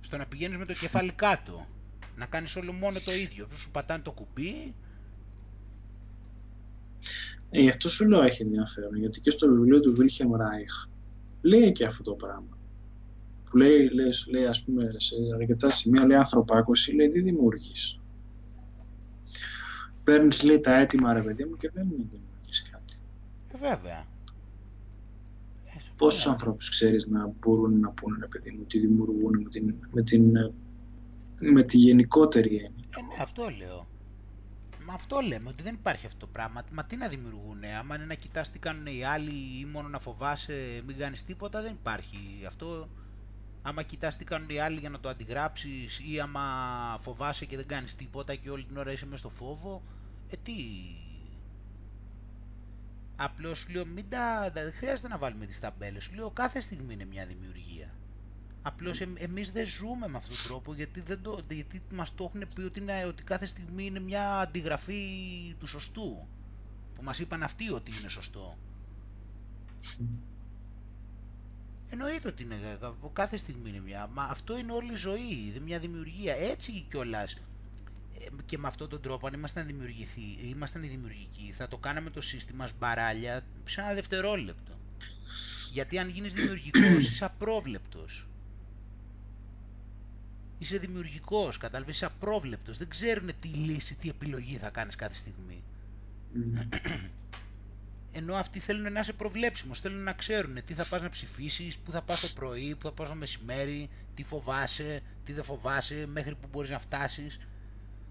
Στο να πηγαίνεις με το κεφάλι κάτω. Να κάνεις όλο μόνο το ίδιο. Σου πατάνε το κουμπί. Ε, γι' αυτό σου λέω έχει ενδιαφέρον, γιατί και στο βιβλίο του Wilhelm Reich λέει και αυτό το πράγμα. Που λέει, λέει, λέει ας πούμε, σε αρκετά σημεία, λέει ανθρωπάκωση, λέει δεν δημιουργείς. Παίρνεις, λέει, τα έτοιμα, ρε παιδί μου, και δεν δημιουργείς κάτι. Ε, βέβαια. Ε, Πόσους ναι. ανθρώπους ξέρεις να μπορούν να πούνε, ρε παιδί μου, ότι δημιουργούν με την, με την, με τη γενικότερη έννοια. Ε, ναι, αυτό λέω. Μα αυτό λέμε, ότι δεν υπάρχει αυτό το πράγμα. Μα τι να δημιουργούν, άμα είναι να κοιτάς τι κάνουν οι άλλοι ή μόνο να φοβάσαι μην κάνεις τίποτα, δεν υπάρχει. Αυτό, άμα κοιτάς τι κάνουν οι άλλοι για να το αντιγράψεις ή άμα φοβάσαι και δεν κάνεις τίποτα και όλη την ώρα είσαι μέσα στο φόβο, ε τι... Απλώς σου λέω, μην τα, δεν χρειάζεται να βάλουμε τις ταμπέλες. Σου λέω, κάθε στιγμή είναι μια δημιουργία. Απλώς εμ, εμείς δεν ζούμε με αυτόν τον τρόπο γιατί, δεν το, γιατί μας το έχουν πει ότι, είναι, ότι κάθε στιγμή είναι μια αντιγραφή του σωστού. Που μας είπαν αυτοί ότι είναι σωστό. Εννοείται ότι είναι, κάθε στιγμή είναι μια. Μα αυτό είναι όλη η ζωή, μια δημιουργία. Έτσι κιόλας. Και με αυτόν τον τρόπο, αν ήμασταν δημιουργηθεί, ήμασταν οι δημιουργικοί, θα το κάναμε το σύστημα σμπαράλια σε ένα δευτερόλεπτο. Γιατί αν γίνεις δημιουργικός, είσαι απρόβλεπτος. Είσαι δημιουργικός, κατάλαβες, είσαι απρόβλεπτος. Δεν ξέρουν τι λύση, τι επιλογή θα κάνεις κάθε στιγμή. Ενώ αυτοί θέλουν να είσαι προβλέψιμος, θέλουν να ξέρουν τι θα πας να ψηφίσεις, πού θα πας το πρωί, πού θα πας το μεσημέρι, τι φοβάσαι, τι δεν φοβάσαι, μέχρι που μπορείς να φτάσεις.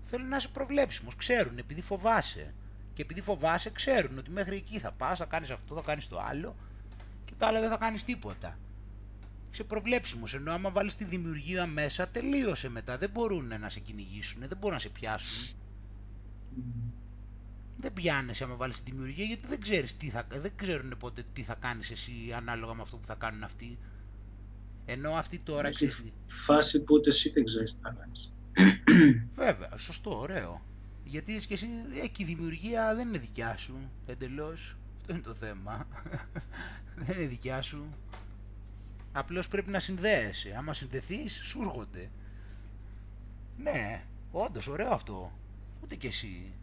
Θέλουν να είσαι προβλέψιμος, ξέρουν, επειδή φοβάσαι. Και επειδή φοβάσαι, ξέρουν ότι μέχρι εκεί θα πας, θα κάνεις αυτό, θα κάνεις το άλλο και το άλλο δεν θα κάνεις τίποτα. Είσαι προβλέψιμος, ενώ άμα βάλεις τη δημιουργία μέσα, τελείωσε μετά. Δεν μπορούν να σε κυνηγήσουν, δεν μπορούν να σε πιάσουν. Δεν πιάνεσαι άμα βάλεις τη δημιουργία γιατί δεν ξέρεις τι θα, δεν ξέρουν πότε τι θα κάνεις εσύ ανάλογα με αυτό που θα κάνουν αυτοί. Ενώ αυτοί τώρα Έχει ξέρεις τι. φάση που ούτε εσύ δεν ξέρεις τι θα κάνεις. Βέβαια, σωστό, ωραίο. Γιατί είσαι και εσύ, ε, και η δημιουργία δεν είναι δικιά σου, εντελώς. Αυτό είναι το θέμα. δεν είναι δικιά σου. Απλώς πρέπει να συνδέεσαι. Άμα συνδεθείς, σου έρχονται. Ναι, όντως, ωραίο αυτό. Ούτε κι εσύ.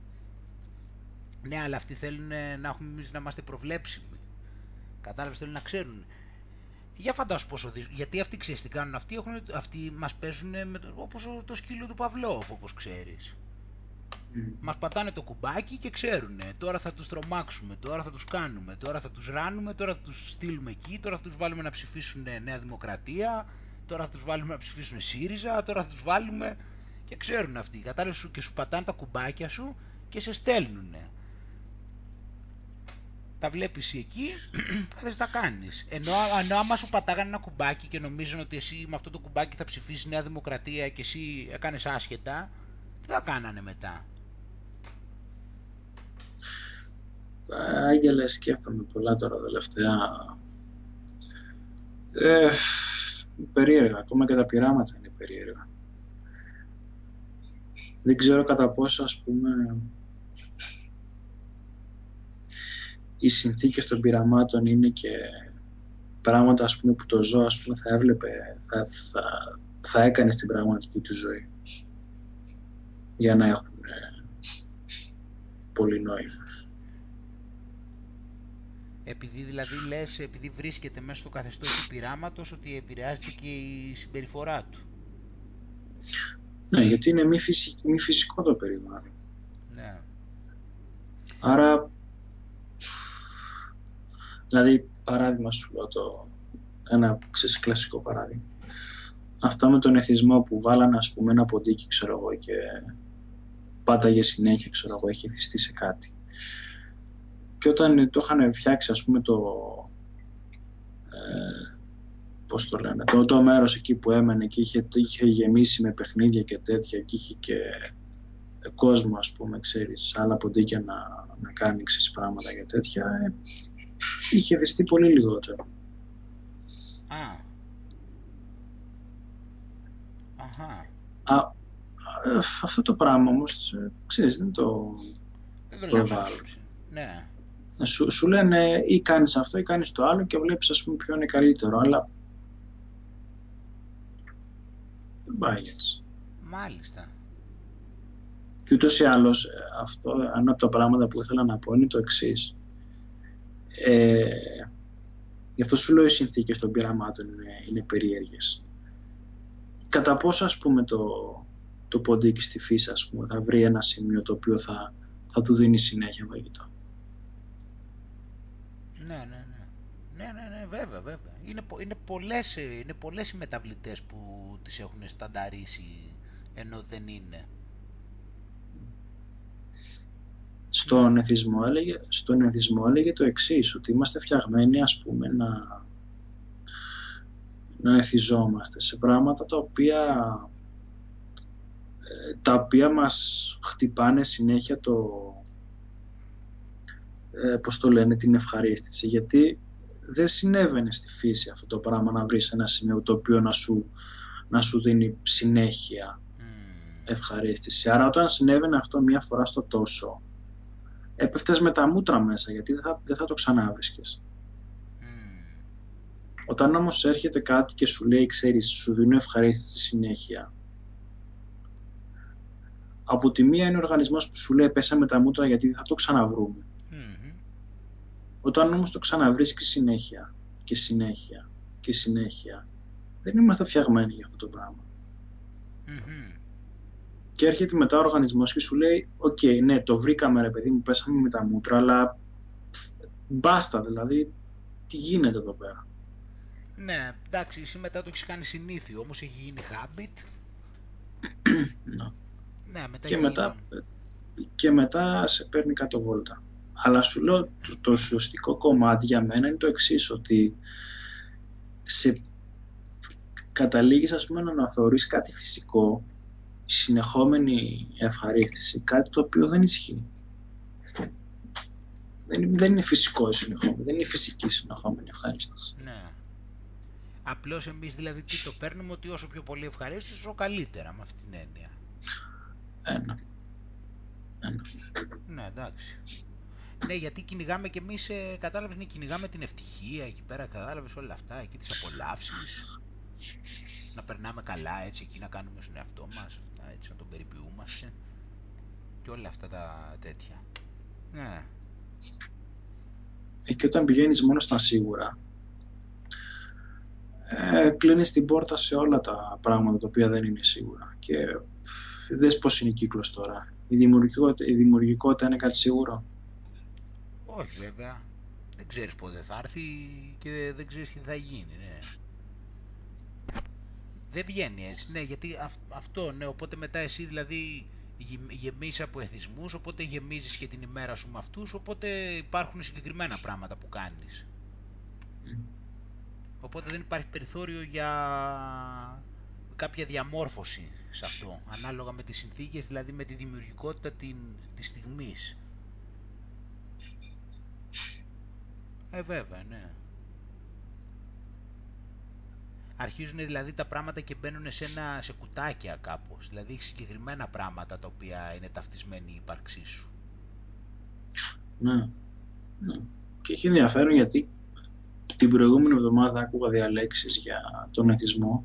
Ναι, αλλά αυτοί θέλουν ε, να έχουμε εμείς να είμαστε προβλέψιμοι. Κατάλαβες, θέλουν να ξέρουν. Για φαντάσου πόσο δύσκολο. Γιατί αυτοί ξέρεις τι κάνουν. Αυτοί, έχουν, αυτοί μας παίζουν με το, όπως το σκύλο του Παυλόφ, όπως ξέρεις. Mm. Μας πατάνε το κουμπάκι και ξέρουν. Τώρα θα τους τρομάξουμε, τώρα θα τους κάνουμε, τώρα θα τους ράνουμε, τώρα θα τους στείλουμε εκεί, τώρα θα τους βάλουμε να ψηφίσουν Νέα Δημοκρατία, τώρα θα τους βάλουμε να ψηφίσουν ΣΥΡΙΖΑ, τώρα θα τους βάλουμε... Και ξέρουν αυτοί. Κατάλαβες σου και σου πατάνε τα κουμπάκια σου και σε στέλνουν τα βλέπεις εκεί, δεν τα κάνεις. Ενώ, ενώ άμα σου πατάγανε ένα κουμπάκι και νομίζουν ότι εσύ με αυτό το κουμπάκι θα ψηφίσεις Νέα Δημοκρατία και εσύ έκανες άσχετα, τι θα κάνανε μετά; Άγγελες, σκέφτομαι πολλά τώρα τελευταία. Ε, περίεργα, ακόμα και τα πειράματα είναι περίεργα. Δεν ξέρω κατά πόσο, ας πούμε, οι συνθήκες των πειραμάτων είναι και πράγματα ας πούμε, που το ζώο ας πούμε, θα έβλεπε, θα, θα, θα έκανε στην πραγματική του ζωή για να έχουν ε, πολύ νόημα. Επειδή δηλαδή λες, επειδή βρίσκεται μέσα στο καθεστώς του πειράματος ότι επηρεάζεται και η συμπεριφορά του. Ναι, γιατί είναι μη, φυσικό, μη φυσικό το περιβάλλον. Ναι. Άρα Δηλαδή, παράδειγμα σου λέω το, ένα ξέρεις, κλασικό παράδειγμα. Αυτό με τον εθισμό που βάλανε ας πούμε ένα ποντίκι ξέρω εγώ και πάταγε συνέχεια ξέρω εγώ, έχει εθιστεί σε κάτι. Και όταν το είχαν φτιάξει ας πούμε το, ε, πώς το λένε, το, το μέρος εκεί που έμενε και είχε, είχε γεμίσει με παιχνίδια και τέτοια και είχε και κόσμο ας πούμε ξέρεις άλλα ποντίκια να, να κάνει ξέρεις, πράγματα για τέτοια ε, είχε δεστεί πολύ λιγότερο. Α. Αχα. Α, αυτό το πράγμα όμως, ξέρεις, δεν το, δεν το, το βάλω. Ναι. Σου, σου λένε ή κάνεις αυτό ή κάνεις το άλλο και βλέπεις ας πούμε ποιο είναι καλύτερο, αλλά δεν πάει έτσι. Μάλιστα. Και ούτως ή άλλως αυτό, ένα από τα πράγματα που ήθελα να πω είναι το εξής ε, γι' αυτό σου λέω οι συνθήκες των πειραμάτων είναι, είναι περίεργες. Κατά πόσο ας πούμε το, το ποντίκι στη φύση ας πούμε, θα βρει ένα σημείο το οποίο θα, θα του δίνει συνέχεια βαγητό. Ναι, ναι, ναι. Ναι, ναι, ναι, βέβαια, βέβαια. Είναι, είναι, πολλές, είναι πολλές οι μεταβλητές που τις έχουν στανταρίσει ενώ δεν είναι. Στον εθισμό έλεγε, στον εθισμό έλεγε το εξής ότι είμαστε φτιαγμένοι ας πούμε να, να εθιζόμαστε σε πράγματα τα οποία ε, τα οποία μας χτυπάνε συνέχεια το ε, πώς το λένε την ευχαρίστηση. Γιατί δεν συνέβαινε στη φύση αυτό το πράγμα να βρεις ένα σημείο το οποίο να σου, να σου δίνει συνέχεια ευχαρίστηση. Άρα όταν συνέβαινε αυτό μία φορά στο τόσο έπεφτες με τα μούτρα μέσα γιατί δεν θα, δεν θα το ξανάβρισκες. Mm. Όταν όμως έρχεται κάτι και σου λέει, ξέρεις, σου δίνω ευχαρίστηση συνέχεια. Από τη μία είναι ο οργανισμός που σου λέει πέσα με τα μούτρα γιατί δεν θα το ξαναβρούμε. Mm-hmm. Όταν όμως το ξαναβρίσκεις συνέχεια και συνέχεια και συνέχεια δεν είμαστε φτιαγμένοι για αυτό το πράγμα. Mm-hmm και έρχεται μετά ο οργανισμός και σου λέει: OK, okay, ναι, το βρήκαμε ρε παιδί μου, πέσαμε με τα μούτρα, αλλά μπάστα δηλαδή, τι γίνεται εδώ πέρα; Ναι, εντάξει, εσύ μετά το έχεις κάνει συνήθιο, όμως έχει γίνει habit. ναι. ναι, μετά και, μετά, και μετά σε παίρνει κάτω βόλτα. Αλλά σου λέω το, το σωστικό κομμάτι για μένα είναι το εξής ότι σε καταλήγεις ας πούμε να αναθεωρείς κάτι φυσικό συνεχόμενη ευχαρίστηση, κάτι το οποίο δεν ισχύει. Δεν, δεν είναι φυσικό η συνεχόμενη, δεν είναι φυσική η συνεχόμενη ευχαρίστηση. Ναι. Απλώς εμείς δηλαδή τι το παίρνουμε ότι όσο πιο πολύ ευχαρίστηση, όσο καλύτερα με αυτή την έννοια. Ένα. Ένα. Ναι, εντάξει. Ναι, γιατί κυνηγάμε κι εμείς, ε, κατάλαβες, ναι, κυνηγάμε την ευτυχία εκεί πέρα, κατάλαβες όλα αυτά, εκεί τις απολαύσεις. Να περνάμε καλά έτσι, εκεί να κάνουμε στον εαυτό μας έτσι να τον περιποιούμαστε και όλα αυτά τα τέτοια. Ναι. Ε, και όταν πηγαίνεις μόνο στα σίγουρα, ε, κλείνεις την πόρτα σε όλα τα πράγματα τα οποία δεν είναι σίγουρα. Και δες πώς είναι η κύκλος τώρα. Η δημιουργικότητα, η δημιουργικότητα είναι κάτι σίγουρο; Όχι βέβαια. Δεν ξέρεις πότε θα έρθει και δεν ξέρεις τι θα γίνει. Ναι. Δεν βγαίνει έτσι. Ναι, γιατί αυτό, ναι. Οπότε μετά εσύ δηλαδή γεμίσει από εθισμούς, οπότε γεμίζεις και την ημέρα σου με αυτούς, οπότε υπάρχουν συγκεκριμένα πράγματα που κάνεις. Οπότε δεν υπάρχει περιθώριο για κάποια διαμόρφωση σε αυτό, ανάλογα με τις συνθήκες, δηλαδή με τη δημιουργικότητα την, της στιγμής. Ε, βέβαια, ναι. Αρχίζουν δηλαδή τα πράγματα και μπαίνουν σε, ένα, σε κουτάκια κάπως. Δηλαδή έχεις συγκεκριμένα πράγματα τα οποία είναι ταυτισμένη η ύπαρξή σου. Ναι. ναι. Και έχει ενδιαφέρον γιατί την προηγούμενη εβδομάδα άκουγα διαλέξεις για τον εθισμό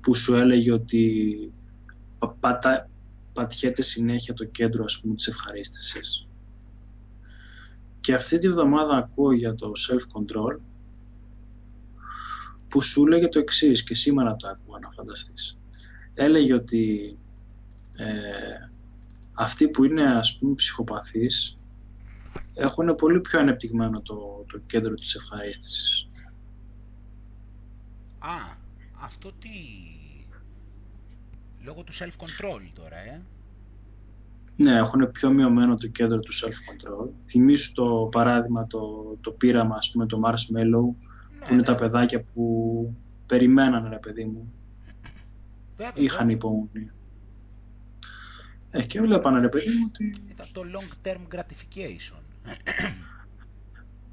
που σου έλεγε ότι πατά, πατιέται συνέχεια το κέντρο ας πούμε της ευχαρίστησης. Και αυτή τη βδομάδα ακούω για το self-control που σου έλεγε το εξής και σήμερα το άκουγα να φανταστείς. Έλεγε ότι ε, αυτοί που είναι ας πούμε ψυχοπαθείς έχουν πολύ πιο ανεπτυγμένο το, το κέντρο της ευχαρίστησης. Α, αυτό τι... Λόγω του self-control τώρα, ε. Ναι, έχουν πιο μειωμένο το κέντρο του self-control. Θυμήσου το παράδειγμα, το, το πείραμα, ας πούμε, το marshmallow, που είναι ναι, τα ναι. παιδάκια που περιμένανε, ρε παιδί μου. Βέβαια, Είχαν υπομονή. Ε, και βλέπανε, ρε παιδί μου, ότι... Ήταν το long term gratification.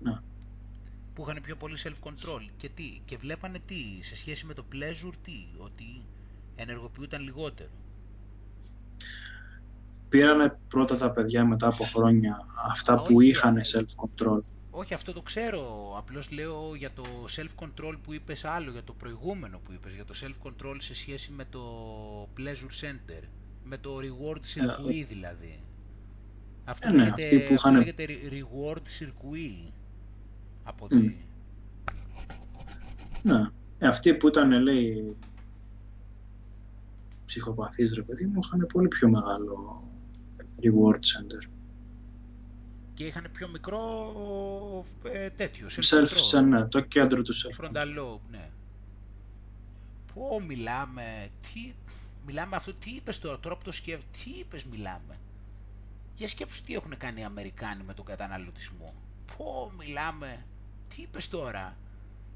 ναι. Που είχαν πιο πολύ self-control. Και, τι, και βλέπανε τι, σε σχέση με το pleasure, τι, ότι ενεργοποιούνταν λιγότερο. Πήρανε πρώτα τα παιδιά μετά από χρόνια αυτά που είχαν self-control όχι, αυτό το ξέρω. Απλώς λέω για το self-control που είπες άλλο, για το προηγούμενο που είπες, για το self-control σε σχέση με το pleasure center, με το reward circuit ε, δηλαδή. Αυτό, ε, ναι, λέγεται, που αυτό λέγεται reward circuit. Από mm. Ναι. Ε, αυτοί που ήταν, λέει, ψυχοπαθείς, ρε παιδί μου, είχαν πολύ πιο μεγάλο reward center και είχαν πιο μικρό ε, τέτοιο. Self, ναι, το κέντρο του self. Frontal lobe, ναι. Πω μιλάμε, τι, μιλάμε αυτό, τι είπες τώρα, τώρα που το σκέφτεσαι, τι είπες μιλάμε. Για σκέψου τι έχουν κάνει οι Αμερικάνοι με τον καταναλωτισμό. Πω μιλάμε, τι είπες τώρα.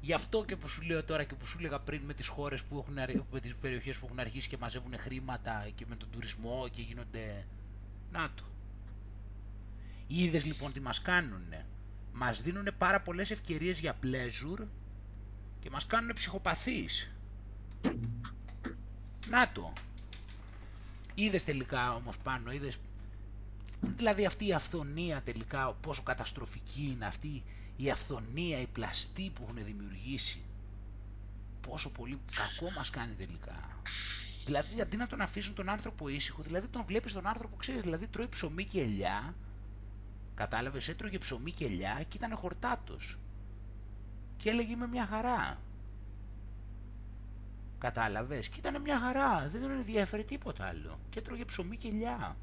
Γι' αυτό και που σου λέω τώρα και που σου έλεγα πριν με τις χώρες που έχουν, με τις περιοχές που έχουν αρχίσει και μαζεύουν χρήματα και με τον τουρισμό και γίνονται... Να το. Είδες λοιπόν τι μας κάνουνε. Μας δίνουν πάρα πολλές ευκαιρίες για pleasure και μας κάνουν ψυχοπαθείς. Να το. Είδες τελικά όμως πάνω, είδες... Δηλαδή αυτή η αυθονία τελικά, πόσο καταστροφική είναι αυτή η αυθονία, η πλαστή που έχουν δημιουργήσει. Πόσο πολύ κακό μας κάνει τελικά. Δηλαδή αντί να τον αφήσουν τον άνθρωπο ήσυχο, δηλαδή τον βλέπεις τον άνθρωπο, ξέρεις, δηλαδή τρώει ψωμί και ελιά Κατάλαβες, έτρωγε ψωμί και ελιά και ήταν χορτάτος. Και έλεγε με μια χαρά. Κατάλαβες, και ήταν μια χαρά, δεν τον ενδιαφέρει τίποτα άλλο. Και έτρωγε ψωμί και ελιά.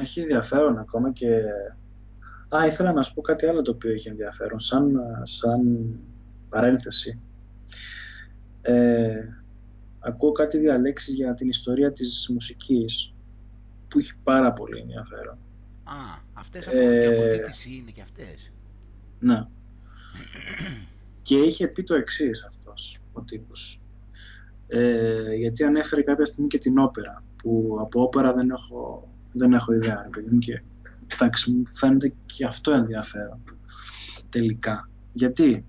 Έχει ενδιαφέρον ακόμα και... Α, ήθελα να σου πω κάτι άλλο το οποίο έχει ενδιαφέρον, σαν, σαν παρένθεση. Ε, ακούω κάτι διαλέξει για την ιστορία της μουσικής που έχει πάρα πολύ ενδιαφέρον. Α, αυτές από, ε, και από τι είναι και αυτές. Ναι. και είχε πει το εξής αυτός ο τύπος. Ε, γιατί ανέφερε κάποια στιγμή και την όπερα, που από όπερα δεν έχω, δεν έχω ιδέα, παιδί και εντάξει, μου φαίνεται και αυτό ενδιαφέρον τελικά. Γιατί,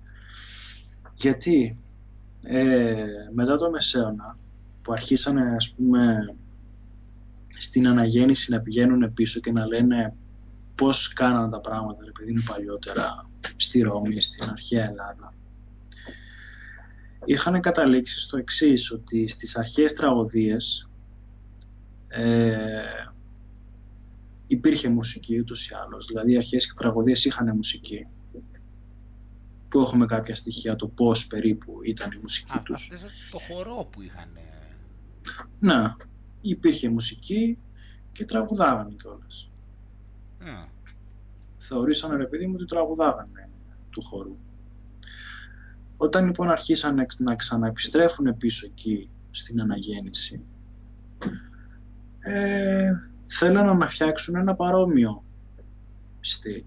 γιατί ε, μετά το Μεσαίωνα που αρχίσανε ας πούμε στην αναγέννηση να πηγαίνουν πίσω και να λένε πώς κάνανε τα πράγματα ρε παιδί μου παλιότερα στη Ρώμη, στην αρχαία Ελλάδα είχαν καταλήξει στο εξής ότι στις αρχαίες τραγωδίες ε, υπήρχε μουσική ούτως ή άλλως. Δηλαδή οι αρχαίες τραγωδίες είχαν μουσική. Που έχουμε κάποια στοιχεία το πώς περίπου ήταν η μουσική Α, τους. Αυτές το χορό που είχαν. Να, υπήρχε μουσική και τραγουδάγανε κιόλας. Mm. Θεωρήσανε ρε παιδί μου ότι τραγουδάγανε του χορού. Όταν λοιπόν αρχίσαν να ξαναεπιστρέφουν πίσω εκεί στην αναγέννηση, ε, θέλανε να φτιάξουν ένα παρόμοιο στυλ.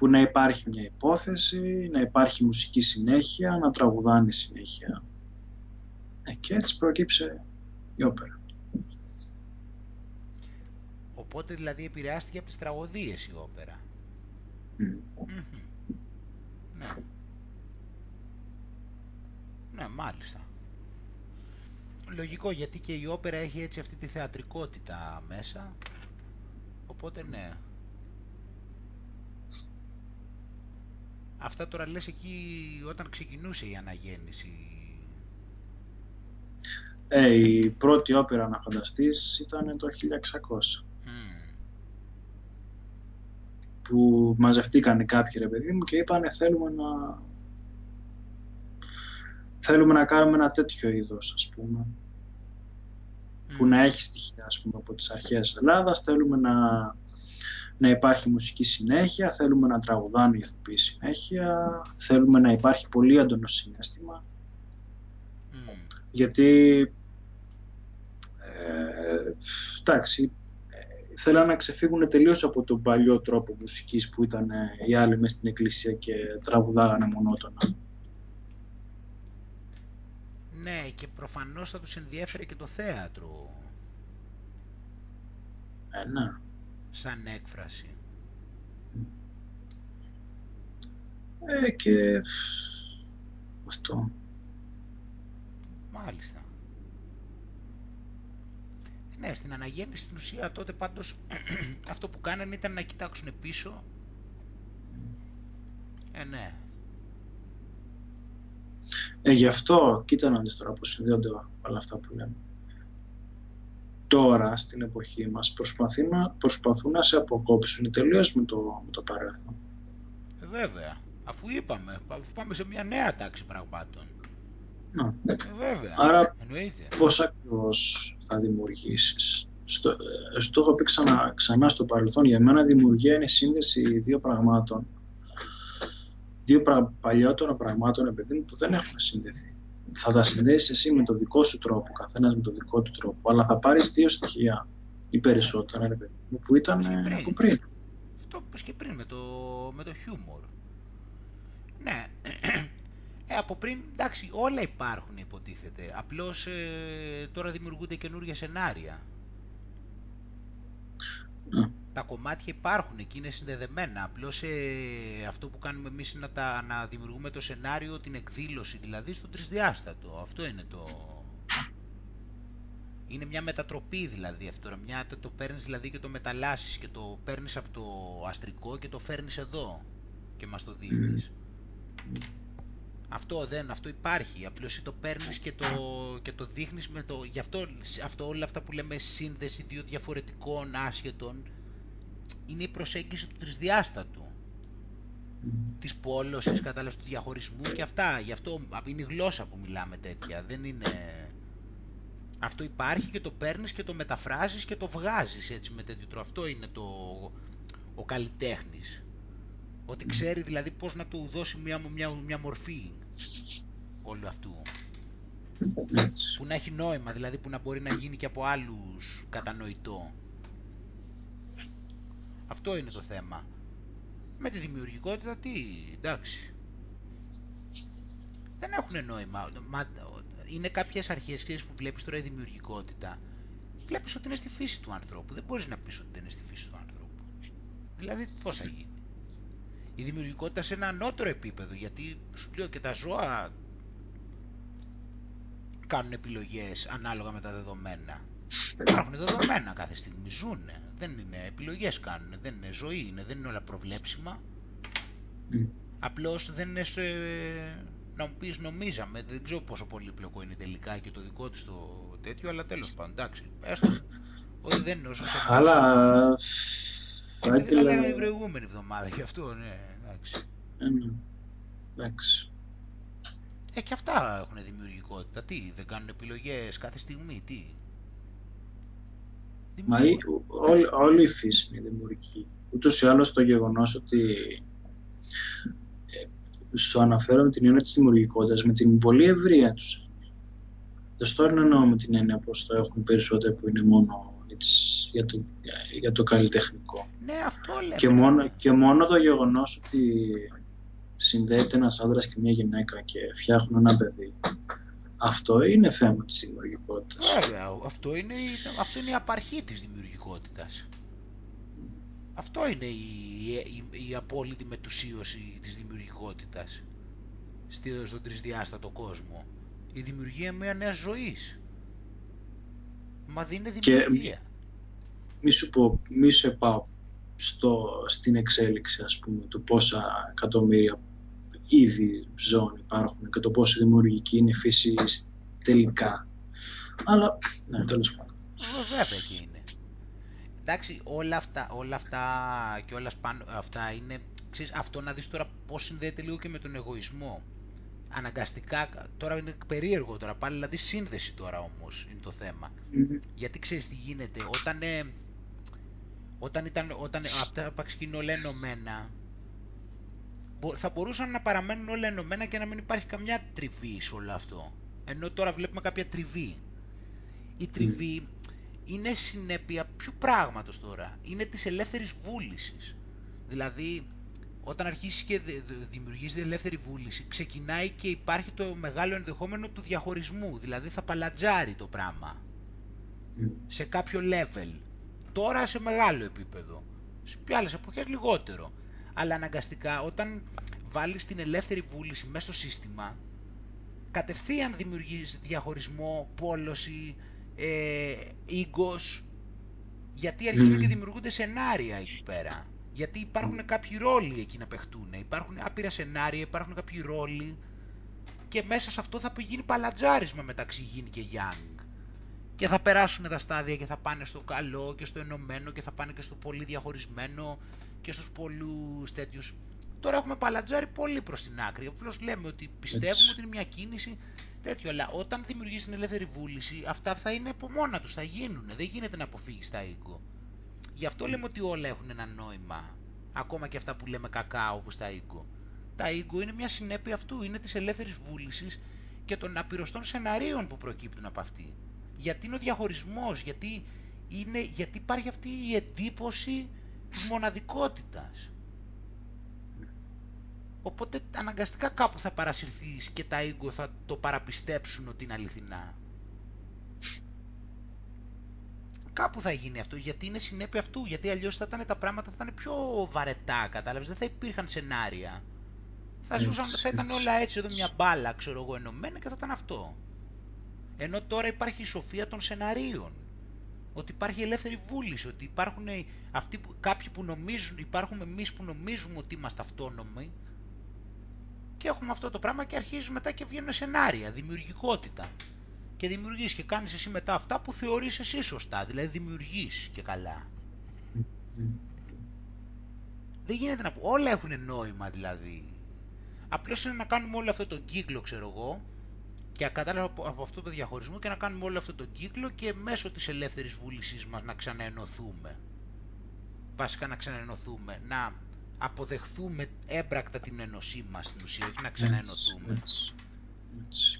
Που να υπάρχει μια υπόθεση, να υπάρχει μουσική συνέχεια, να τραγουδάνε συνέχεια. Ε, και έτσι προκύψε η όπερα. Οπότε δηλαδή επηρεάστηκε από τις τραγωδίες η όπερα. Ναι. Ναι, μάλιστα. Λογικό γιατί και η όπερα έχει έτσι αυτή τη θεατρικότητα μέσα. Οπότε ναι. Αυτά τώρα λες εκεί όταν ξεκινούσε η αναγέννηση. Ε, η πρώτη όπερα να φανταστείς ήταν το 1600. Που μαζευτήκαν κάποιοι ρε παιδί μου και είπανε θέλουμε να θέλουμε να κάνουμε ένα τέτοιο είδος ας πούμε που να έχει στοιχεία ας πούμε, από τις αρχές Ελλάδας θέλουμε να, να υπάρχει μουσική συνέχεια θέλουμε να τραγουδάνε οι ηθοποιοί συνέχεια θέλουμε να υπάρχει πολύ έντονο συνέστημα γιατί ε, εντάξει θέλαν να ξεφύγουν τελείως από τον παλιό τρόπο μουσικής που ήταν οι άλλοι μες στην εκκλησία και τραγουδάγανε μονότονα. Ναι, και προφανώς θα τους ενδιέφερε και το θέατρο. Ε, ναι. Σαν έκφραση. Ε, και αυτό. Μάλιστα. Ναι, στην αναγέννηση στην ουσία τότε πάντως αυτό που κάνανε ήταν να κοιτάξουν πίσω. Ε, ναι. Ε, γι' αυτό, κοίτα να δεις τώρα πώς συνδέονται όλα αυτά που λέμε. Τώρα, στην εποχή μας, προσπαθούν να, προσπαθούν να σε αποκόψουν τελείως με το, με το παρελθόν. Ε, βέβαια. Αφού είπαμε, αφού πάμε σε μια νέα τάξη πραγμάτων. Να. Ε, βέβαια. Άρα, Εννοείται. πώς ακριβώς θα δημιουργήσεις; Στο, ε, στο έχω πει ξανά, ξανά στο παρελθόν. Για μένα δημιουργία είναι σύνδεση δύο πραγμάτων δύο πρα... παλιότερων πραγμάτων επειδή που δεν έχουν συνδεθεί. Θα τα συνδέσει εσύ με το δικό σου τρόπο, καθένας με το δικό του τρόπο, αλλά θα πάρεις δύο στοιχεία ή περισσότερα ρε παιδί που ήταν πριν. από πριν. Αυτό που και πριν με το, με το χιούμορ. Ναι. Ε, από πριν, εντάξει, όλα υπάρχουν υποτίθεται. Απλώς ε, τώρα δημιουργούνται καινούργια σενάρια. Ναι τα κομμάτια υπάρχουν εκεί, είναι συνδεδεμένα. Απλώς ε, αυτό που κάνουμε εμείς είναι να, τα, να δημιουργούμε το σενάριο, την εκδήλωση δηλαδή στο τρισδιάστατο. Αυτό είναι το... Είναι μια μετατροπή δηλαδή αυτό, μια, το παίρνεις δηλαδή και το μεταλλάσσεις και το παίρνεις από το αστρικό και το φέρνεις εδώ και μας το δείχνεις. Αυτό δεν, αυτό υπάρχει, απλώς το παίρνεις και το, και το δείχνεις με το... Γι' αυτό, αυτό όλα αυτά που λέμε σύνδεση δύο διαφορετικών άσχετων είναι η προσέγγιση του τρισδιάστατου. Της πόλωσης, κατάλαβες του διαχωρισμού και αυτά. Γι' αυτό είναι η γλώσσα που μιλάμε τέτοια. Δεν είναι... Αυτό υπάρχει και το παίρνεις και το μεταφράζεις και το βγάζεις έτσι με τέτοιο τρόπο. Αυτό είναι το... ο καλλιτέχνης. Ότι ξέρει δηλαδή πώς να του δώσει μια, μια, μια μορφή όλου αυτού. Που να έχει νόημα, δηλαδή που να μπορεί να γίνει και από άλλους κατανοητό. Αυτό είναι το θέμα. Με τη δημιουργικότητα τι, εντάξει. Δεν έχουν νόημα. Μα, είναι κάποιες αρχές που βλέπεις τώρα η δημιουργικότητα. Βλέπεις ότι είναι στη φύση του ανθρώπου. Δεν μπορείς να πεις ότι δεν είναι στη φύση του ανθρώπου. Δηλαδή πώς θα γίνει; Η δημιουργικότητα σε ένα ανώτερο επίπεδο, γιατί σου λέω και τα ζώα κάνουν επιλογές ανάλογα με τα δεδομένα. Υπάρχουν δεδομένα κάθε στιγμή, ζουν. Δεν είναι επιλογές κάνουν, δεν είναι ζωή, είναι, δεν είναι όλα προβλέψιμα. Mm. Απλώς δεν είναι σε... να μου πεις νομίζαμε, δεν ξέρω πόσο πολύπλοκο είναι τελικά και το δικό της το τέτοιο, αλλά τέλος πάντων, εντάξει, έστω Ότι δεν είναι όσο σε Αλλά... Επειδή τα λέγαμε την προηγούμενη εβδομάδα γι' αυτό, ναι, εντάξει. Ε, ναι. Εντάξει. Ε, και αυτά έχουν δημιουργικότητα. Τι, δεν κάνουν επιλογές κάθε στιγμή, τι; Μα όλη, όλη η φύση είναι δημιουργική. Ούτως ή άλλως το γεγονός ότι ε, στο αναφέρω με την έννοια της δημιουργικότητας, με την πολύ ευρεία τους. Δεν στο εννοώ με την έννοια πως το έχουν περισσότερο που είναι μόνο για το, για το καλλιτεχνικό. Ναι, αυτό λέμε. Και μόνο, και μόνο το γεγονός ότι συνδέεται ένας άντρας και μια γυναίκα και φτιάχνουν ένα παιδί. Αυτό είναι θέμα της δημιουργικότητας. Βέβαια, αυτό είναι, αυτό είναι η απαρχή της δημιουργικότητας. Αυτό είναι η, η, η απόλυτη μετουσίωση της δημιουργικότητας στον τρισδιάστατο κόσμο. Η δημιουργία μια νέας ζωής. Μα δίνει δημιουργία. Και μη σου πω, μη σε πάω στο, στην εξέλιξη ας πούμε του πόσα εκατομμύρια ήδη ζώων υπάρχουν και το πόσο δημιουργική είναι η φύση τελικά. Αλλά, ναι, τέλος πάντων. Βέβαια και είναι. Εντάξει, όλα αυτά, όλα αυτά και όλας πάνω, αυτά είναι, ξέρεις, αυτό να δεις τώρα πώς συνδέεται λίγο και με τον εγωισμό. Αναγκαστικά, τώρα είναι περίεργο τώρα πάλι, δηλαδή σύνδεση τώρα όμως είναι το θέμα. Γιατί ξέρεις τι γίνεται, όταν, ε, όταν, ήταν, όταν αυτά τα είναι όλα ενωμένα, θα μπορούσαν να παραμένουν όλα ενωμένα και να μην υπάρχει καμιά τριβή σε όλο αυτό. Ενώ τώρα βλέπουμε κάποια τριβή. Η τριβή είναι συνέπεια ποιου πράγματος τώρα; Είναι της ελεύθερης βούλησης. Δηλαδή, όταν αρχίσεις και δημιουργείς την ελεύθερη βούληση, ξεκινάει και υπάρχει το μεγάλο ενδεχόμενο του διαχωρισμού. Δηλαδή θα παλατζάρει το πράγμα. Σε κάποιο level. Τώρα σε μεγάλο επίπεδο. Σε άλλες εποχές λιγότερο. Αλλά αναγκαστικά όταν βάλεις την ελεύθερη βούληση μέσα στο σύστημα, κατευθείαν δημιουργείς διαχωρισμό, πόλωση, ε, οίκος, γιατί αρχίζουν και δημιουργούνται σενάρια εκεί πέρα. Γιατί υπάρχουν κάποιοι ρόλοι εκεί να παιχτούν, υπάρχουν άπειρα σενάρια, υπάρχουν κάποιοι ρόλοι. Και μέσα σε αυτό θα γίνει παλατζάρισμα μεταξύ Yin και Yang. Και θα περάσουν τα στάδια και θα πάνε στο καλό και στο ενωμένο και θα πάνε και στο πολύ διαχωρισμένο και στους πολλούς τέτοιους. Τώρα έχουμε παλατζάρει πολύ προς την άκρη. Απλώς λέμε ότι πιστεύουμε ότι είναι μια κίνηση τέτοιο. Αλλά όταν δημιουργήσει την ελεύθερη βούληση, αυτά θα είναι από μόνα τους, θα γίνουν. Δεν γίνεται να αποφύγεις τα οίκο. Γι' αυτό λέμε ότι όλα έχουν ένα νόημα. Ακόμα και αυτά που λέμε κακά όπως τα οίκο. Τα οίκο είναι μια συνέπεια αυτού, είναι της ελεύθερης βούλησης και των απειροστών σεναρίων που προκύπτουν από αυτή. Γιατί είναι ο διαχωρισμός, γιατί, είναι, γιατί υπάρχει αυτή η εντύπωση της μοναδικότητας. Οπότε αναγκαστικά κάπου θα παρασυρθείς και τα ίγκο θα το παραπιστέψουν ότι είναι αληθινά. Κάπου θα γίνει αυτό, γιατί είναι συνέπεια αυτού, γιατί αλλιώς θα ήταν τα πράγματα θα ήταν πιο βαρετά, κατάλαβες, δεν θα υπήρχαν σενάρια. Θα, ζούσαν, θα ήταν όλα έτσι εδώ μια μπάλα, ξέρω εγώ, ενωμένα και θα ήταν αυτό. Ενώ τώρα υπάρχει η σοφία των σεναρίων ότι υπάρχει ελεύθερη βούληση, ότι υπάρχουν αυτοί που, κάποιοι που νομίζουν, υπάρχουν εμείς που νομίζουμε ότι είμαστε αυτόνομοι και έχουμε αυτό το πράγμα και αρχίζεις μετά και βγαίνουν σενάρια, δημιουργικότητα. Και δημιουργείς και κάνεις εσύ μετά αυτά που θεωρείς εσύ σωστά, δηλαδή δημιουργείς και καλά. Δεν γίνεται να πω, όλα έχουν νόημα δηλαδή. Απλώς είναι να κάνουμε όλο αυτό τον κύκλο, ξέρω εγώ, και κατάλαβα από αυτό το διαχωρισμό και να κάνουμε όλο αυτό τον κύκλο και μέσω της ελεύθερης βούλησής μας να ξαναενωθούμε. Βασικά να ξαναενωθούμε, να αποδεχθούμε έμπρακτα την ενωσή μας στην ουσία, όχι να ξαναενωθούμε.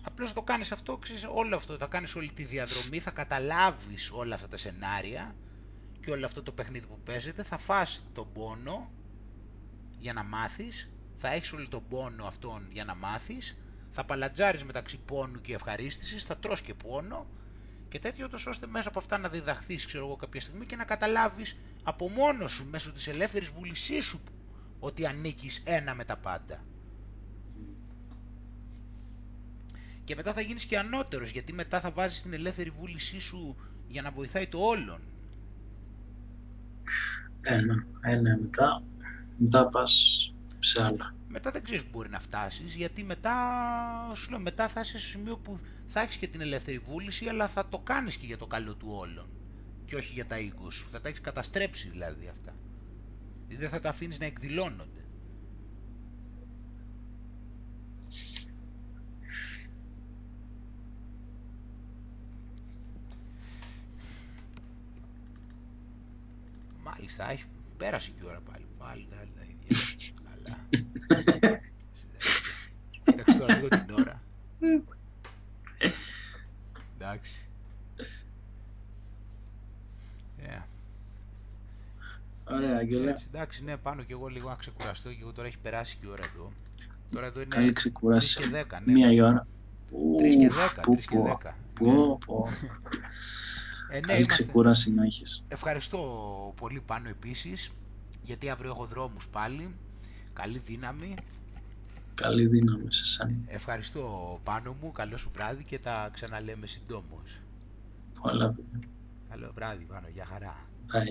Απλώς το κάνεις αυτό, ξέρεις, όλο αυτό, θα κάνεις όλη τη διαδρομή, θα καταλάβεις όλα αυτά τα σενάρια και όλο αυτό το παιχνίδι που παίζεται, θα φας τον πόνο για να μάθεις, θα έχεις όλο τον πόνο αυτόν για να μάθεις θα παλατζάρεις μεταξύ πόνου και ευχαρίστησης, θα τρως και πόνο και τέτοιο τόσο ώστε μέσα από αυτά να διδαχθείς ξέρω εγώ κάποια στιγμή και να καταλάβεις από μόνος σου μέσω της ελεύθερης βούλησής σου ότι ανήκεις ένα με τα πάντα. Και μετά θα γίνεις και ανώτερος γιατί μετά θα βάζεις την ελεύθερη βούλησή σου για να βοηθάει το όλον. Ένα, ένα μετά, μετά πας σε άλλα μετά δεν ξέρεις που μπορεί να φτάσεις, γιατί μετά, σου λέω, μετά θα είσαι σε σημείο που θα έχεις και την ελεύθερη βούληση, αλλά θα το κάνεις και για το καλό του όλων. και όχι για τα 20 σου. Θα τα έχεις καταστρέψει δηλαδή αυτά. Δεν θα τα αφήνεις να εκδηλώνονται. Μάλιστα, έχει πέρασε και η ώρα πάλι. Πάλι τα άλλα ίδια. Καλά. Κοίταξε τώρα λίγο την ώρα. Εντάξει. Yeah. Ωραία, Άγγελε. Έτσι, εντάξει, ναι, πάνω και εγώ λίγο να ξεκουραστώ και εγώ τώρα έχει περάσει και η ώρα εδώ. Τώρα εδώ είναι Καλή 3 ξεκούραση. και 10, ναι. Μία η ώρα. 3 και Ουφ, 10, πω, 3 και πω. 10. Πω, πω. Ε, ναι, Καλή είμαστε. ξεκούραση να έχεις. Ευχαριστώ πολύ πάνω επίσης, γιατί αύριο έχω δρόμους πάλι. Καλή δύναμη. Καλή δύναμη σε σένα. Ευχαριστώ πάνω μου, καλό σου βράδυ και τα ξαναλέμε συντόμως. Πολλά παιδιά. Καλό βράδυ πάνω, για χαρά.